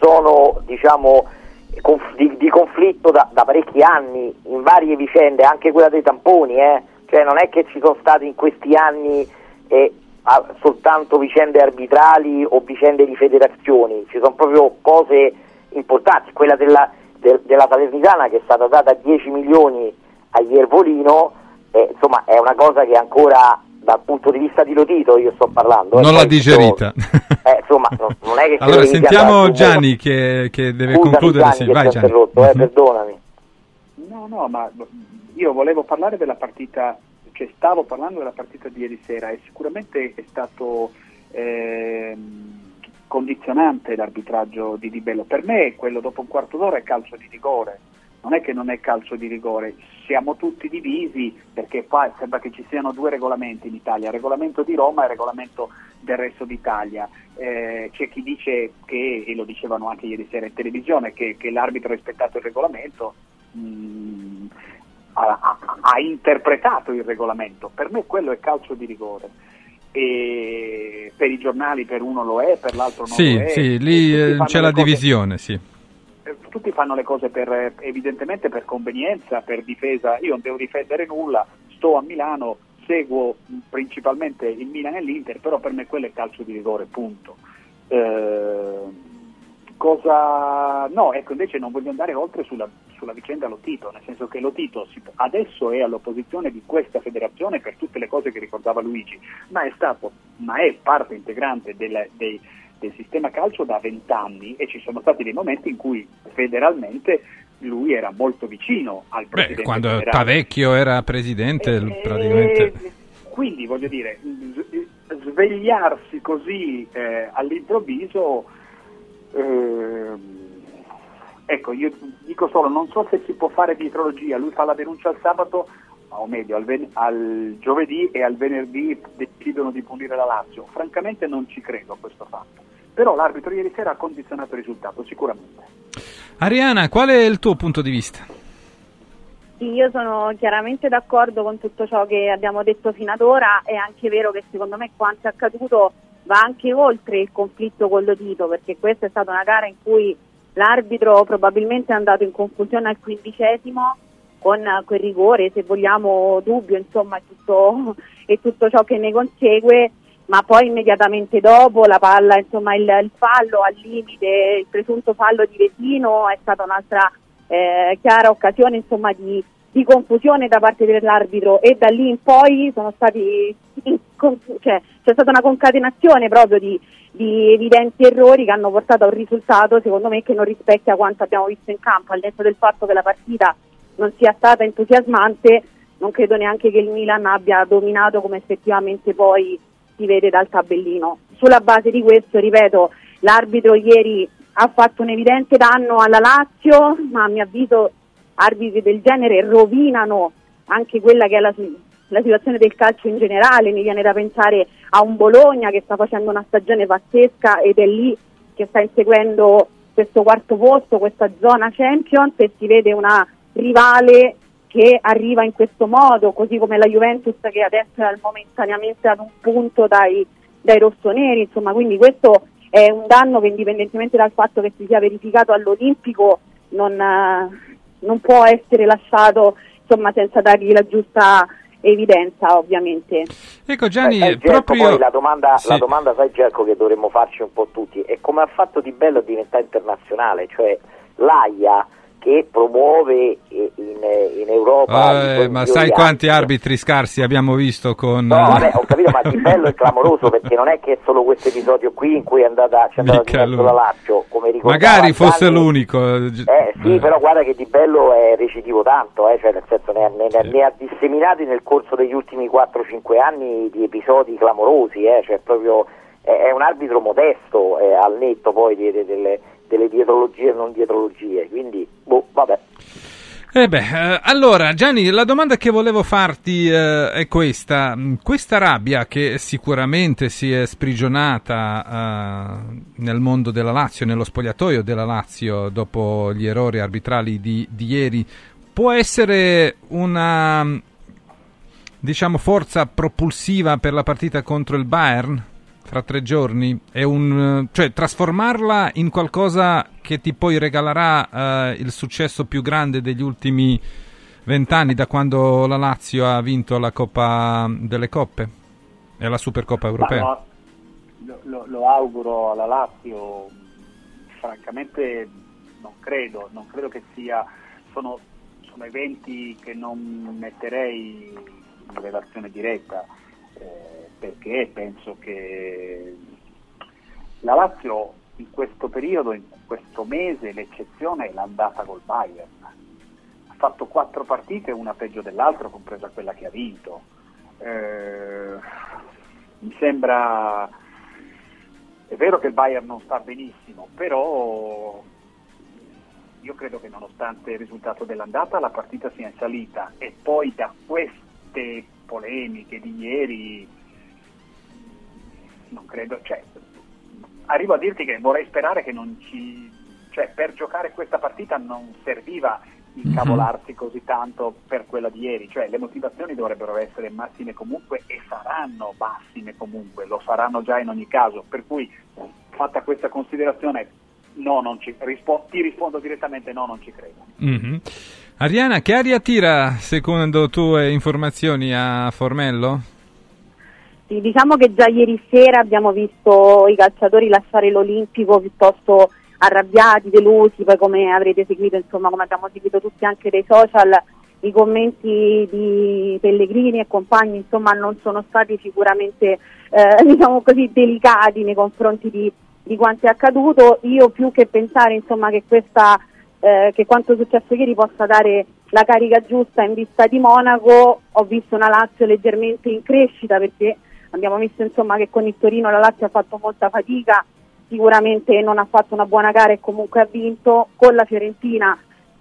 sono, diciamo, di, di conflitto da, da parecchi anni in varie vicende, anche quella dei tamponi, eh. Cioè, non è che ci sono stati in questi anni eh, a- soltanto vicende arbitrali o vicende di federazioni, ci sono proprio cose importanti, quella della, del- della Salernitana che è stata data 10 milioni agli Ervolino, eh, insomma è una cosa che ancora dal punto di vista di Lotito io sto parlando. eh, non l'ha poi digerita. eh, insomma, non, non è che [laughs] Allora sentiamo Gianni che, che deve Scusami, concludere. Gianni, Sì, vai Gianni. interrotto, eh, Mhm. perdonami. No, no, ma io volevo parlare della partita, cioè stavo parlando della partita di ieri sera e sicuramente è stato ehm, condizionante l'arbitraggio di Di Bello. Per me quello dopo un quarto d'ora è calcio di rigore, non è che non è calcio di rigore, siamo tutti divisi perché qua sembra che ci siano due regolamenti in Italia, il regolamento di Roma e il regolamento del resto d'Italia. Eh, c'è chi dice che, e lo dicevano anche ieri sera in televisione, che, che l'arbitro ha rispettato il regolamento, mh, ha, ha- ha interpretato il regolamento, per me quello è calcio di rigore. E per i giornali per uno lo è, per l'altro non Sì, lo è. sì, lì eh, c'è la cose- divisione, sì. Eh, tutti fanno le cose per, eh, evidentemente per convenienza, per difesa. Io non devo difendere nulla, sto a Milano, seguo principalmente il Milan e l'Inter, però per me quello è calcio di rigore, punto. Eh, cosa no, ecco invece non voglio andare oltre sulla, sulla vicenda Lotito, nel senso che Lotito adesso è all'opposizione di questa federazione per tutte le cose che ricordava Luigi, ma è stato, ma è parte integrante del, dei- del sistema calcio da vent'anni e ci sono stati dei momenti in cui federalmente lui era molto vicino al Beh, presidente quando federale. Tavecchio era presidente, l- praticamente... E quindi voglio dire, svegliarsi così eh, all'improvviso, ehm, ecco, io dico solo, non so se si può fare dietrologia, lui fa la denuncia al sabato, o meglio, al, ven- al giovedì e al venerdì decidono di punire la Lazio. Francamente non ci credo a questo fatto. Però l'arbitro ieri sera ha condizionato il risultato, sicuramente. Ariana, qual è il tuo punto di vista? Sì, io sono chiaramente d'accordo con tutto ciò che abbiamo detto fino ad ora, è anche vero che secondo me quanto è accaduto va anche oltre il conflitto con Lotito, perché questa è stata una gara in cui l'arbitro probabilmente è andato in confusione al quindicesimo con quel rigore, se vogliamo dubbio, insomma, tutto, [laughs] e tutto ciò che ne consegue, ma poi immediatamente dopo la palla, insomma, il, il fallo al limite, il presunto fallo di Vesino è stata un'altra eh, chiara occasione insomma, di, di confusione da parte dell'arbitro. E da lì in poi sono stati cioè, c'è stata una concatenazione proprio di, di evidenti errori che hanno portato a un risultato secondo me che non rispecchia quanto abbiamo visto in campo, al netto del fatto che la partita non sia stata entusiasmante, non credo neanche che il Milan abbia dominato come effettivamente poi si vede dal tabellino. Sulla base di questo, ripeto, l'arbitro ieri ha fatto un evidente danno alla Lazio, ma a mio avviso arbitri del genere rovinano anche quella che è la, la situazione del calcio in generale, mi viene da pensare a un Bologna che sta facendo una stagione pazzesca ed è lì che sta inseguendo questo quarto posto, questa zona Champions e si vede una rivale che arriva in questo modo, così come la Juventus che adesso è momentaneamente ad un punto dai, dai rossoneri, insomma, quindi questo è un danno che indipendentemente dal fatto che si sia verificato all'Olimpico non, eh, non può essere lasciato insomma, senza dargli la giusta evidenza ovviamente. Ecco Gianni, Eh, eh, Gerco, proprio... poi la domanda, Sì. la domanda, sai Gerco, che dovremmo farci un po' tutti, è come ha fatto Di Bello a diventare internazionale, cioè l'AIA che promuove eh, in, eh, in Europa... Eh, ma sai quanti arbitri. scarsi abbiamo visto con... No, vabbè, ho capito, ma Di Bello è clamoroso perché non è che è solo questo episodio qui in cui è andata, c'è andata la Lazio, come Magari fosse Gianni. l'unico. Eh sì, però guarda che Di Bello è recidivo tanto, eh, cioè nel senso ne ha, ne- ne- ne ha disseminati nel corso degli ultimi 4-5 anni di episodi clamorosi, eh, cioè proprio è, è un arbitro modesto eh, al netto poi delle, delle dietrologie e non dietrologie, quindi boh, vabbè. Eh beh, eh, allora Gianni, la domanda che volevo farti eh, è questa. Questa rabbia che sicuramente si è sprigionata eh, nel mondo della Lazio, nello spogliatoio della Lazio dopo gli errori arbitrali di, di ieri, può essere una diciamo forza propulsiva per la partita contro il Bayern fra tre giorni? È un, eh, cioè trasformarla in qualcosa che ti poi regalerà eh, il successo più grande degli ultimi vent'anni da quando la Lazio ha vinto la Coppa delle Coppe e la Supercoppa Europea? No, lo, lo- lo auguro alla Lazio, francamente non credo, non credo che sia, sono, sono eventi che non metterei in relazione diretta, eh, perché penso che la Lazio in questo periodo, in questo mese, l'eccezione è l'andata col Bayern. Ha fatto quattro partite, una peggio dell'altra, compresa quella che ha vinto. Eh, mi sembra è vero che il Bayern non sta benissimo, però io credo che nonostante il risultato dell'andata la partita sia salita e poi da queste polemiche di ieri non credo, cioè arrivo a dirti che vorrei sperare che non ci cioè per giocare questa partita non serviva incavolarsi così tanto per quella di ieri, cioè le motivazioni dovrebbero essere massime comunque e saranno massime comunque, lo saranno già in ogni caso, per cui fatta questa considerazione no, non ci, rispo- ti rispondo direttamente no, non ci credo. Mhm. Ariana, che aria tira secondo tue informazioni a Formello? Sì, diciamo che già ieri sera abbiamo visto i calciatori lasciare l'Olimpico piuttosto arrabbiati, delusi, poi come avrete seguito, insomma, come abbiamo seguito tutti anche dai social, i commenti di Pellegrini e compagni, insomma, non sono stati sicuramente, eh, [laughs] diciamo così, delicati nei confronti di, di quanto è accaduto. Io più che pensare, insomma, che questa eh, che quanto successo ieri possa dare la carica giusta in vista di Monaco, ho visto una Lazio leggermente in crescita perché abbiamo visto insomma che con il Torino la Lazio ha fatto molta fatica, sicuramente non ha fatto una buona gara e comunque ha vinto, con la Fiorentina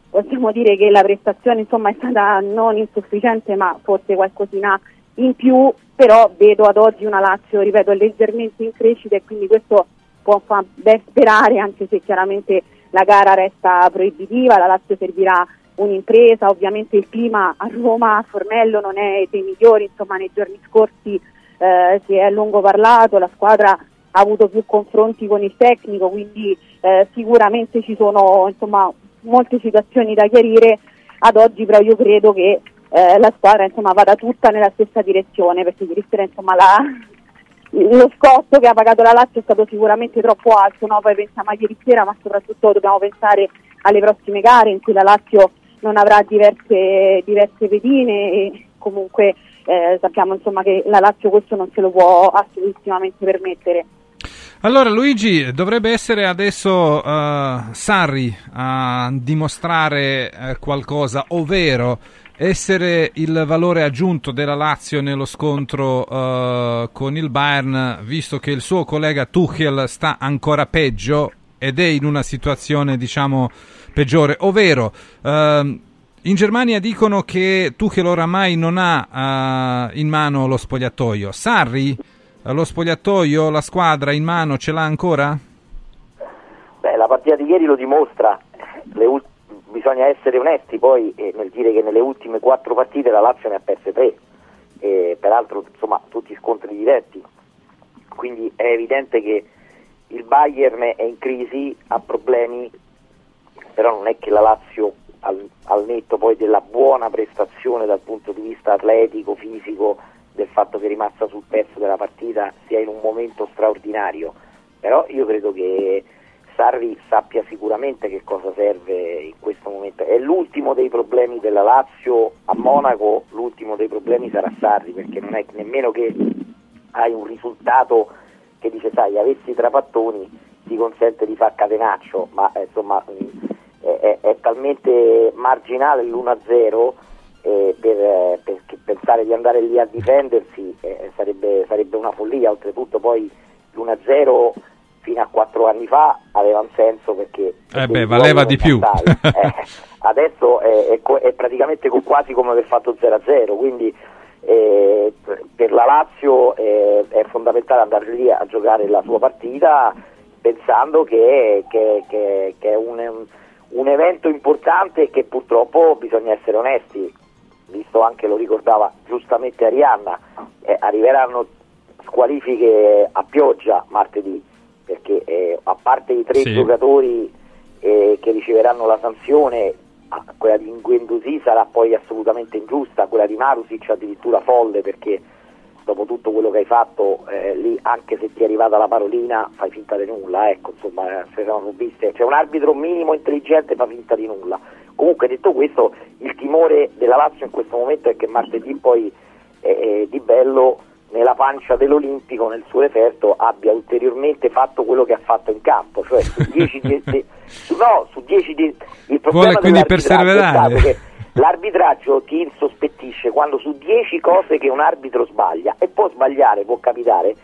possiamo dire che la prestazione insomma è stata non insufficiente ma forse qualcosina in più, però vedo ad oggi una Lazio, ripeto, leggermente in crescita e quindi questo può far ben sperare anche se chiaramente la gara resta proibitiva, la Lazio servirà un'impresa, ovviamente il clima a Roma, a Formello non è dei migliori, insomma nei giorni scorsi eh, si è a lungo parlato, la squadra ha avuto più confronti con il tecnico, quindi eh, sicuramente ci sono insomma, molte situazioni da chiarire, ad oggi però io credo che eh, la squadra insomma, vada tutta nella stessa direzione, perché ieri sera insomma, la, lo scotto che ha pagato la Lazio è stato sicuramente troppo alto, no? poi pensiamo a ieri sera, ma soprattutto dobbiamo pensare alle prossime gare in cui la Lazio non avrà diverse, diverse pedine e comunque eh, sappiamo insomma, che la Lazio questo non se lo può assolutissimamente permettere. Allora Luigi, dovrebbe essere adesso eh, Sarri a dimostrare eh, qualcosa, ovvero essere il valore aggiunto della Lazio nello scontro eh, con il Bayern, visto che il suo collega Tuchel sta ancora peggio ed è in una situazione diciamo peggiore, ovvero ehm, in Germania dicono che Tuchel oramai non ha eh, in mano lo spogliatoio. Sarri eh, lo spogliatoio, la squadra in mano ce l'ha ancora? Beh, la partita di ieri lo dimostra, Le ul- bisogna essere onesti poi eh, nel dire che nelle ultime quattro partite la Lazio ne ha perse tre, e peraltro insomma tutti scontri diretti, quindi è evidente che il Bayern è in crisi, ha problemi, però non è che la Lazio al, al netto poi della buona prestazione dal punto di vista atletico, fisico, del fatto che è rimasta sul pezzo della partita sia in un momento straordinario, però io credo che Sarri sappia sicuramente che cosa serve in questo momento. È l'ultimo dei problemi della Lazio a Monaco, l'ultimo dei problemi sarà Sarri, perché non è nemmeno che hai un risultato che dice sai, avessi i trapattoni ti consente di far catenaccio, ma eh, insomma è, è, è talmente marginale l'1-0 eh, per, eh, per, pensare di andare lì a difendersi eh, sarebbe, sarebbe, una follia, oltretutto poi l'1-0 fino a quattro anni fa aveva un senso perché, eh beh, valeva di più. [laughs] eh, adesso è, è, praticamente quasi come aver fatto 0-0 quindi eh, per la Lazio è fondamentale andare lì a giocare la sua partita pensando che, che, che, che è un, un evento importante che purtroppo bisogna essere onesti visto anche lo ricordava giustamente Arianna, eh, arriveranno squalifiche a pioggia martedì, perché eh, a parte i tre sì. giocatori eh, che riceveranno la sanzione, quella di Nguendusi sarà poi assolutamente ingiusta, quella di Marusic addirittura folle perché dopo tutto quello che hai fatto eh, lì anche se ti è arrivata la parolina fai finta di nulla, ecco insomma se sono viste, c'è un arbitro minimo intelligente fa finta di nulla Comunque detto questo, il timore della Lazio in questo momento è che martedì poi eh, Di Bello nella pancia dell'Olimpico, nel suo referto, abbia ulteriormente fatto quello che ha fatto in campo, cioè su 10 di, [laughs] di, su, no, su 10 di, il problema Vuole quindi perseverare. È l'arbitraggio ti insospettisce quando su 10 cose che un arbitro sbaglia, e può sbagliare, può capitare,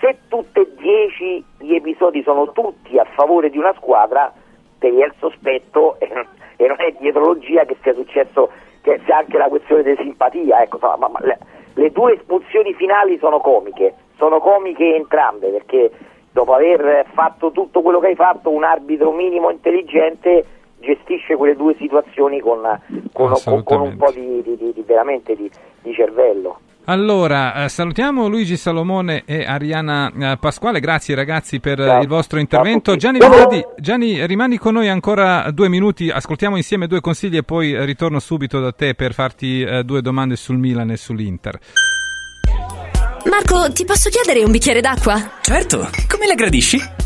se tutte e 10 gli episodi sono tutti a favore di una squadra, te viene il sospetto [laughs] e non è dietrologia che sia successo, che sia anche la questione di simpatia, ecco, ma, ma, le, le due espulsioni finali sono comiche, sono comiche entrambe perché dopo aver fatto tutto quello che hai fatto un arbitro minimo intelligente gestisce quelle due situazioni con, con, con, con un po' di, di, di, veramente di cervello. Allora, eh, salutiamo Luigi Salomone e Ariana eh, Pasquale, grazie ragazzi per Ciao. il vostro intervento. Gianni, Vinardi, Gianni, rimani con noi ancora due minuti, ascoltiamo insieme due consigli e poi ritorno subito da te per farti eh, due domande sul Milan e sull'Inter. Marco, ti posso chiedere un bicchiere d'acqua? Certo, come la gradisci?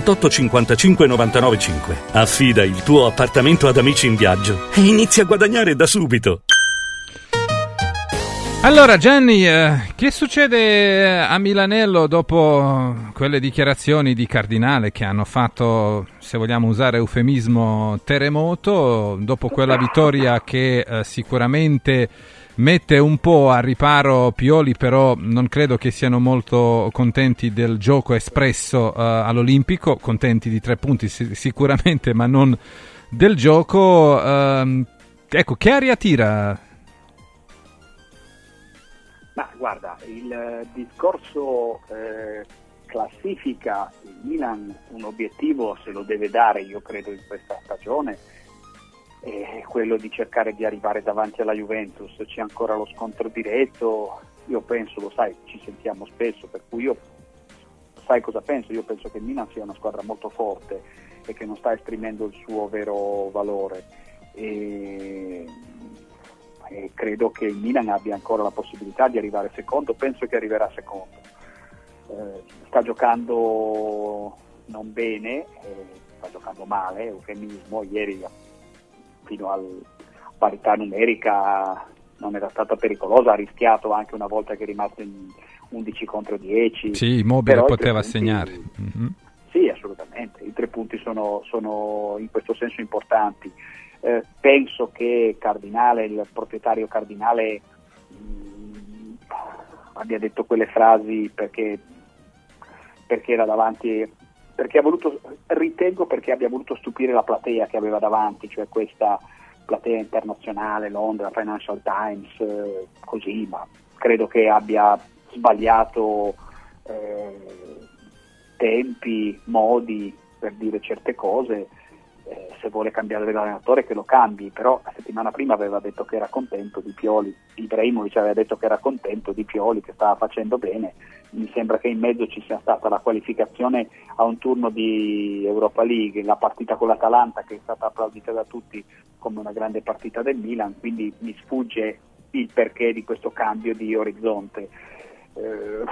78 55 99 5. Affida il tuo appartamento ad amici in viaggio e inizia a guadagnare da subito. Allora Gianni, eh, che succede a Milanello dopo quelle dichiarazioni di Cardinale che hanno fatto, se vogliamo usare eufemismo, terremoto, dopo quella vittoria che eh, sicuramente mette un po' a riparo Pioli, però non credo che siano molto contenti del gioco espresso uh, all'Olimpico, contenti di tre punti sicuramente, ma non del gioco. Uh, ecco, che aria tira? Ma guarda, il discorso eh, classifica il Milan un obiettivo se lo deve dare, io credo, in questa stagione è quello di cercare di arrivare davanti alla Juventus, c'è ancora lo scontro diretto, io penso, lo sai, ci sentiamo spesso, per cui io sai cosa penso? Io penso che il Milan sia una squadra molto forte e che non sta esprimendo il suo vero valore e, e credo che il Milan abbia ancora la possibilità di arrivare secondo, penso che arriverà secondo. Eh, sta giocando non bene, eh, sta giocando male, eufemismo, ieri fino alla parità numerica non era stata pericolosa, ha rischiato anche una volta che è rimasto in 11 contro 10. Sì, Immobile Però poteva punti- segnare. Mhm. Sì, assolutamente, i tre punti sono, sono in questo senso importanti. Eh, penso che Cardinale, il proprietario Cardinale, mh, abbia detto quelle frasi perché, perché era davanti, perché ha voluto, ritengo perché abbia voluto stupire la platea che aveva davanti, cioè questa platea internazionale, Londra, Financial Times, eh, così, ma credo che abbia sbagliato eh, tempi, modi per dire certe cose, eh, se vuole cambiare l'allenatore che lo cambi, però la settimana prima aveva detto che era contento di Pioli, Ibrahimovic aveva detto che era contento di Pioli, che stava facendo bene, mi sembra che in mezzo ci sia stata la qualificazione a un turno di Europa League, la partita con l'Atalanta che è stata applaudita da tutti come una grande partita del Milan, quindi mi sfugge il perché di questo cambio di orizzonte. Eh,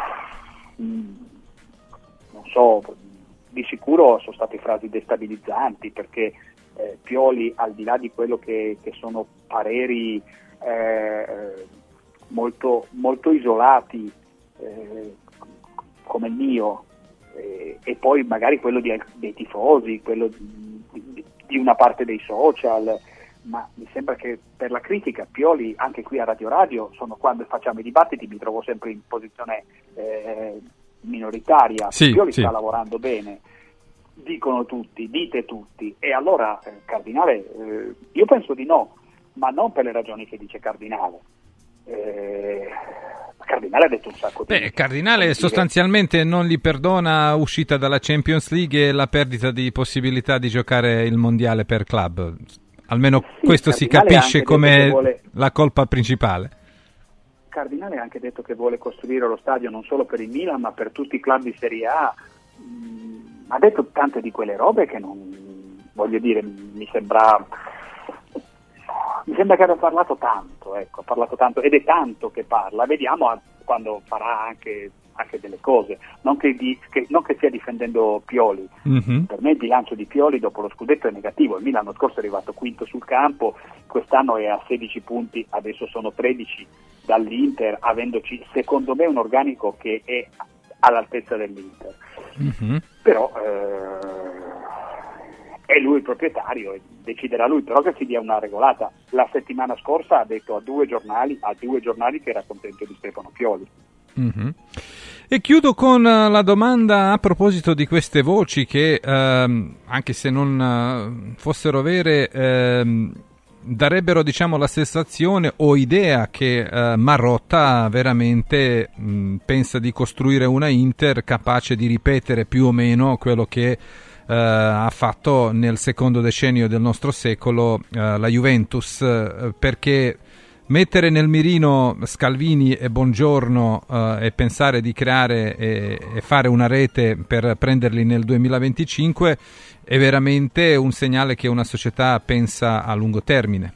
mm, non so, di sicuro sono state frasi destabilizzanti perché eh, Pioli, al di là di quello che, che sono pareri eh, molto, molto isolati eh, come il mio, eh, e poi magari quello di- dei tifosi, quello di, di- di una parte dei social, ma mi sembra che per la critica Pioli, anche qui a Radio Radio, sono quando facciamo i dibattiti mi trovo sempre in posizione eh, minoritaria, Sì, Pioli sì. sta lavorando bene, dicono tutti, dite tutti, e allora eh, Cardinale, eh, io penso di no, ma non per le ragioni che dice Cardinale. Eh, Cardinale ha detto un sacco di Beh, Cardinale sostanzialmente non gli perdona uscita dalla Champions League e la perdita di possibilità di giocare il mondiale per club. Almeno questo si Cardinale ha capisce come vuole- la colpa principale. Cardinale ha anche detto che vuole costruire lo stadio non solo per il Milan ma per tutti i club di Serie A. Mm, ha detto tante di quelle robe che non voglio dire, mi sembra mi sembra che abbia parlato tanto, ecco, ha parlato tanto ed è tanto che parla, vediamo quando farà anche, anche delle cose, non che, di- che- non che stia difendendo Pioli, Mhm. per me il bilancio di Pioli dopo lo scudetto è negativo. Il Milan l'anno scorso è arrivato quinto sul campo, quest'anno è a 16 punti, adesso sono 13 dall'Inter, avendoci secondo me un organico che è all'altezza dell'Inter. Mhm. Però eh, è lui il proprietario e deciderà lui, però che si dia una regolata. La settimana scorsa ha detto a due giornali, a due giornali che era contento di Stefano Pioli. Mhm. E chiudo con eh, la domanda a proposito di queste voci che, ehm, anche se non eh, fossero vere, ehm, darebbero diciamo, la sensazione o idea che eh, Marotta veramente mh, pensa di costruire una Inter capace di ripetere più o meno quello che eh, ha fatto nel secondo decennio del nostro secolo eh, la Juventus, eh, perché mettere nel mirino Scalvini e Buongiorno eh, e pensare di creare e, e fare una rete per prenderli nel 2025 è veramente un segnale che una società pensa a lungo termine.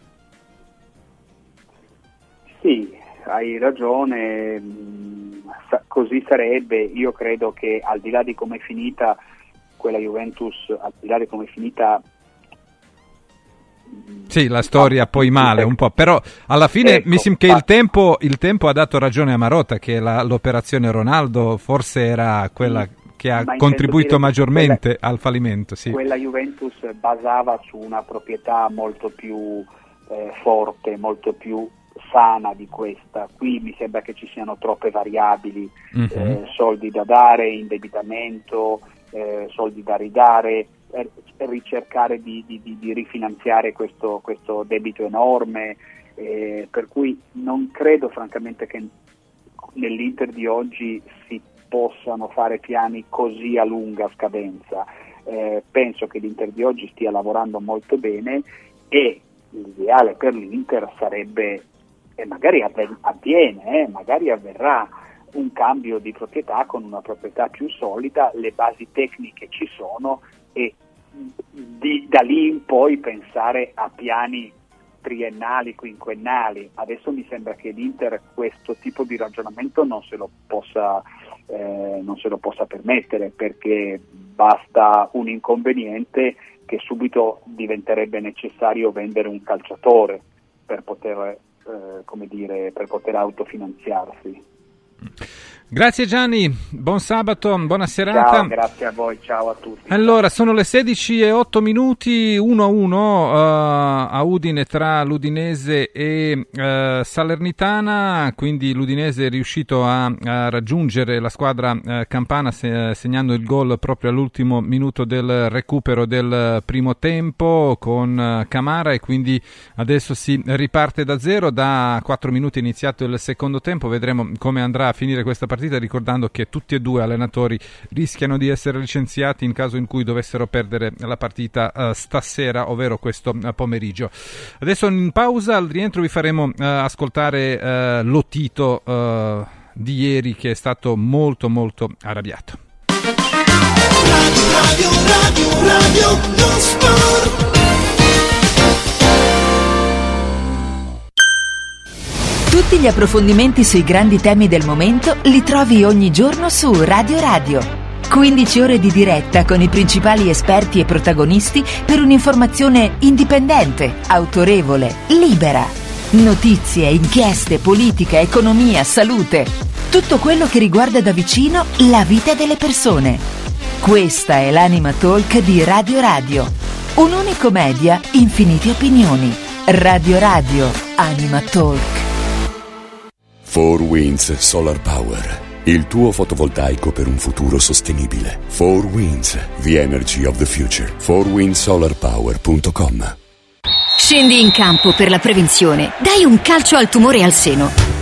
Sì, hai ragione, sa- così sarebbe. Io credo che al di là di come è finita quella Juventus, al di là di come è finita Sì, la storia poi male un po', però alla fine Ecco, mi sembra che il tempo, il tempo ha dato ragione a Marotta, che la- l'operazione Ronaldo forse era quella che ha Ma contribuito maggiormente al fallimento. Sì. quella Juventus basava su una proprietà molto più eh, forte, molto più sana di questa. Qui mi sembra che ci siano troppe variabili, Mhm. eh, soldi da dare, indebitamento, eh, soldi da ridare, eh, ricercare di, di- di- rifinanziare questo, questo debito enorme, eh, per cui non credo francamente che nell'Inter di oggi si possano fare piani così a lunga scadenza. Eh, penso che l'Inter di oggi stia lavorando molto bene e l'ideale per l'Inter sarebbe, e magari avviene, eh, magari avverrà un cambio di proprietà con una proprietà più solida, le basi tecniche ci sono e di- da lì in poi pensare a piani triennali, quinquennali. Adesso mi sembra che l'Inter questo tipo di ragionamento non se lo possa, eh, non se lo possa permettere perché basta un inconveniente che subito diventerebbe necessario vendere un calciatore per poter, eh, dire, per poter autofinanziarsi. Grazie Gianni, buon sabato, buona serata. Ciao, grazie a voi, ciao a tutti. Allora, sono le 16 e 8 minuti, 1 a 1 uh, a Udine tra l'Udinese e uh, Salernitana, quindi l'Udinese è riuscito a, a raggiungere la squadra uh, campana se, segnando il gol proprio all'ultimo minuto del recupero del primo tempo con Camara e quindi adesso si riparte da zero, da 4 minuti è iniziato il secondo tempo, vedremo come andrà finire questa partita ricordando che tutti e due allenatori rischiano di essere licenziati in caso in cui dovessero perdere la partita uh, stasera, ovvero questo uh, pomeriggio. Adesso in pausa, al rientro vi faremo uh, ascoltare l'Otito di ieri che è stato molto molto arrabbiato. Radio, radio, radio, Tutti gli approfondimenti sui grandi temi del momento li trovi ogni giorno su Radio Radio. 15 ore di diretta con i principali esperti e protagonisti per un'informazione indipendente, autorevole, libera. Notizie, inchieste, politica, economia, salute. Tutto quello che riguarda da vicino la vita delle persone. Questa è l'Anima Talk di Radio Radio. Un unico media, infinite opinioni. Radio Radio, Anima Talk. 4 Winds Solar Power. Il tuo fotovoltaico per un futuro sostenibile. 4 Winds, the energy of the future. 4windsolarpower.com Scendi in campo per la prevenzione. Dai un calcio al tumore al seno.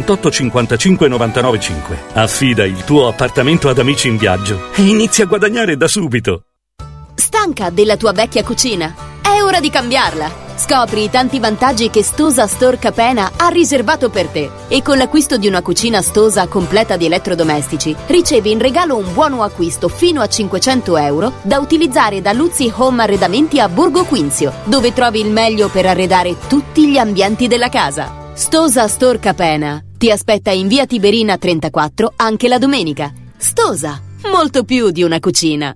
78 55 99 5. Affida il tuo appartamento ad amici in viaggio e inizia a guadagnare da subito. Stanca della tua vecchia cucina? È ora di cambiarla! Scopri i tanti vantaggi che Stosa Store Capena ha riservato per te e con l'acquisto di una cucina Stosa completa di elettrodomestici ricevi in regalo un buono acquisto fino a 500 euro da utilizzare da Luzzi Home Arredamenti a Borgo Quinzio, dove trovi il meglio per arredare tutti gli ambienti della casa. Stosa Store Capena ti aspetta in via Tiberina 34 anche la domenica. Stosa, molto più di una cucina.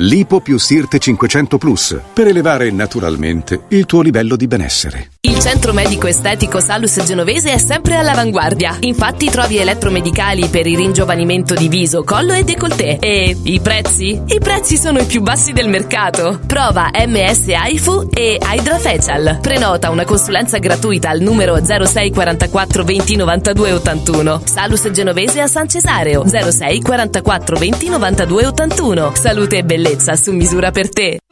Lipo più Sirte 500 Plus per elevare naturalmente il tuo livello di benessere. Il centro medico estetico Salus Genovese è sempre all'avanguardia. Infatti trovi elettromedicali per il ringiovanimento di viso, collo e décolleté. E i prezzi? I prezzi sono i più bassi del mercato. Prova MS AIFU e Hydra Facial. Prenota una consulenza gratuita al numero 06 44 20 92 81. Salus Genovese a San Cesareo 06 44 20 92 81. Salute e bellezza su misura per te.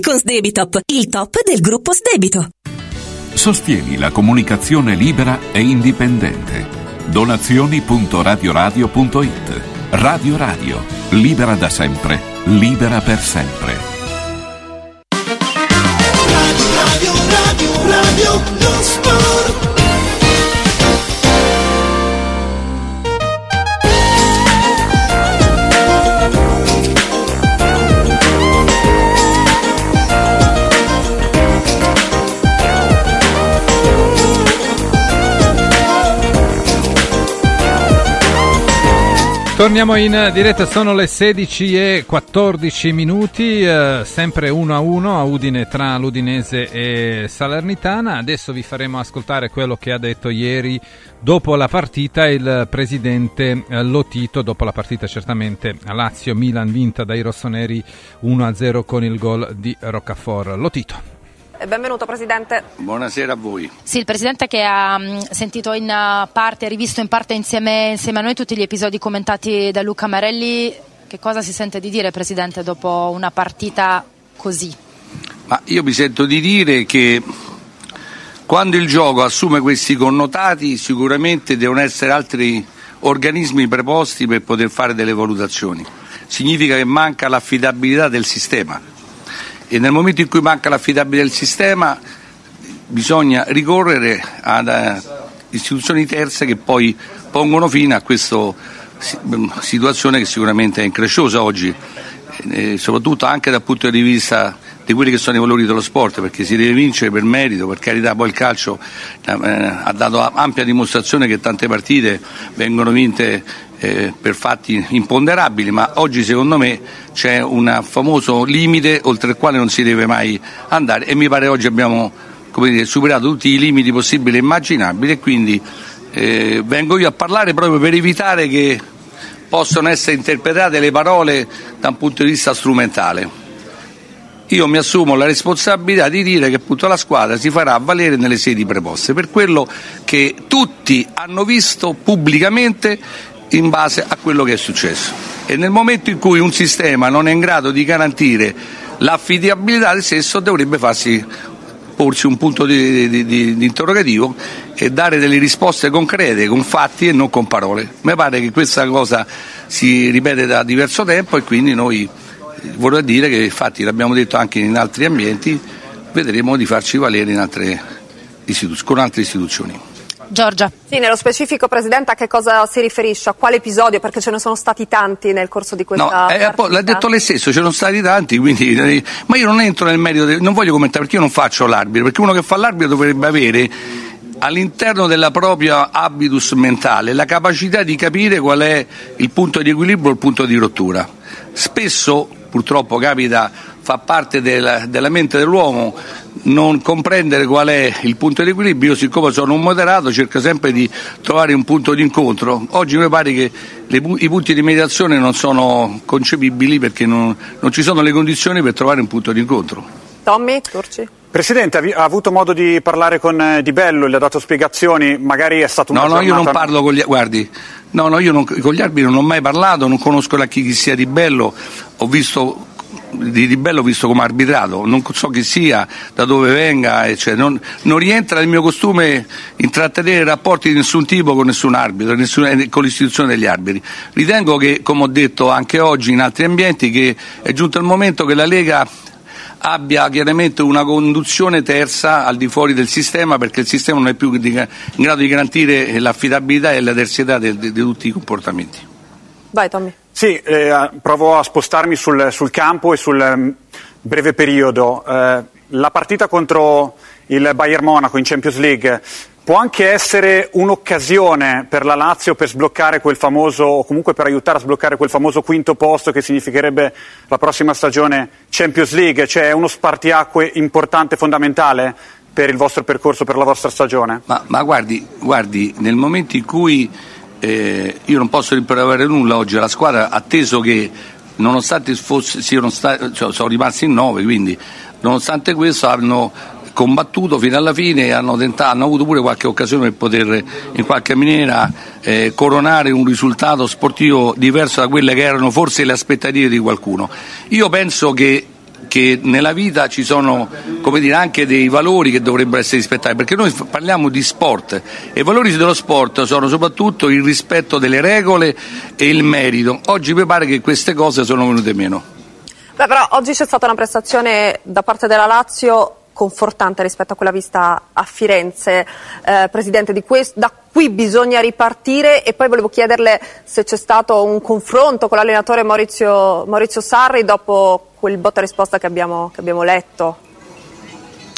con Sdebitop, il top del gruppo Sdebito. Sostieni la comunicazione libera e indipendente. Donazioni.radioradio.it Radio Radio, libera da sempre, libera per sempre. Radio, radio, radio, non Torniamo in diretta, sono le 16 e 14 minuti, eh, sempre 1 a 1 a Udine tra l'Udinese e Salernitana. Adesso vi faremo ascoltare quello che ha detto ieri dopo la partita il presidente eh, Lotito, dopo la partita certamente a Lazio-Milan vinta dai rossoneri 1 a 0 con il gol di Roccafor. Lotito. Benvenuto Presidente. Buonasera a voi. Sì, il Presidente che ha mh, sentito in uh, parte, rivisto in parte insieme, insieme a noi tutti gli episodi commentati da Luca Marelli, che cosa si sente di dire Presidente dopo una partita così? Ma io mi sento di dire che quando il gioco assume questi connotati sicuramente devono essere altri organismi preposti per poter fare delle valutazioni. Significa che manca l'affidabilità del sistema e nel momento in cui manca l'affidabilità del sistema bisogna ricorrere ad uh, istituzioni terze che poi pongono fine a questa mm, situazione che sicuramente è incresciosa oggi, eh, soprattutto anche dal punto di vista di quelli che sono i valori dello sport, perché si deve vincere per merito, per carità poi il calcio eh, ha dato ampia dimostrazione che tante partite vengono vinte eh, per fatti imponderabili, ma oggi secondo me c'è un famoso limite oltre il quale non si deve mai andare e mi pare oggi abbiamo dire, superato tutti i limiti possibili e immaginabili e quindi eh, vengo io a parlare proprio per evitare che possano essere interpretate le parole da un punto di vista strumentale. Io mi assumo la responsabilità di dire che appunto la squadra si farà valere nelle sedi preposte. Per quello che tutti hanno visto pubblicamente in base a quello che è successo. E nel momento in cui un sistema non è in grado di garantire l'affidabilità del stesso dovrebbe farsi porsi un punto di, di, di, di, interrogativo e dare delle risposte concrete con fatti e non con parole. Mi pare che questa cosa si ripete da diverso tempo e quindi noi vorrei dire che infatti l'abbiamo detto anche in altri ambienti, vedremo di farci valere altre con altre istituzioni. Giorgia. Sì, nello specifico Presidente a che cosa si riferisce? A quale episodio? Perché ce ne sono stati tanti nel corso di questa no, eh, L'ha detto lei stesso, ce ne sono stati tanti, quindi, eh, ma io non entro nel merito, de... non voglio commentare perché io non faccio l'arbitro, perché uno che fa l'arbitro dovrebbe avere all'interno della propria habitus mentale la capacità di capire qual è il punto di equilibrio o il punto di rottura. Spesso purtroppo capita, fa parte della, della mente dell'uomo, non comprendere qual è il punto di equilibrio, io siccome sono un moderato cerco sempre di trovare un punto di incontro. Oggi mi pare che le, i punti di mediazione non sono concepibili perché non, non ci sono le condizioni per trovare un punto di incontro. Tommy, Turci. Presidente, ha avuto modo di parlare con eh, Di Bello, gli ha dato spiegazioni, magari è stato un No, no, io non parlo con gli guardi, no, no, io non, con gli arbitri non ho mai parlato, non conosco la chi, chi sia Di Bello, ho visto di, di Bello visto come arbitrato, non so chi sia, da dove venga, cioè, non, non, rientra nel mio costume intrattenere rapporti di nessun tipo con nessun arbitro, nessun, eh, con l'istituzione degli arbitri. Ritengo che, come ho detto anche oggi in altri ambienti, che è giunto il momento che la Lega abbia chiaramente una conduzione terza al di fuori del sistema perché il sistema non è più in grado di garantire l'affidabilità e la terzietà di, di, di tutti i comportamenti. Vai Tommy. Sì, eh, provo a spostarmi sul, sul campo e sul um, breve periodo. Eh, la partita contro il Bayern Monaco in Champions League può anche essere un'occasione per la Lazio per sbloccare quel famoso, o comunque per aiutare a sbloccare quel famoso quinto posto che significherebbe la prossima stagione Champions League, cioè uno spartiacque importante, fondamentale per il vostro percorso, per la vostra stagione? Ma, ma guardi, guardi, nel momento in cui eh, io non posso rimproverare nulla oggi alla squadra, atteso che nonostante fosse, siano stati, cioè, sono rimasti in nove, quindi nonostante questo hanno combattuto fino alla fine e hanno, tentato, hanno avuto pure qualche occasione per poter in qualche maniera eh, coronare un risultato sportivo diverso da quelle che erano forse le aspettative di qualcuno. Io penso che che nella vita ci sono dire, anche dei valori che dovrebbero essere rispettati, perché noi parliamo di sport e i valori dello sport sono soprattutto il rispetto delle regole e il merito. Oggi mi pare che queste cose sono venute meno. Beh, però oggi c'è stata una prestazione da parte della Lazio confortante rispetto a quella vista a Firenze. Eh, Presidente, di quest- da qui bisogna ripartire e poi volevo chiederle se c'è stato un confronto con l'allenatore Maurizio, Maurizio Sarri dopo quel botta risposta che abbiamo, che abbiamo letto.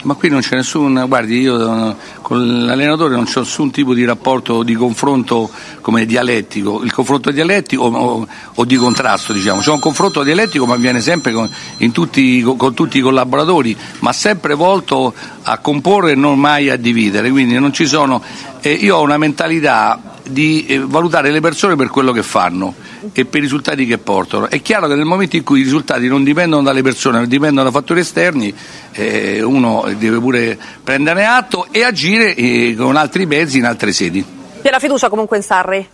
Ma qui non c'è nessun, guardi, io eh, con l'allenatore non c'è nessun tipo di rapporto di confronto come dialettico, il confronto dialettico o, o, di contrasto, diciamo. C'è un confronto dialettico ma avviene sempre con, tutti, con, tutti, i collaboratori, ma sempre volto a comporre e non mai a dividere. Quindi non ci sono. Eh, io ho una mentalità di eh, valutare le persone per quello che fanno e per i risultati che portano. È chiaro che nel momento in cui i risultati non dipendono dalle persone, ma dipendono da fattori esterni, eh, uno deve pure prendere atto e agire eh, con altri mezzi in altre sedi. Piena fiducia comunque in Sarri?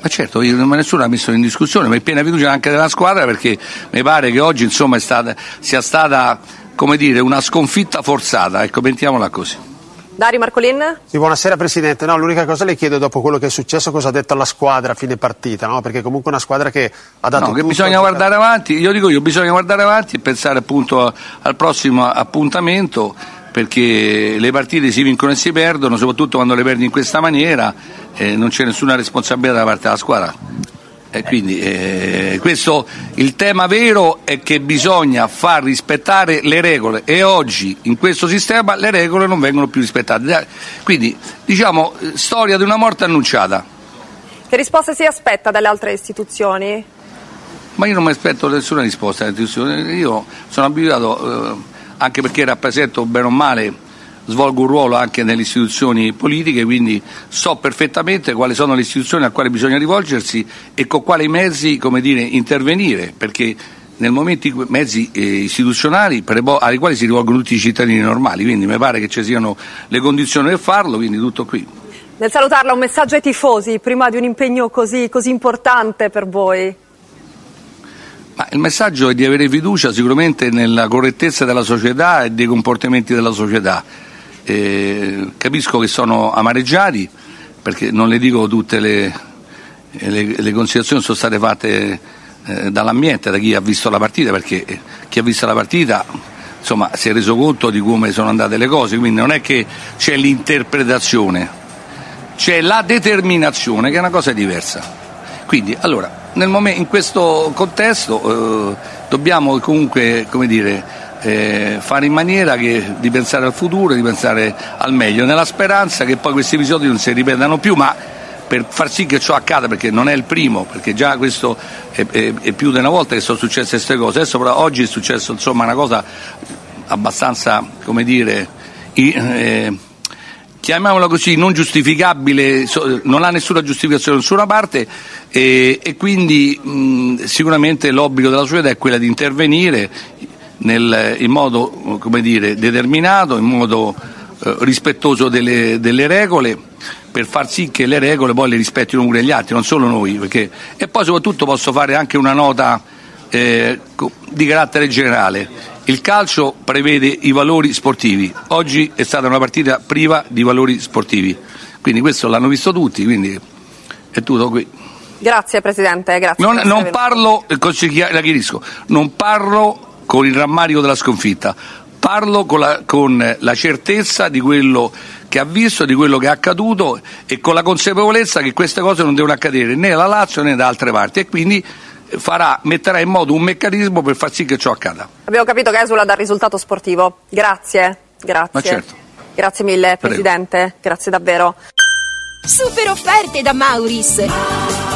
Ma certo, nessuno ha messo in discussione, ma è piena fiducia anche della squadra perché mi pare che oggi insomma, stata, sia stata come dire, una sconfitta forzata, ecco, mettiamola così. Dario Marcolin? Sì, buonasera Presidente. No, l'unica cosa le chiedo dopo quello che è successo cosa ha detto alla squadra a fine partita, no? perché comunque è una squadra che ha dato no, che bisogna guardare avanti, io dico io, bisogna guardare avanti e pensare appunto al prossimo appuntamento perché le partite si vincono e si perdono, soprattutto quando le perdi in questa maniera, eh, non c'è nessuna responsabilità da parte della squadra. E quindi eh, questo, il tema vero è che bisogna far rispettare le regole e oggi in questo sistema le regole non vengono più rispettate. Quindi diciamo storia di una morte annunciata. Che risposte si aspetta dalle altre istituzioni? Ma io non mi aspetto nessuna risposta dalle istituzioni, io sono abituato, eh, anche perché rappresento bene o male svolgo un ruolo anche nelle istituzioni politiche, quindi so perfettamente quali sono le istituzioni a quali bisogna rivolgersi e con quali mezzi dire, intervenire, perché nel momento in cui mezzi eh, istituzionali ai quali si rivolgono tutti i cittadini normali, quindi mi pare che ci siano le condizioni per farlo, quindi tutto qui. Nel salutarla un messaggio ai tifosi prima di un impegno così, così importante per voi. Ma il messaggio è di avere fiducia sicuramente nella correttezza della società e dei comportamenti della società eh, capisco che sono amareggiati perché non le dico tutte le, le, le considerazioni sono state fatte eh, dall'ambiente, da chi ha visto la partita, perché eh, chi ha visto la partita insomma, si è reso conto di come sono andate le cose, quindi non è che c'è l'interpretazione, c'è la determinazione che è una cosa diversa. Quindi allora, momento, in questo contesto eh, dobbiamo comunque come dire, eh, fare in maniera che, di pensare al futuro, di pensare al meglio, nella speranza che poi questi episodi non si ripetano più, ma per far sì che ciò accada, perché non è il primo, perché già questo è, è, è più di una volta che sono successe queste cose, adesso però oggi è successo insomma, una cosa abbastanza, come dire, eh, chiamiamola così, non giustificabile, non ha nessuna giustificazione da nessuna parte e, e quindi mh, sicuramente l'obbligo della società è quella di intervenire nel, in modo dire, determinato, in modo eh, rispettoso delle, delle, regole per far sì che le regole poi le rispettino pure gli altri, non solo noi. Perché... E poi soprattutto posso fare anche una nota eh, di carattere generale. Il calcio prevede i valori sportivi, oggi è stata una partita priva di valori sportivi, quindi questo l'hanno visto tutti, quindi è tutto qui. Grazie Presidente, grazie. Non, non parlo, la chiarisco, non parlo con il rammarico della sconfitta, parlo con la, con la certezza di quello che ha visto, di quello che è accaduto e con la consapevolezza che queste cose non devono accadere né alla Lazio né da altre parti e quindi farà, metterà in moto un meccanismo per far sì che ciò accada. Abbiamo capito che esula dal risultato sportivo. Grazie, grazie. Certo. Grazie mille Presidente, Prego. grazie davvero. Super offerte da Mauris.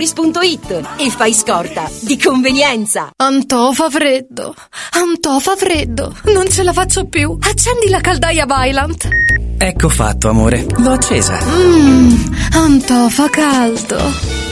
mauris.it e fai scorta di convenienza. Antò fa freddo. Antò fa freddo. Non ce la faccio più. Accendi la caldaia Vylant. Ecco fatto, amore. L'ho accesa. Mmm, Antò fa caldo.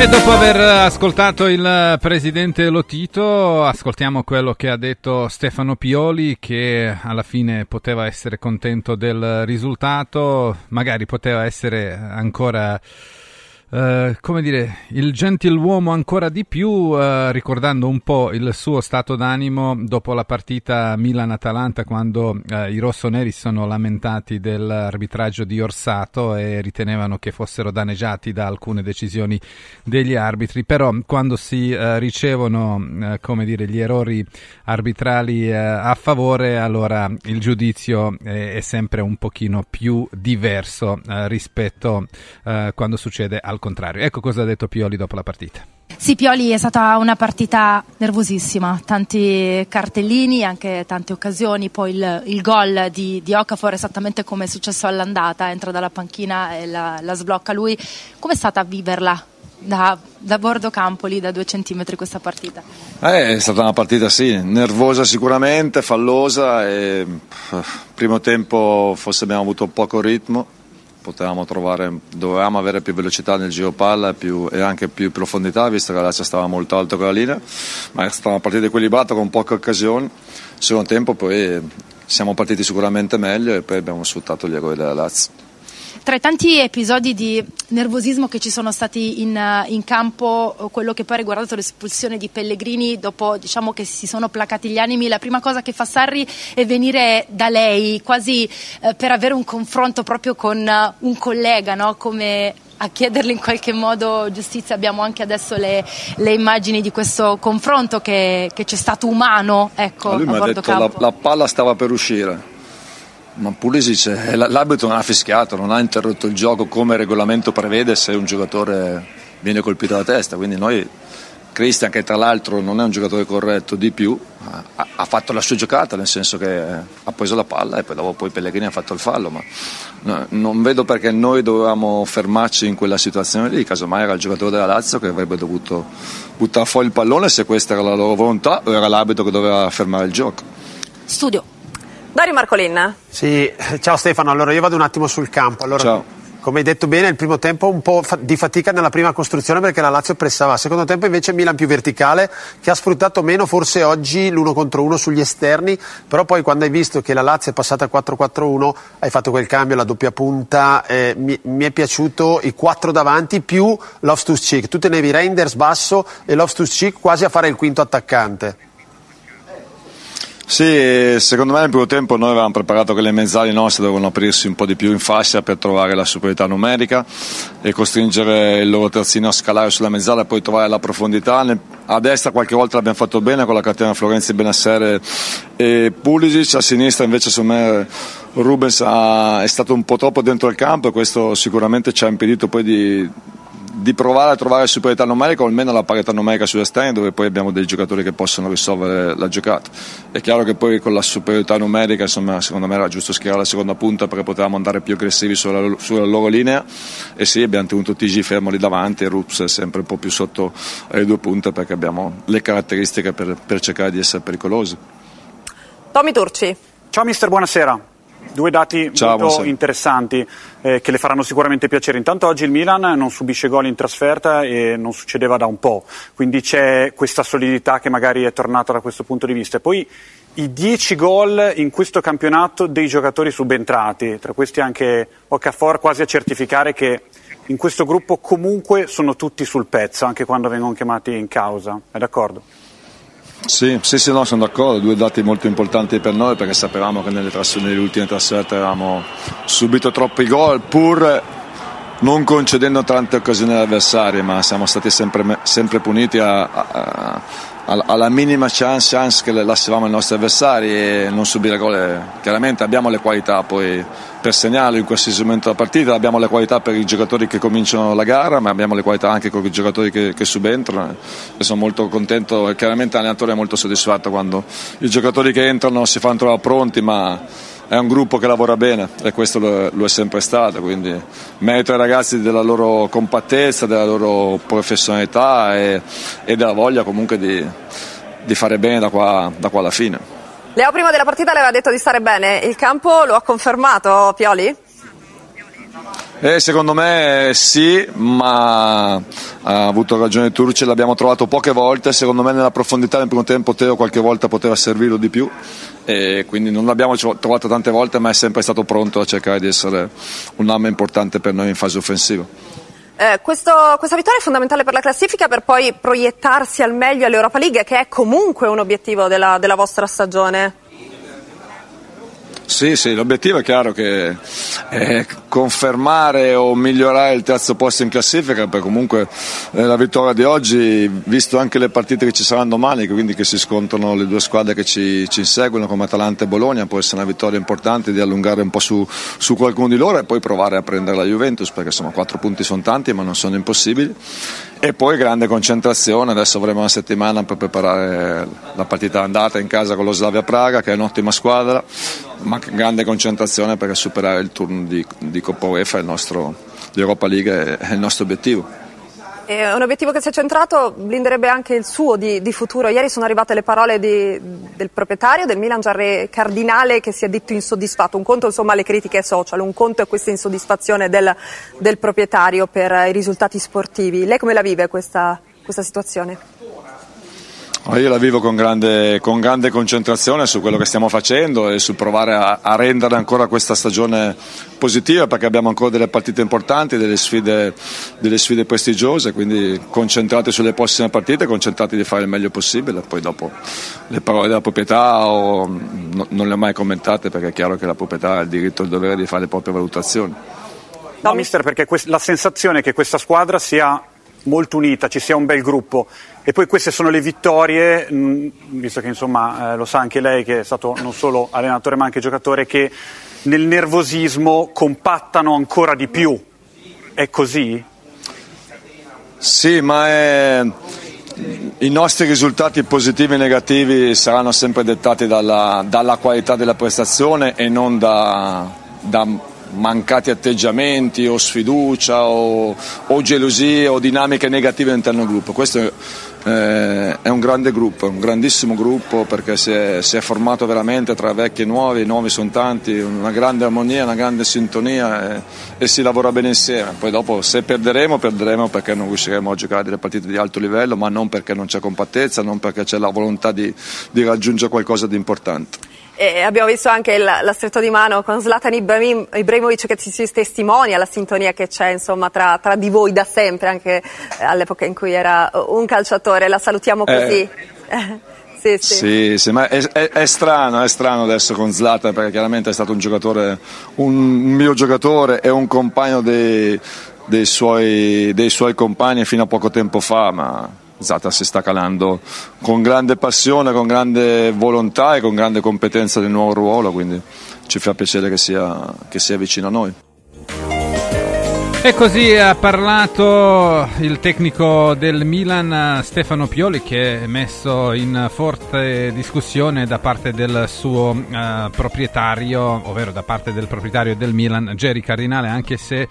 E dopo aver ascoltato il presidente Lotito, ascoltiamo quello che ha detto Stefano Pioli, che alla fine poteva essere contento del risultato, magari poteva essere ancora eh, come dire, il gentiluomo ancora di più, eh, ricordando un po' il suo stato d'animo dopo la partita Milan-Atalanta, quando eh, i rossoneri sono lamentati dell'arbitraggio di Orsato e ritenevano che fossero danneggiati da alcune decisioni degli arbitri. Però, quando si eh, ricevono, eh, come dire, gli errori arbitrali a favore, allora il giudizio è, è, sempre un pochino più diverso rispetto a quando succede al contrario. Ecco cosa ha detto Pioli dopo la partita. Sì, Pioli è stata una partita nervosissima, tanti cartellini, anche tante occasioni, poi il, il gol di, di, Okafor esattamente come è successo all'andata, entra dalla panchina e la, la sblocca lui. Come è stata a viverla da, da bordo campo lì da due centimetri questa partita? Eh, è stata una partita sì, nervosa sicuramente, fallosa e primo tempo forse abbiamo avuto poco ritmo potevamo trovare, dovevamo avere più velocità nel giro palla più, e anche più profondità, visto che la Lazio stava molto alto con la linea, ma è stata una partita equilibrata con poche occasioni. Secondo tempo poi siamo partiti sicuramente meglio e poi abbiamo sfruttato gli errori della Lazio tra i tanti episodi di nervosismo che ci sono stati in, in, campo, quello che poi ha riguardato l'espulsione di Pellegrini, dopo diciamo che si sono placati gli animi, la prima cosa che fa Sarri è venire da lei, quasi eh, per avere un confronto proprio con uh, un collega, no? come a chiederle in qualche modo giustizia. Abbiamo anche adesso le, le immagini di questo confronto che, che c'è stato umano. Ecco, lui mi ha detto che la, la palla stava per uscire ma Pulisic, eh, l'arbitro non ha fischiato, non ha interrotto il gioco come il regolamento prevede se un giocatore viene colpito alla testa, quindi noi, Cristian che tra l'altro non è un giocatore corretto di più, ha, fatto la sua giocata, nel senso che ha preso la palla e poi dopo poi Pellegrini ha fatto il fallo, ma no, non vedo perché noi dovevamo fermarci in quella situazione lì, casomai era il giocatore della Lazio che avrebbe dovuto buttare fuori il pallone se questa era la loro volontà o era l'arbitro che doveva fermare il gioco. Studio. Dario Marcolin. Sì, ciao Stefano, allora io vado un attimo sul campo. Allora, ciao. Come hai detto bene, il primo tempo un po' di fatica nella prima costruzione perché la Lazio pressava. Secondo tempo invece Milan più verticale che ha sfruttato meno forse oggi l'uno contro uno sugli esterni, però poi quando hai visto che la Lazio è passata a 4-4-1 hai fatto quel cambio, la doppia punta, eh, mi, mi, è piaciuto i quattro davanti più Loftus-Cheek. Tu tenevi Reinders basso e Loftus-Cheek quasi a fare il quinto attaccante. Sì, secondo me nel primo tempo noi avevamo preparato che le mezzali nostre dovevano aprirsi un po' di più in fascia per trovare la superiorità numerica e costringere il loro terzino a scalare sulla mezzala e poi trovare la profondità. A destra qualche volta l'abbiamo fatto bene con la catena Florenzi, Benassere e Pulisic, a sinistra invece secondo me Rubens ha, è stato un po' troppo dentro il campo e questo sicuramente ci ha impedito poi di di provare a trovare superiorità numerica o almeno la parità numerica sugli esterni dove poi abbiamo dei giocatori che possono risolvere la giocata. È chiaro che poi con la superiorità numerica insomma, secondo me era giusto schierare la seconda punta perché potevamo andare più aggressivi sulla, sulla loro linea e sì abbiamo tenuto TG fermo lì davanti e Rups sempre un po' più sotto le due punte perché abbiamo le caratteristiche per, per cercare di essere pericolosi. Tommy Turci. Ciao mister, buonasera. Due dati Ciao, molto buonasera. interessanti eh, che le faranno sicuramente piacere. Intanto oggi il Milan non subisce gol in trasferta e non succedeva da un po', quindi c'è questa solidità che magari è tornata da questo punto di vista. E poi i 10 gol in questo campionato dei giocatori subentrati, tra questi anche Okafor quasi a certificare che in questo gruppo comunque sono tutti sul pezzo, anche quando vengono chiamati in causa. È d'accordo? Sì, sì, sì, no, sono d'accordo, due dati molto importanti per noi perché sapevamo che nelle, nelle ultime trasferte avevamo subito troppi gol, pur non concedendo tante occasioni agli avversari, ma siamo stati sempre, sempre puniti a, a, alla minima chance, chance che lasciavamo ai nostri avversari e non subire gol. Chiaramente abbiamo le qualità poi per segnarlo in qualsiasi momento della partita, abbiamo le qualità per i giocatori che cominciano la gara, ma abbiamo le qualità anche con i giocatori che, che subentrano e sono molto contento e chiaramente l'allenatore è molto soddisfatto quando i giocatori che entrano si fanno trovare pronti, ma è un gruppo che lavora bene e questo lo, lo è sempre stato, quindi merito ai ragazzi della loro compattezza, della loro professionalità e, e della voglia comunque di, di fare bene da qua, da qua alla fine. Leo prima della partita le aveva detto di stare bene, il campo lo ha confermato Pioli? Eh, secondo me sì, ma ha avuto ragione Turci, l'abbiamo trovato poche volte, secondo me nella profondità nel primo tempo Teo qualche volta poteva servirlo di più e quindi non l'abbiamo trovato tante volte ma è sempre stato pronto a cercare di essere un'arma importante per noi in fase offensiva. Eh, questo, questa vittoria è fondamentale per la classifica per poi proiettarsi al meglio all'Europa League che è comunque un obiettivo della, della vostra stagione. Sì, sì, l'obiettivo è chiaro che è confermare o migliorare il terzo posto in classifica, perché comunque eh, la vittoria di oggi, visto anche le partite che ci saranno domani, quindi che si scontrano le due squadre che ci, ci inseguono come Atalanta e Bologna, può essere una vittoria importante di allungare un po' su, su qualcuno di loro e poi provare a prendere la Juventus, perché insomma quattro punti sono tanti ma non sono impossibili. E poi grande concentrazione, adesso avremo una settimana per preparare la partita andata in casa con lo Slavia Praga, che è un'ottima squadra, ma grande concentrazione per superare il turno di, di Coppa UEFA, l'Europa League è il nostro obiettivo. È un obiettivo che si è centrato, blinderebbe anche il suo di, di futuro. Ieri sono arrivate le parole di, del proprietario del Milan, Giarre Cardinale, che si è detto insoddisfatto. Un conto insomma le critiche social, un conto è questa insoddisfazione del, del proprietario per i risultati sportivi. Lei come la vive questa, questa situazione? Io la vivo con grande, con grande, concentrazione su quello che stiamo facendo e sul provare a, a, rendere ancora questa stagione positiva perché abbiamo ancora delle partite importanti, delle sfide, delle sfide prestigiose, quindi concentrati sulle prossime partite, concentrati di fare il meglio possibile. Poi dopo le parole della proprietà o, no, non le ho mai commentate perché è chiaro che la proprietà ha il diritto e il dovere di fare le proprie valutazioni. No, mister, perché la sensazione è che questa squadra sia molto unita, ci sia un bel gruppo e poi queste sono le vittorie, mh, visto che insomma eh, lo sa anche lei che è stato non solo allenatore ma anche giocatore, che nel nervosismo compattano ancora di più. È così? Sì, ma è... i nostri risultati positivi e negativi saranno sempre dettati dalla, dalla qualità della prestazione e non da, da mancati atteggiamenti o sfiducia o, o gelosie o dinamiche negative all'interno del gruppo. Questo eh, è un grande gruppo, un grandissimo gruppo perché si è, si è, formato veramente tra vecchi e nuovi, i nuovi sono tanti, una grande armonia, una grande sintonia e, e, si lavora bene insieme. Poi dopo se perderemo, perderemo perché non riusciremo a giocare delle partite di alto livello, ma non perché non c'è compattezza, non perché c'è la volontà di, di raggiungere qualcosa di importante. E abbiamo visto anche la, la stretto di mano con Zlatan Ibrahim, Ibrahimovic che si testimonia la sintonia che c'è insomma, tra, tra, di voi da sempre, anche all'epoca in cui era un calciatore. La salutiamo così. Eh. [laughs] sì, sì. sì, sì ma è, è, è, strano, è strano adesso con Zlatan perché chiaramente è stato un giocatore, un mio giocatore e un compagno dei, dei, suoi, dei suoi compagni fino a poco tempo fa, ma Zata si sta calando con grande passione, con grande volontà e con grande competenza del nuovo ruolo, quindi ci fa piacere che sia, che sia vicino a noi. E così ha parlato il tecnico del Milan Stefano Pioli che è messo in forte discussione da parte del suo uh, proprietario, ovvero da parte del proprietario del Milan, Jerry Cardinale, anche se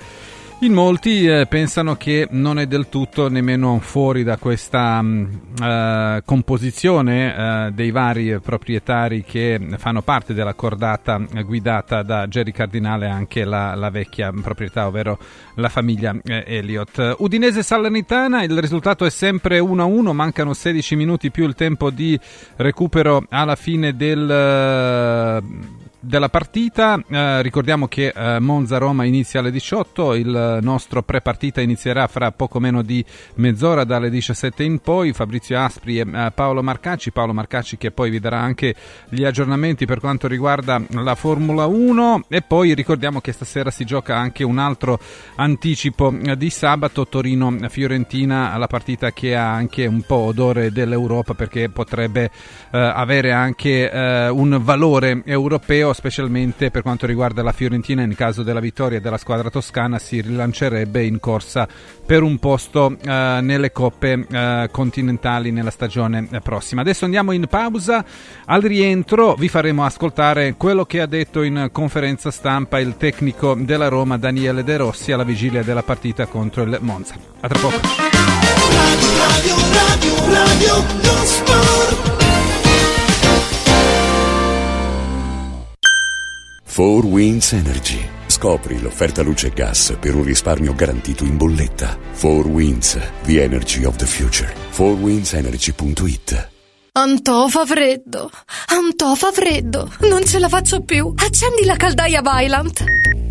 in molti eh, pensano che non è del tutto nemmeno fuori da questa mh, mm, eh, composizione eh, dei vari proprietari che fanno parte della cordata guidata da Jerry Cardinale anche la, la vecchia proprietà, ovvero la famiglia eh, Elliott. Udinese Salernitana, il risultato è sempre 1-1, mancano 16 minuti più il tempo di recupero alla fine del della partita. Eh, ricordiamo che eh, Monza-Roma inizia alle 18, il nostro pre-partita inizierà fra poco meno di mezz'ora dalle 17 in poi. Fabrizio Aspri e eh, Paolo Marcacci, Paolo Marcacci che poi vi darà anche gli aggiornamenti per quanto riguarda la Formula 1 e poi ricordiamo che stasera si gioca anche un altro anticipo di sabato Torino-Fiorentina, la partita che ha anche un po' odore dell'Europa perché potrebbe eh, avere anche eh, un valore europeo, specialmente per quanto riguarda la Fiorentina in caso della vittoria della squadra toscana si rilancerebbe in corsa per un posto eh, nelle coppe eh, continentali nella stagione prossima. Adesso andiamo in pausa, al rientro vi faremo ascoltare quello che ha detto in conferenza stampa il tecnico della Roma Daniele De Rossi alla vigilia della partita contro il Monza. A tra poco. Radio, radio, radio, 4 Winds Energy. Scopri l'offerta luce e gas per un risparmio garantito in bolletta. 4 Winds, the energy of the future. 4windsenergy.it Antò fa freddo. Antò fa freddo. Non ce la faccio più. Accendi la caldaia Vylant.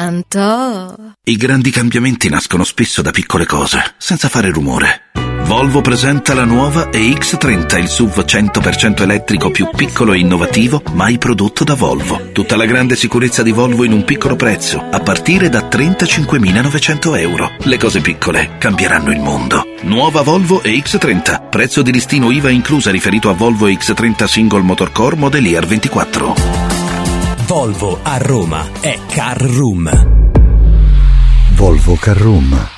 Antò. I grandi cambiamenti nascono spesso da piccole cose, senza fare rumore. Volvo presenta la nuova EX30, il SUV 100% elettrico più piccolo e innovativo mai prodotto da Volvo. Tutta la grande sicurezza di Volvo in un piccolo prezzo, a partire da 35.900 euro. Le cose piccole cambieranno il mondo. Nuova Volvo EX30, prezzo di listino IVA inclusa riferito a Volvo EX30 Single Motorcore Modelier 24. Volvo a Roma è Car Room. Volvo Car Room.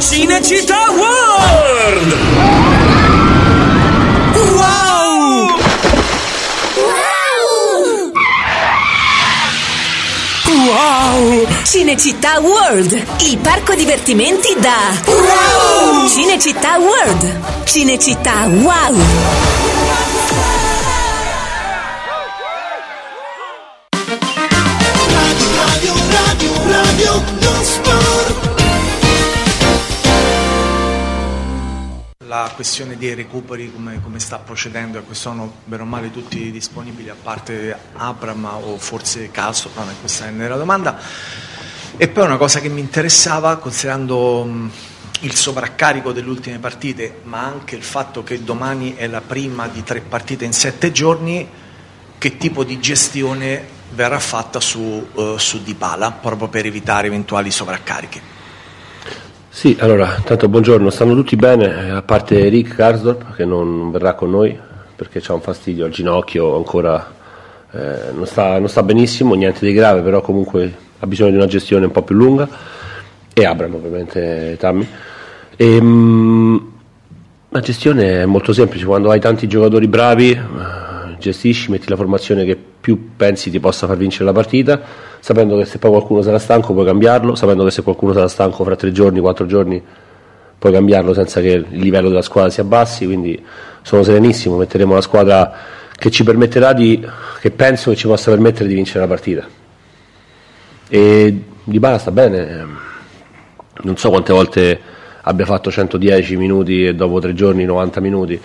Cinecittà World! Wow! Wow! Cinecittà World, il parco divertimenti da Wow! Cinecittà World, Cinecittà Wow! Questione dei recuperi come, come sta procedendo e che sono bene o male tutti disponibili a parte Abram o forse Caso, vabbè, questa è la domanda. E poi una cosa che mi interessava, considerando mh, il sovraccarico delle ultime partite, ma anche il fatto che domani è la prima di tre partite in sette giorni, che tipo di gestione verrà fatta su, uh, su Dybala proprio per evitare eventuali sovraccarichi? Sì, allora, intanto buongiorno, stanno tutti bene, eh, a parte Rick Karsdorp che non verrà con noi perché ha un fastidio al ginocchio ancora, eh, non, sta, non, sta, benissimo, niente di grave, però comunque ha bisogno di una gestione un po' più lunga e Abram ovviamente Tammy. E, mh, la gestione è molto semplice, quando hai tanti giocatori bravi eh, gestisci, metti la formazione che più pensi ti possa far vincere la partita, sapendo che se poi qualcuno sarà stanco puoi cambiarlo, sapendo che se qualcuno sarà stanco fra tre giorni, quattro giorni puoi cambiarlo senza che il livello della squadra si abbassi, quindi sono serenissimo, metteremo la squadra che ci permetterà di, che penso che ci possa permettere di vincere la partita. E Di Bala sta bene, non so quante volte abbia fatto 110 minuti e dopo tre giorni 90 minuti.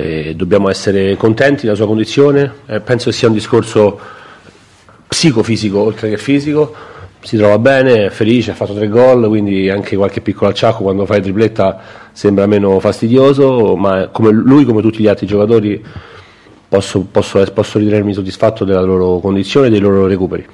Eh, dobbiamo essere contenti della sua condizione, eh, penso che sia un discorso psicofisico oltre che fisico, si trova bene, è felice, ha fatto tre gol, quindi anche qualche piccolo acciacco quando fai tripletta sembra meno fastidioso, ma come lui come tutti gli altri giocatori posso, posso, posso ritenermi soddisfatto della loro condizione e dei loro recuperi.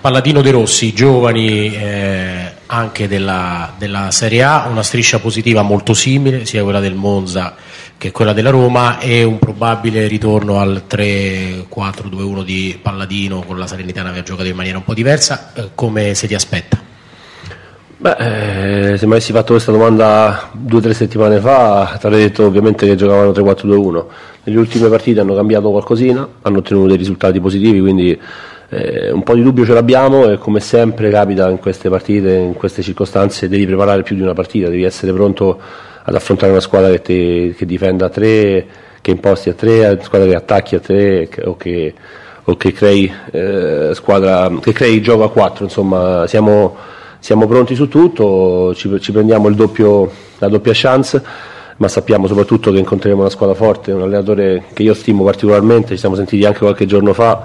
Palladino De Rossi, giovani eh, anche della, della, Serie A, una striscia positiva molto simile, sia quella del Monza che quella della Roma e un probabile ritorno al 3-4-2-1 di Palladino con la Salernitana che ha giocato in maniera un po' diversa, eh, come se ti aspetta? Beh, eh, se mi avessi fatto questa domanda due o tre settimane fa, ti avrei detto ovviamente che giocavano 3-4-2-1. Nelle ultime partite hanno cambiato qualcosina, hanno ottenuto dei risultati positivi, quindi eh, un po' di dubbio ce l'abbiamo e come sempre capita in queste partite, in queste circostanze, devi preparare più di una partita, devi essere pronto ad affrontare una squadra che, ti, che difenda a tre, che imposti a tre, una squadra che attacchi a tre o che, o che crei, eh, squadra, che crei gioco a quattro, insomma siamo, siamo pronti su tutto, ci, ci prendiamo doppio, la doppia chance ma sappiamo soprattutto che incontreremo una squadra forte, un allenatore che io stimo particolarmente, ci siamo sentiti anche qualche giorno fa,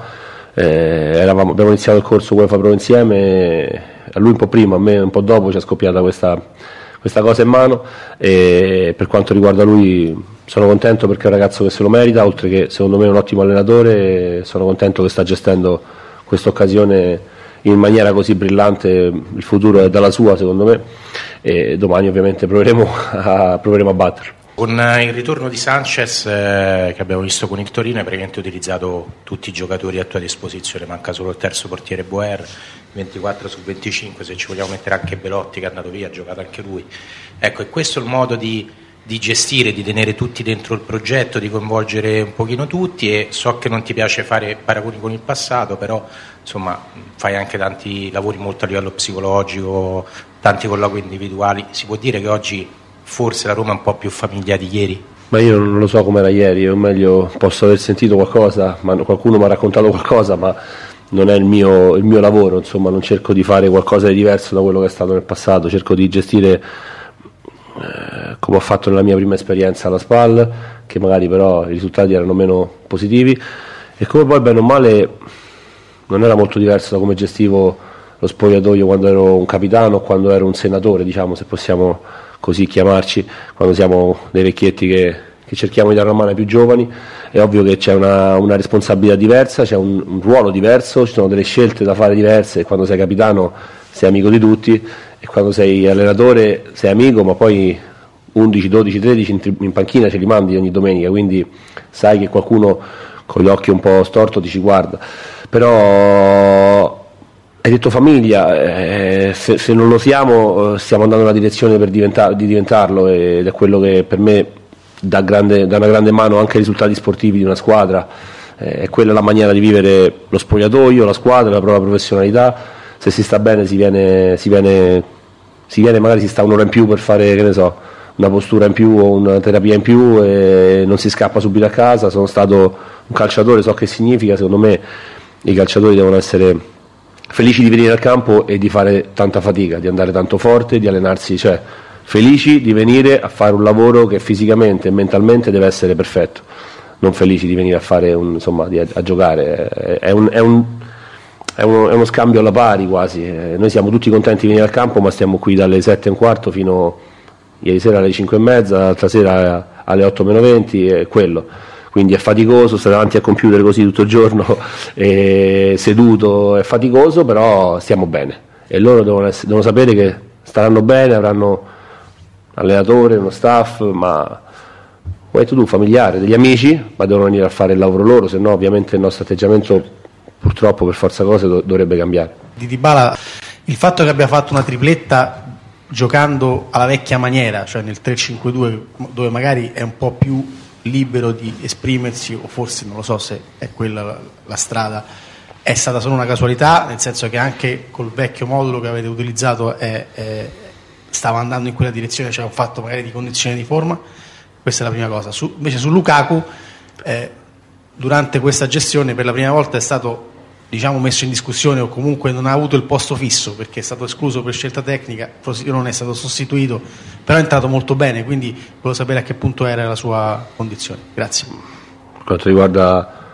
eh, eravamo, abbiamo iniziato il corso UEFA Pro insieme, a lui un po' prima, a me un po' dopo ci è scoppiata questa, questa cosa in mano e per quanto riguarda lui sono contento perché è un ragazzo che se lo merita, oltre che secondo me è un ottimo allenatore, sono contento che sta gestendo questa occasione in maniera così brillante, il futuro è dalla sua secondo me e domani ovviamente proveremo a, proveremo a batterlo. Con il ritorno di Sanchez eh, che abbiamo visto con il Torino, hai praticamente utilizzato tutti i giocatori a tua disposizione, manca solo il terzo portiere Boer, 24 su 25, se ci vogliamo mettere anche Belotti che è andato via, ha giocato anche lui. Ecco, è questo il modo di, di gestire, di tenere tutti dentro il progetto, di coinvolgere un pochino tutti e so che non ti piace fare paragoni con il passato, però insomma fai anche tanti lavori molto a livello psicologico, tanti colloqui individuali. Si può dire che oggi forse la Roma è un po' più famiglia di ieri? Ma io non lo so com'era ieri, o meglio posso aver sentito qualcosa, ma qualcuno mi ha raccontato qualcosa, ma non è il mio, il mio, lavoro, insomma, non cerco di fare qualcosa di diverso da quello che è stato nel passato, cerco di gestire eh, come ho fatto nella mia prima esperienza alla SPAL, che magari però i risultati erano meno positivi. E come poi bene o male non era molto diverso da come gestivo lo spogliatoio quando ero un capitano o quando ero un senatore, diciamo, se possiamo così chiamarci, quando siamo dei vecchietti che che cerchiamo di dare una mano ai più giovani, è ovvio che c'è una, una responsabilità diversa, c'è un, un, ruolo diverso, ci sono delle scelte da fare diverse, quando sei capitano sei amico di tutti e quando sei allenatore sei amico, ma poi 11, 12, 13 in, in panchina ce li mandi ogni domenica, quindi sai che qualcuno con gli occhi un po' storto ti ci guarda. Però hai detto famiglia, eh, se, se, non lo siamo eh, stiamo andando nella direzione per diventar, di diventarlo ed è quello che per me dà, grande, dà una grande mano anche ai risultati sportivi di una squadra, eh, è quella la maniera di vivere lo spogliatoio, la squadra, la propria professionalità, se si sta bene si viene, si viene, si viene magari si sta un'ora in più per fare, so, una postura in più o una terapia in più e non si scappa subito a casa, sono stato un calciatore, so che significa, secondo me i calciatori devono essere felici di venire al campo e di fare tanta fatica, di andare tanto forte, di allenarsi, cioè felici di venire a fare un lavoro che fisicamente e mentalmente deve essere perfetto, non felici di venire a, fare un, insomma, di, a giocare, è, un, è, un, è, uno, è, uno, scambio alla pari quasi, eh, noi siamo tutti contenti di venire al campo ma stiamo qui dalle 7 e un quarto fino ieri sera alle 5 e mezza, l'altra sera alle 8 meno 20, è quello. Quindi è faticoso, stare davanti al computer così tutto il giorno, [laughs] seduto, è faticoso, però stiamo bene. E loro devono, essere- devono sapere che staranno bene, avranno allenatore, uno staff, ma come hai detto tu, familiare, degli amici, ma devono venire a fare il lavoro loro, se no ovviamente il nostro atteggiamento purtroppo per forza cose do- dovrebbe cambiare. di Dybala il fatto che abbia fatto una tripletta giocando alla vecchia maniera, cioè nel 3-5-2 dove magari è un po' più libero di esprimersi o forse non lo so se è quella la, la strada, è stata solo una casualità, nel senso che anche col vecchio modulo che avete utilizzato è- è- stava andando in quella direzione, c'era un fatto magari di condizione di forma, questa è la prima cosa. Su- invece su Lukaku eh, durante questa gestione per la prima volta è stato diciamo, messo in discussione o comunque non ha avuto il posto fisso perché è stato escluso per scelta tecnica, non è stato sostituito, però è entrato molto bene, quindi volevo sapere a che punto era la sua condizione. Grazie. Per quanto riguarda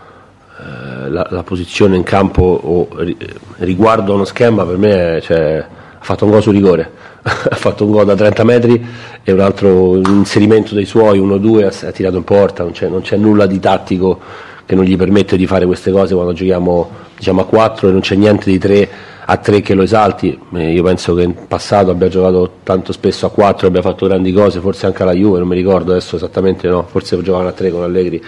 eh, la, la posizione in campo o ri- riguardo a uno schema, per me cioè, ha fatto un gol su rigore, ha fatto un gol da 30 metri e un altro inserimento dei suoi, 1-2, ha, tirato in porta, non c'è, non c'è nulla di tattico che non gli permette di fare queste cose quando giochiamo diciamo, a 4 e non c'è niente di 3 a 3 che lo esalti. Eh, io penso che in passato abbia giocato tanto spesso a 4, abbia fatto grandi cose, forse anche alla Juve, non mi ricordo adesso esattamente no, forse giocavano a 3 con Allegri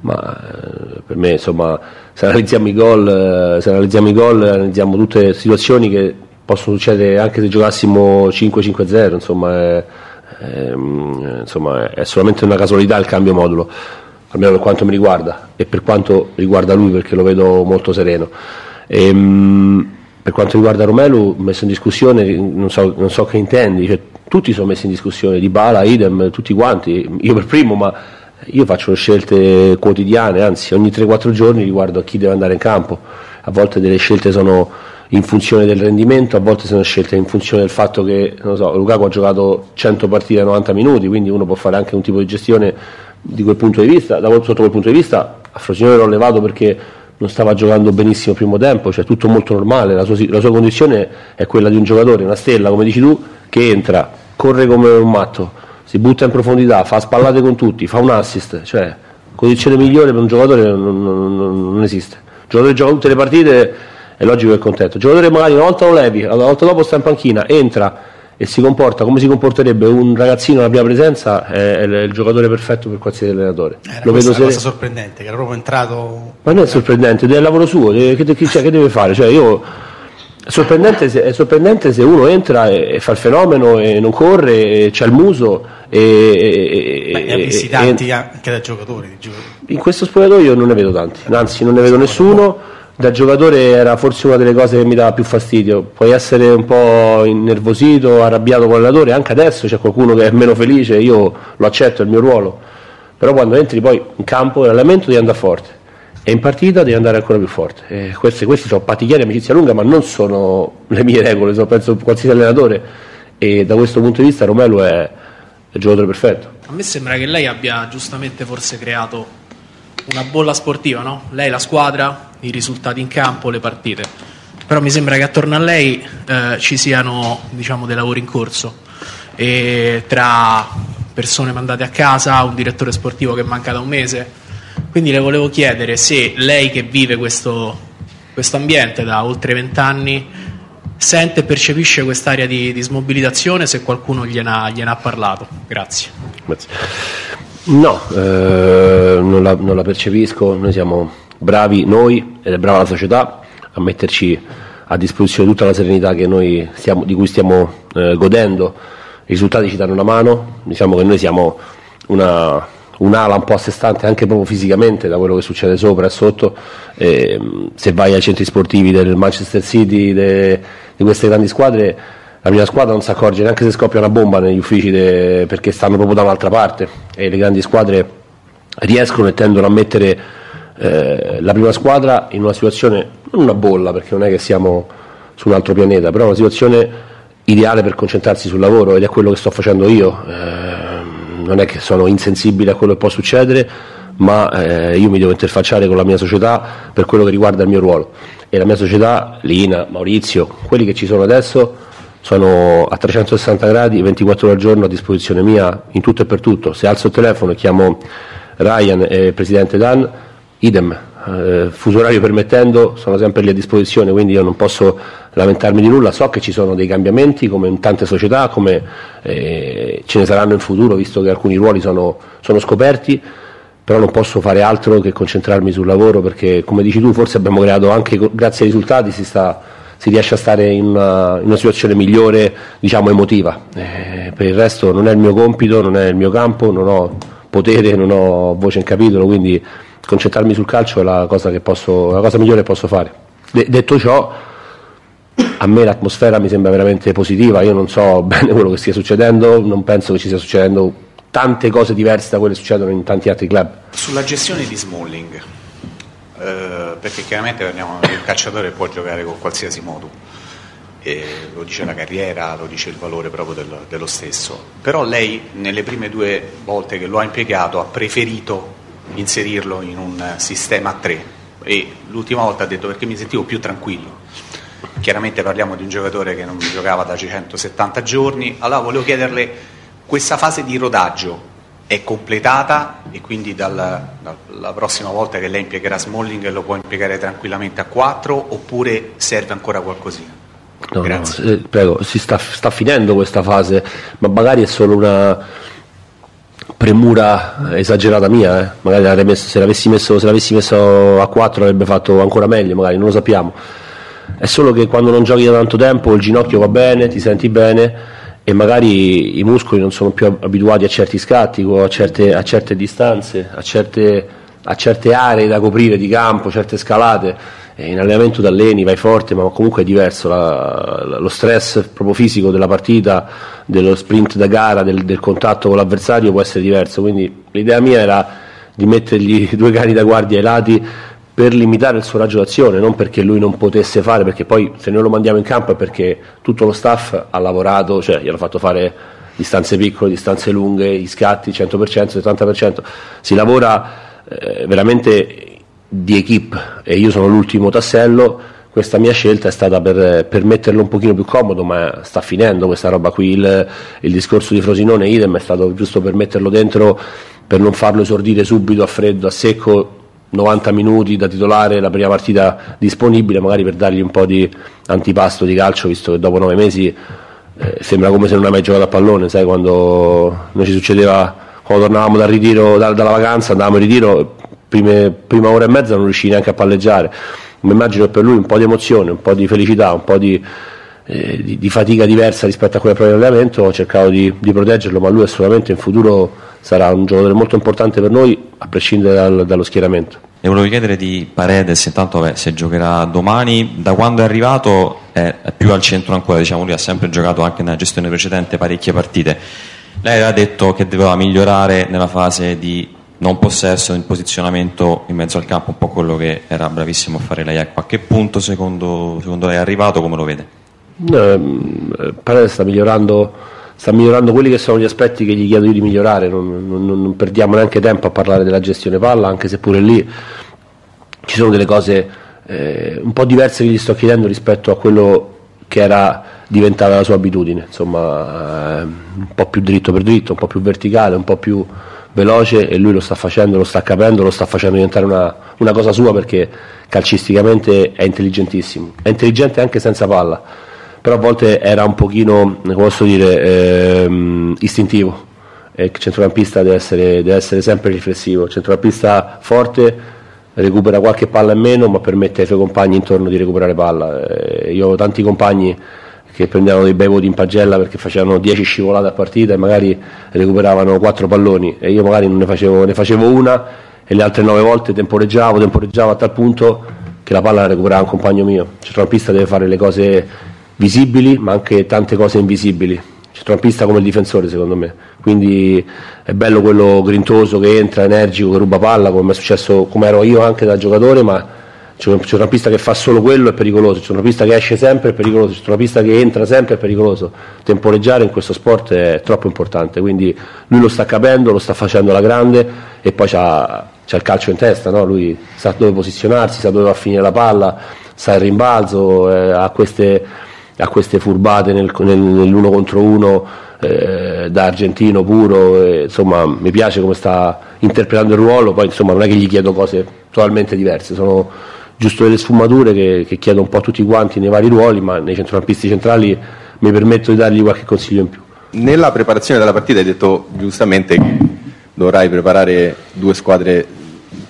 ma eh, per me insomma se analizziamo i gol eh, se analizziamo i gol analizziamo tutte le situazioni che possono succedere anche se giocassimo 5-5-0 insomma è, è, mm, insomma è solamente una casualità il cambio modulo almeno per quanto mi riguarda e per quanto riguarda lui perché lo vedo molto sereno Ehm, per quanto riguarda Romelu messo in discussione non so, non so che intendi cioè, tutti sono messi in discussione Di Bala, idem, tutti quanti io per primo ma io faccio scelte quotidiane, anzi ogni 3-4 giorni riguardo a chi deve andare in campo. A volte delle scelte sono in funzione del rendimento, a volte sono scelte in funzione del fatto che non so, Lukaku ha giocato 100 partite a 90 minuti, quindi uno può fare anche un tipo di gestione di quel punto di vista. Da sotto quel punto di vista a Frosinone l'ho levato perché non stava giocando benissimo il primo tempo, cioè tutto molto normale, la sua, la sua condizione è quella di un giocatore, una stella, come dici tu, che entra, corre come un matto, si butta in profondità, fa spallate con tutti, fa un assist, cioè condizione migliore per un giocatore non- non- non esiste. Il giocatore gioca tutte le partite, è logico che è contento. Il giocatore magari una volta lo levi, la volta dopo sta in panchina, entra e si comporta come si comporterebbe un ragazzino alla prima presenza, è, è il giocatore perfetto per qualsiasi allenatore. Era Lo questa vedo la cosa sorprendente, che era proprio entrato ma non è sorprendente, è il lavoro suo, deve- che, che- cioè, che deve fare? Cioè, io- è, sorprendente se, è sorprendente se uno entra e, e fa il fenomeno e non corre, e c'ha il muso e, e- e- anche da giocatori. in questo spogliatoio non ne vedo tanti, anzi non ne vedo nessuno. Da giocatore era forse una delle cose che mi dava più fastidio. Puoi essere un po' innervosito, arrabbiato con l'allenatore, anche adesso c'è qualcuno che è meno felice, io lo accetto, è il mio ruolo. Però quando entri poi in campo, l'allenamento devi andare forte e in partita devi andare ancora più forte. E questi, questi sono pattichieri, amicizia lunga, ma non sono le mie regole, sono penso qualsiasi allenatore. E da questo punto di vista Romelu è il giocatore perfetto. A me sembra che lei abbia giustamente forse creato una bolla sportiva, no? Lei, la squadra, i risultati in campo, le partite. Però mi sembra che attorno a lei eh, ci siano diciamo, dei lavori in corso. E tra persone mandate a casa, un direttore sportivo che manca da un mese. Quindi le volevo chiedere se lei che vive questo questo ambiente da oltre vent'anni sente e percepisce quest'area di, di smobilitazione, se qualcuno gliene ha, gliene ha parlato. Grazie. Grazie. No, eh, non, la, non la percepisco, noi siamo bravi noi ed è brava la società a metterci a disposizione tutta la serenità stiamo- di cui stiamo eh, godendo, i risultati ci danno una mano, diciamo che noi siamo una, un'ala un po' a sé stante anche proprio fisicamente da quello che succede sopra e sotto, e, mh, se vai ai centri sportivi del Manchester City, de- di queste grandi squadre, la mia squadra non si accorge neanche se scoppia una bomba negli uffici de- perché stanno proprio da un'altra parte e le grandi squadre riescono e tendono a mettere eh, la prima squadra in una situazione, non una bolla perché non è che siamo su un altro pianeta, però una situazione ideale per concentrarsi sul lavoro ed è quello che sto facendo io. Eh, non è che sono insensibile a quello che può succedere, ma eh, io mi devo interfacciare con la mia società per quello che riguarda il mio ruolo. E la mia società, Lina, Maurizio, quelli che ci sono adesso, sono a 360 gradi, 24 ore al giorno a disposizione mia in tutto e per tutto. Se alzo il telefono e chiamo Ryan e presidente Dan, idem, eh, fuso orario permettendo, sono sempre lì a disposizione, quindi io non posso lamentarmi di nulla. So che ci sono dei cambiamenti come in tante società, come eh, ce ne saranno in futuro, visto che alcuni ruoli sono, sono scoperti però non posso fare altro che concentrarmi sul lavoro perché come dici tu forse abbiamo creato anche grazie ai risultati si, sta, si riesce a stare in una, in una, situazione migliore diciamo emotiva eh, per il resto non è il mio compito non è il mio campo non ho potere non ho voce in capitolo quindi concentrarmi sul calcio è la cosa, posso, la cosa migliore che posso fare De- detto ciò a me l'atmosfera mi sembra veramente positiva io non so [laughs] bene quello che stia succedendo non penso che ci sia succedendo tante cose diverse da quelle che succedono in tanti altri club. Sulla gestione di Smalling, eh, perché chiaramente parliamo di un calciatore può giocare con qualsiasi modo, e lo dice la carriera, lo dice il valore proprio del, dello stesso, però lei nelle prime due volte che lo ha impiegato ha preferito inserirlo in un sistema a tre. E l'ultima volta ha detto perché mi sentivo più tranquillo. Chiaramente parliamo di un giocatore che non giocava da 170 giorni, allora volevo chiederle questa fase di rodaggio è completata e quindi dalla, dalla prossima volta che lei impiegherà Smalling lo può impiegare tranquillamente a 4 oppure serve ancora qualcosina? No, no, eh, prego, si sta, sta, finendo questa fase, ma magari è solo una premura esagerata mia, eh. magari messo, se, l'avessi messo, se l'avessi messo a 4 avrebbe fatto ancora meglio, magari non lo sappiamo. È solo che quando non giochi da tanto tempo il ginocchio va bene, ti senti bene e magari i muscoli non sono più abituati a certi scatti, a certe, a certe distanze, a certe, a certe, aree da coprire di campo, certe scalate. E in allenamento t'alleni, vai forte, ma comunque è diverso. La, la, lo stress proprio fisico della partita, dello sprint da gara, del, del contatto con l'avversario può essere diverso. Quindi l'idea mia era di mettergli [laughs] due cani da guardia ai lati per limitare il suo raggio d'azione, non perché lui non potesse fare, perché poi se noi lo mandiamo in campo è perché tutto lo staff ha lavorato, cioè gli hanno fatto fare distanze piccole, distanze lunghe, gli scatti 100%, 70%, si lavora eh, veramente di equip e io sono l'ultimo tassello, questa mia scelta è stata per, per metterlo un pochino più comodo, ma sta finendo questa roba qui, il, il discorso di Frosinone idem è stato giusto per metterlo dentro, per non farlo esordire subito a freddo, a secco, 90 minuti da titolare la prima partita disponibile, magari per dargli un po' di antipasto di calcio, visto che dopo nove mesi eh, sembra come se non hai mai giocato a pallone, sai quando noi ci succedeva, quando tornavamo dal ritiro, da, dalla vacanza, andavamo in ritiro, prime, prima ora e mezza non riuscivi neanche a palleggiare, mi immagino che per lui un po' di emozione, un po' di felicità, un po' di, eh, di, di fatica diversa rispetto a quella proprio allenamento, ho cercato di, di proteggerlo, ma lui assolutamente in futuro sarà un giocatore molto importante per noi a prescindere dal, dallo schieramento. E volevo chiedere di Paredes, intanto beh, se giocherà domani, da quando è arrivato è, più al centro ancora, diciamo, lui ha sempre giocato anche nella gestione precedente parecchie partite. Lei aveva detto che doveva migliorare nella fase di non possesso, in posizionamento in mezzo al campo, un po' quello che era bravissimo a fare lei. Ecco, a che punto secondo, secondo lei è arrivato, come lo vede? Eh, Paredes sta migliorando sta migliorando quelli che sono gli aspetti che gli chiedo io di migliorare, non, non, non, perdiamo neanche tempo a parlare della gestione palla, anche se pure lì ci sono delle cose eh, un po' diverse che gli sto chiedendo rispetto a quello che era diventata la sua abitudine, insomma eh, un po' più dritto per dritto, un po' più verticale, un po' più veloce e lui lo sta facendo, lo sta capendo, lo sta facendo diventare una, una cosa sua perché calcisticamente è intelligentissimo, è intelligente anche senza palla però a volte era un pochino, come posso dire, ehm, istintivo. Il centrocampista deve essere, deve essere sempre riflessivo. Il centrocampista forte recupera qualche palla in meno, ma permette ai suoi compagni intorno di recuperare palla. Eh, io ho tanti compagni che prendevano dei bei voti in pagella perché facevano 10 scivolate a partita e magari recuperavano 4 palloni e io magari ne facevo, ne facevo una e le altre 9 volte temporeggiavo, temporeggiavo a tal punto che la palla la recuperava un compagno mio. Il centrocampista deve fare le cose visibili ma anche tante cose invisibili. Centrocampista come il difensore secondo me, quindi è bello quello grintoso che entra, energico, che ruba palla, come è successo, come ero io anche da giocatore, ma c'è un centrocampista che fa solo quello è pericoloso, c'è un centrocampista che esce sempre è pericoloso, c'è un centrocampista che entra sempre è pericoloso. Temporeggiare in questo sport è troppo importante, quindi lui lo sta capendo, lo sta facendo alla grande e poi c'ha il calcio in testa, no? lui sa dove posizionarsi, sa dove va a finire la palla, sa il rimbalzo, eh, ha queste a queste furbate nel- nel- nell'uno contro uno eh, da argentino puro, e, insomma mi piace come sta interpretando il ruolo, poi insomma non è che gli chiedo cose totalmente diverse, sono giusto delle sfumature che, che chiedo un po' a tutti quanti nei vari ruoli, ma nei centrocampisti centrali mi permetto di dargli qualche consiglio in più. Nella preparazione della partita hai detto giustamente che dovrai preparare due squadre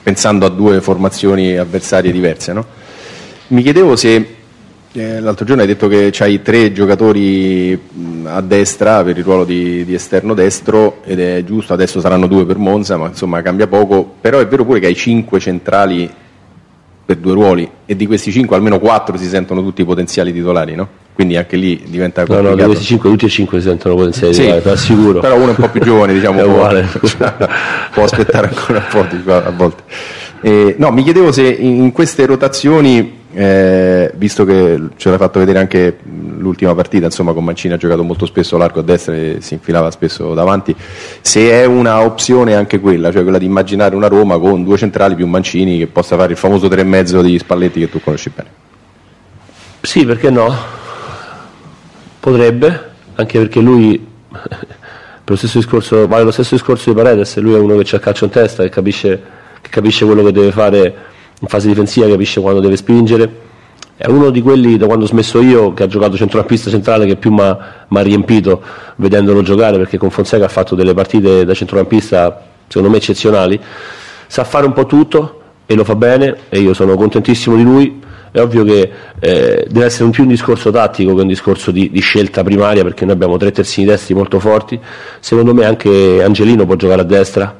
pensando a due formazioni avversarie diverse, no? Mi chiedevo se eh, l'altro giorno hai detto che hai tre giocatori mh, a destra per il ruolo di, di esterno destro ed è giusto, adesso saranno due per Monza, ma insomma cambia poco, però è vero pure che hai cinque centrali per due ruoli e di questi cinque almeno quattro si sentono tutti potenziali titolari, no? Quindi anche lì diventa No, no, complicato. di questi 5 tutti e 5 si sentono potenziali, Sì, guarda, ti assicuro. Però uno è un po' più giovane, diciamo, [laughs] È può, uguale. [laughs] può aspettare ancora un po' di- a volte. Eh, no, mi chiedevo se in queste rotazioni, eh, visto che ce l'hai fatto vedere anche l'ultima partita, insomma, con Mancini ha giocato molto spesso largo a destra e si infilava spesso davanti, se è una opzione anche quella, cioè quella di immaginare una Roma con due centrali più Mancini che possa fare il famoso tre e mezzo di Spalletti che tu conosci bene. Sì, perché no? Potrebbe, anche perché lui, [laughs] per lo stesso discorso, vale lo stesso discorso di Paredes, lui è uno che c'ha calcio in testa, che capisce, che capisce quello che deve fare in fase difensiva, capisce quando deve spingere. È uno di quelli da quando ho smesso io, che ha giocato centrocampista centrale, che più mi ha riempito vedendolo giocare, perché con Fonseca ha fatto delle partite da centrocampista, secondo me, eccezionali. Sa fare un po' tutto e lo fa bene e io sono contentissimo di lui. È ovvio che eh, deve essere un più un discorso tattico che un discorso di, di scelta primaria perché noi abbiamo tre terzini destri molto forti. Secondo me anche Angelino può giocare a destra,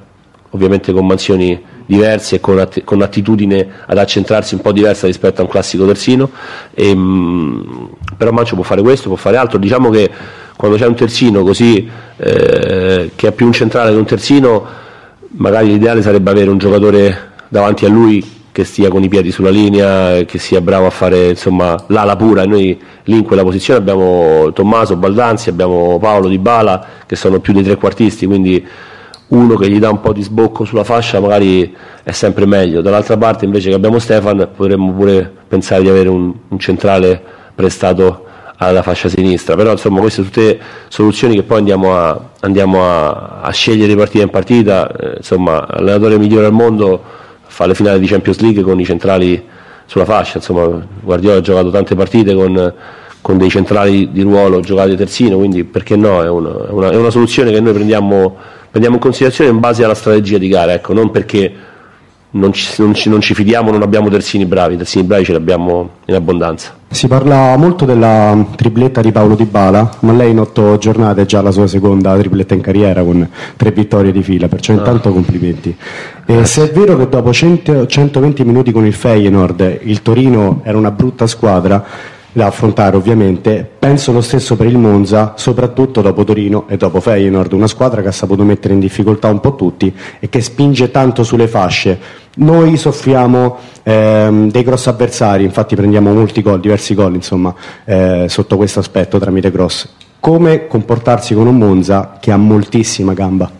ovviamente con mansioni diverse e con, att- con attitudine ad accentrarsi un po' diversa rispetto a un classico terzino. E, mh, però Mancio può fare questo, può fare altro. Diciamo che quando c'è un terzino così eh, che è più un centrale che un terzino, magari l'ideale sarebbe avere un giocatore davanti a lui che stia con i piedi sulla linea, che sia bravo a fare insomma l'ala pura. Noi lì in quella posizione abbiamo Tommaso, Baldanzi, abbiamo Paolo Di Bala che sono più dei trequartisti, quindi uno che gli dà un po' di sbocco sulla fascia magari è sempre meglio. Dall'altra parte invece che abbiamo Stefan potremmo pure pensare di avere un, un centrale prestato alla fascia sinistra, però insomma queste sono tutte soluzioni che poi andiamo a, andiamo a, a scegliere partita in partita, Eh, insomma l'allenatore migliore al mondo fa le finali di Champions League con i centrali sulla fascia, insomma Guardiola ha giocato tante partite con, con dei centrali di ruolo giocati terzino, quindi perché no, è una, è una- è una soluzione che noi prendiamo, prendiamo in considerazione in base alla strategia di gara, ecco, non perché non ci, non ci- non ci fidiamo, non abbiamo terzini bravi, terzini bravi ce li abbiamo in abbondanza. Si parla molto della tripletta di Paolo Di Bala, ma lei in otto giornate è già la sua seconda tripletta in carriera con tre vittorie di fila, perciò intanto complimenti. E se è vero che dopo 100 120 minuti con il Feyenoord il Torino era una brutta squadra da affrontare ovviamente, penso lo stesso per il Monza, soprattutto dopo Torino e dopo Feyenoord, una squadra che ha saputo mettere in difficoltà un po' tutti e che spinge tanto sulle fasce. Noi soffriamo ehm, dei cross avversari, infatti prendiamo molti gol, diversi gol insomma, eh, sotto questo aspetto tramite cross. Come comportarsi con un Monza che ha moltissima gamba?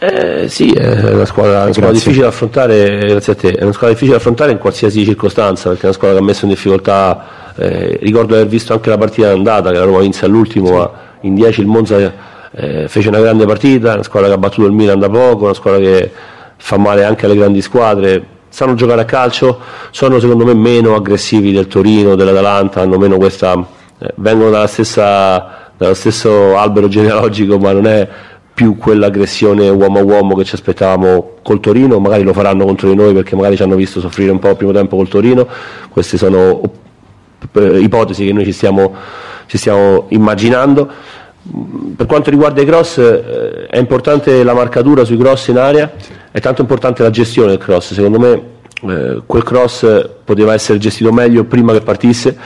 Eh, sì, è una squadra, una squadra difficile da affrontare, grazie a te, è una squadra difficile da affrontare in qualsiasi circostanza, perché è una squadra che ha messo in difficoltà, eh, ricordo di aver visto anche la partita d'andata, che la Roma vinse all'ultimo, ma in 10 il Monza eh, fece una grande partita, una squadra che ha battuto il Milan da poco, una squadra che fa male anche alle grandi squadre, sanno giocare a calcio, sono secondo me meno aggressivi del Torino, dell'Atalanta, hanno meno questa, eh, vengono dalla stessa, dallo stesso albero [laughs] genealogico, ma non è più quell'aggressione uomo a uomo che ci aspettavamo col Torino, magari lo faranno contro di noi perché magari ci hanno visto soffrire un po' il primo tempo col Torino, queste sono eh, ipotesi che noi ci stiamo, ci stiamo immaginando. Mm, Per quanto riguarda i cross eh, è importante la marcatura sui cross in area, è tanto importante la gestione del cross, secondo me eh, quel cross poteva essere gestito meglio prima che partisse,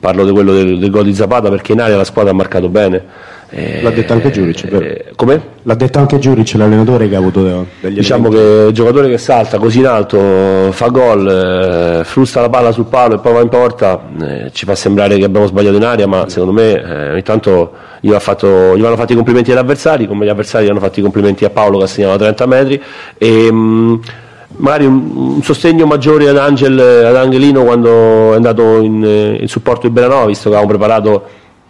parlo di quello del, del gol di Zapata perché in area la squadra ha marcato bene. Eh, L'ha detto anche Giuric, vero? come? L'ha detto anche Giuric, l'allenatore che ha avuto de- degli Diciamo elementi. che il giocatore che salta così in alto, fa gol, eh, frusta la palla sul palo e poi va in porta, eh, ci fa sembrare che abbiamo sbagliato in aria, ma secondo me eh, ogni tanto gli, fatto- gli vanno fatti i complimenti agli avversari, come gli avversari hanno fatto i complimenti a Paolo che ha segnato a 30 metri. E, mh, magari un, un sostegno maggiore ad, Angel, ad Angelino quando è andato in, eh, in supporto di Belanova, visto che avevamo preparato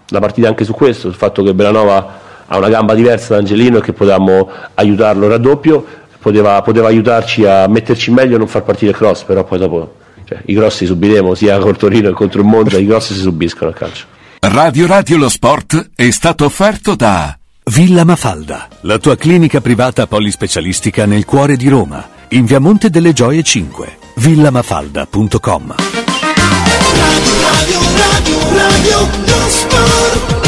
la partita anche su questo, sul fatto che Belanova ha una gamba diversa da Angelino e che potevamo aiutarlo raddoppio, poteva, poteva aiutarci a metterci meglio e non far partire cross, però poi dopo cioè, i cross li subiremo sia col Torino che contro il Monza, i cross si subiscono a calcio. Radio Radio Lo Sport è stato offerto da Villa Mafalda, la tua clinica privata polispecialistica nel cuore di Roma, in via Monte delle Gioie 5, villamafalda.com. Radio, radio, radio, lo sport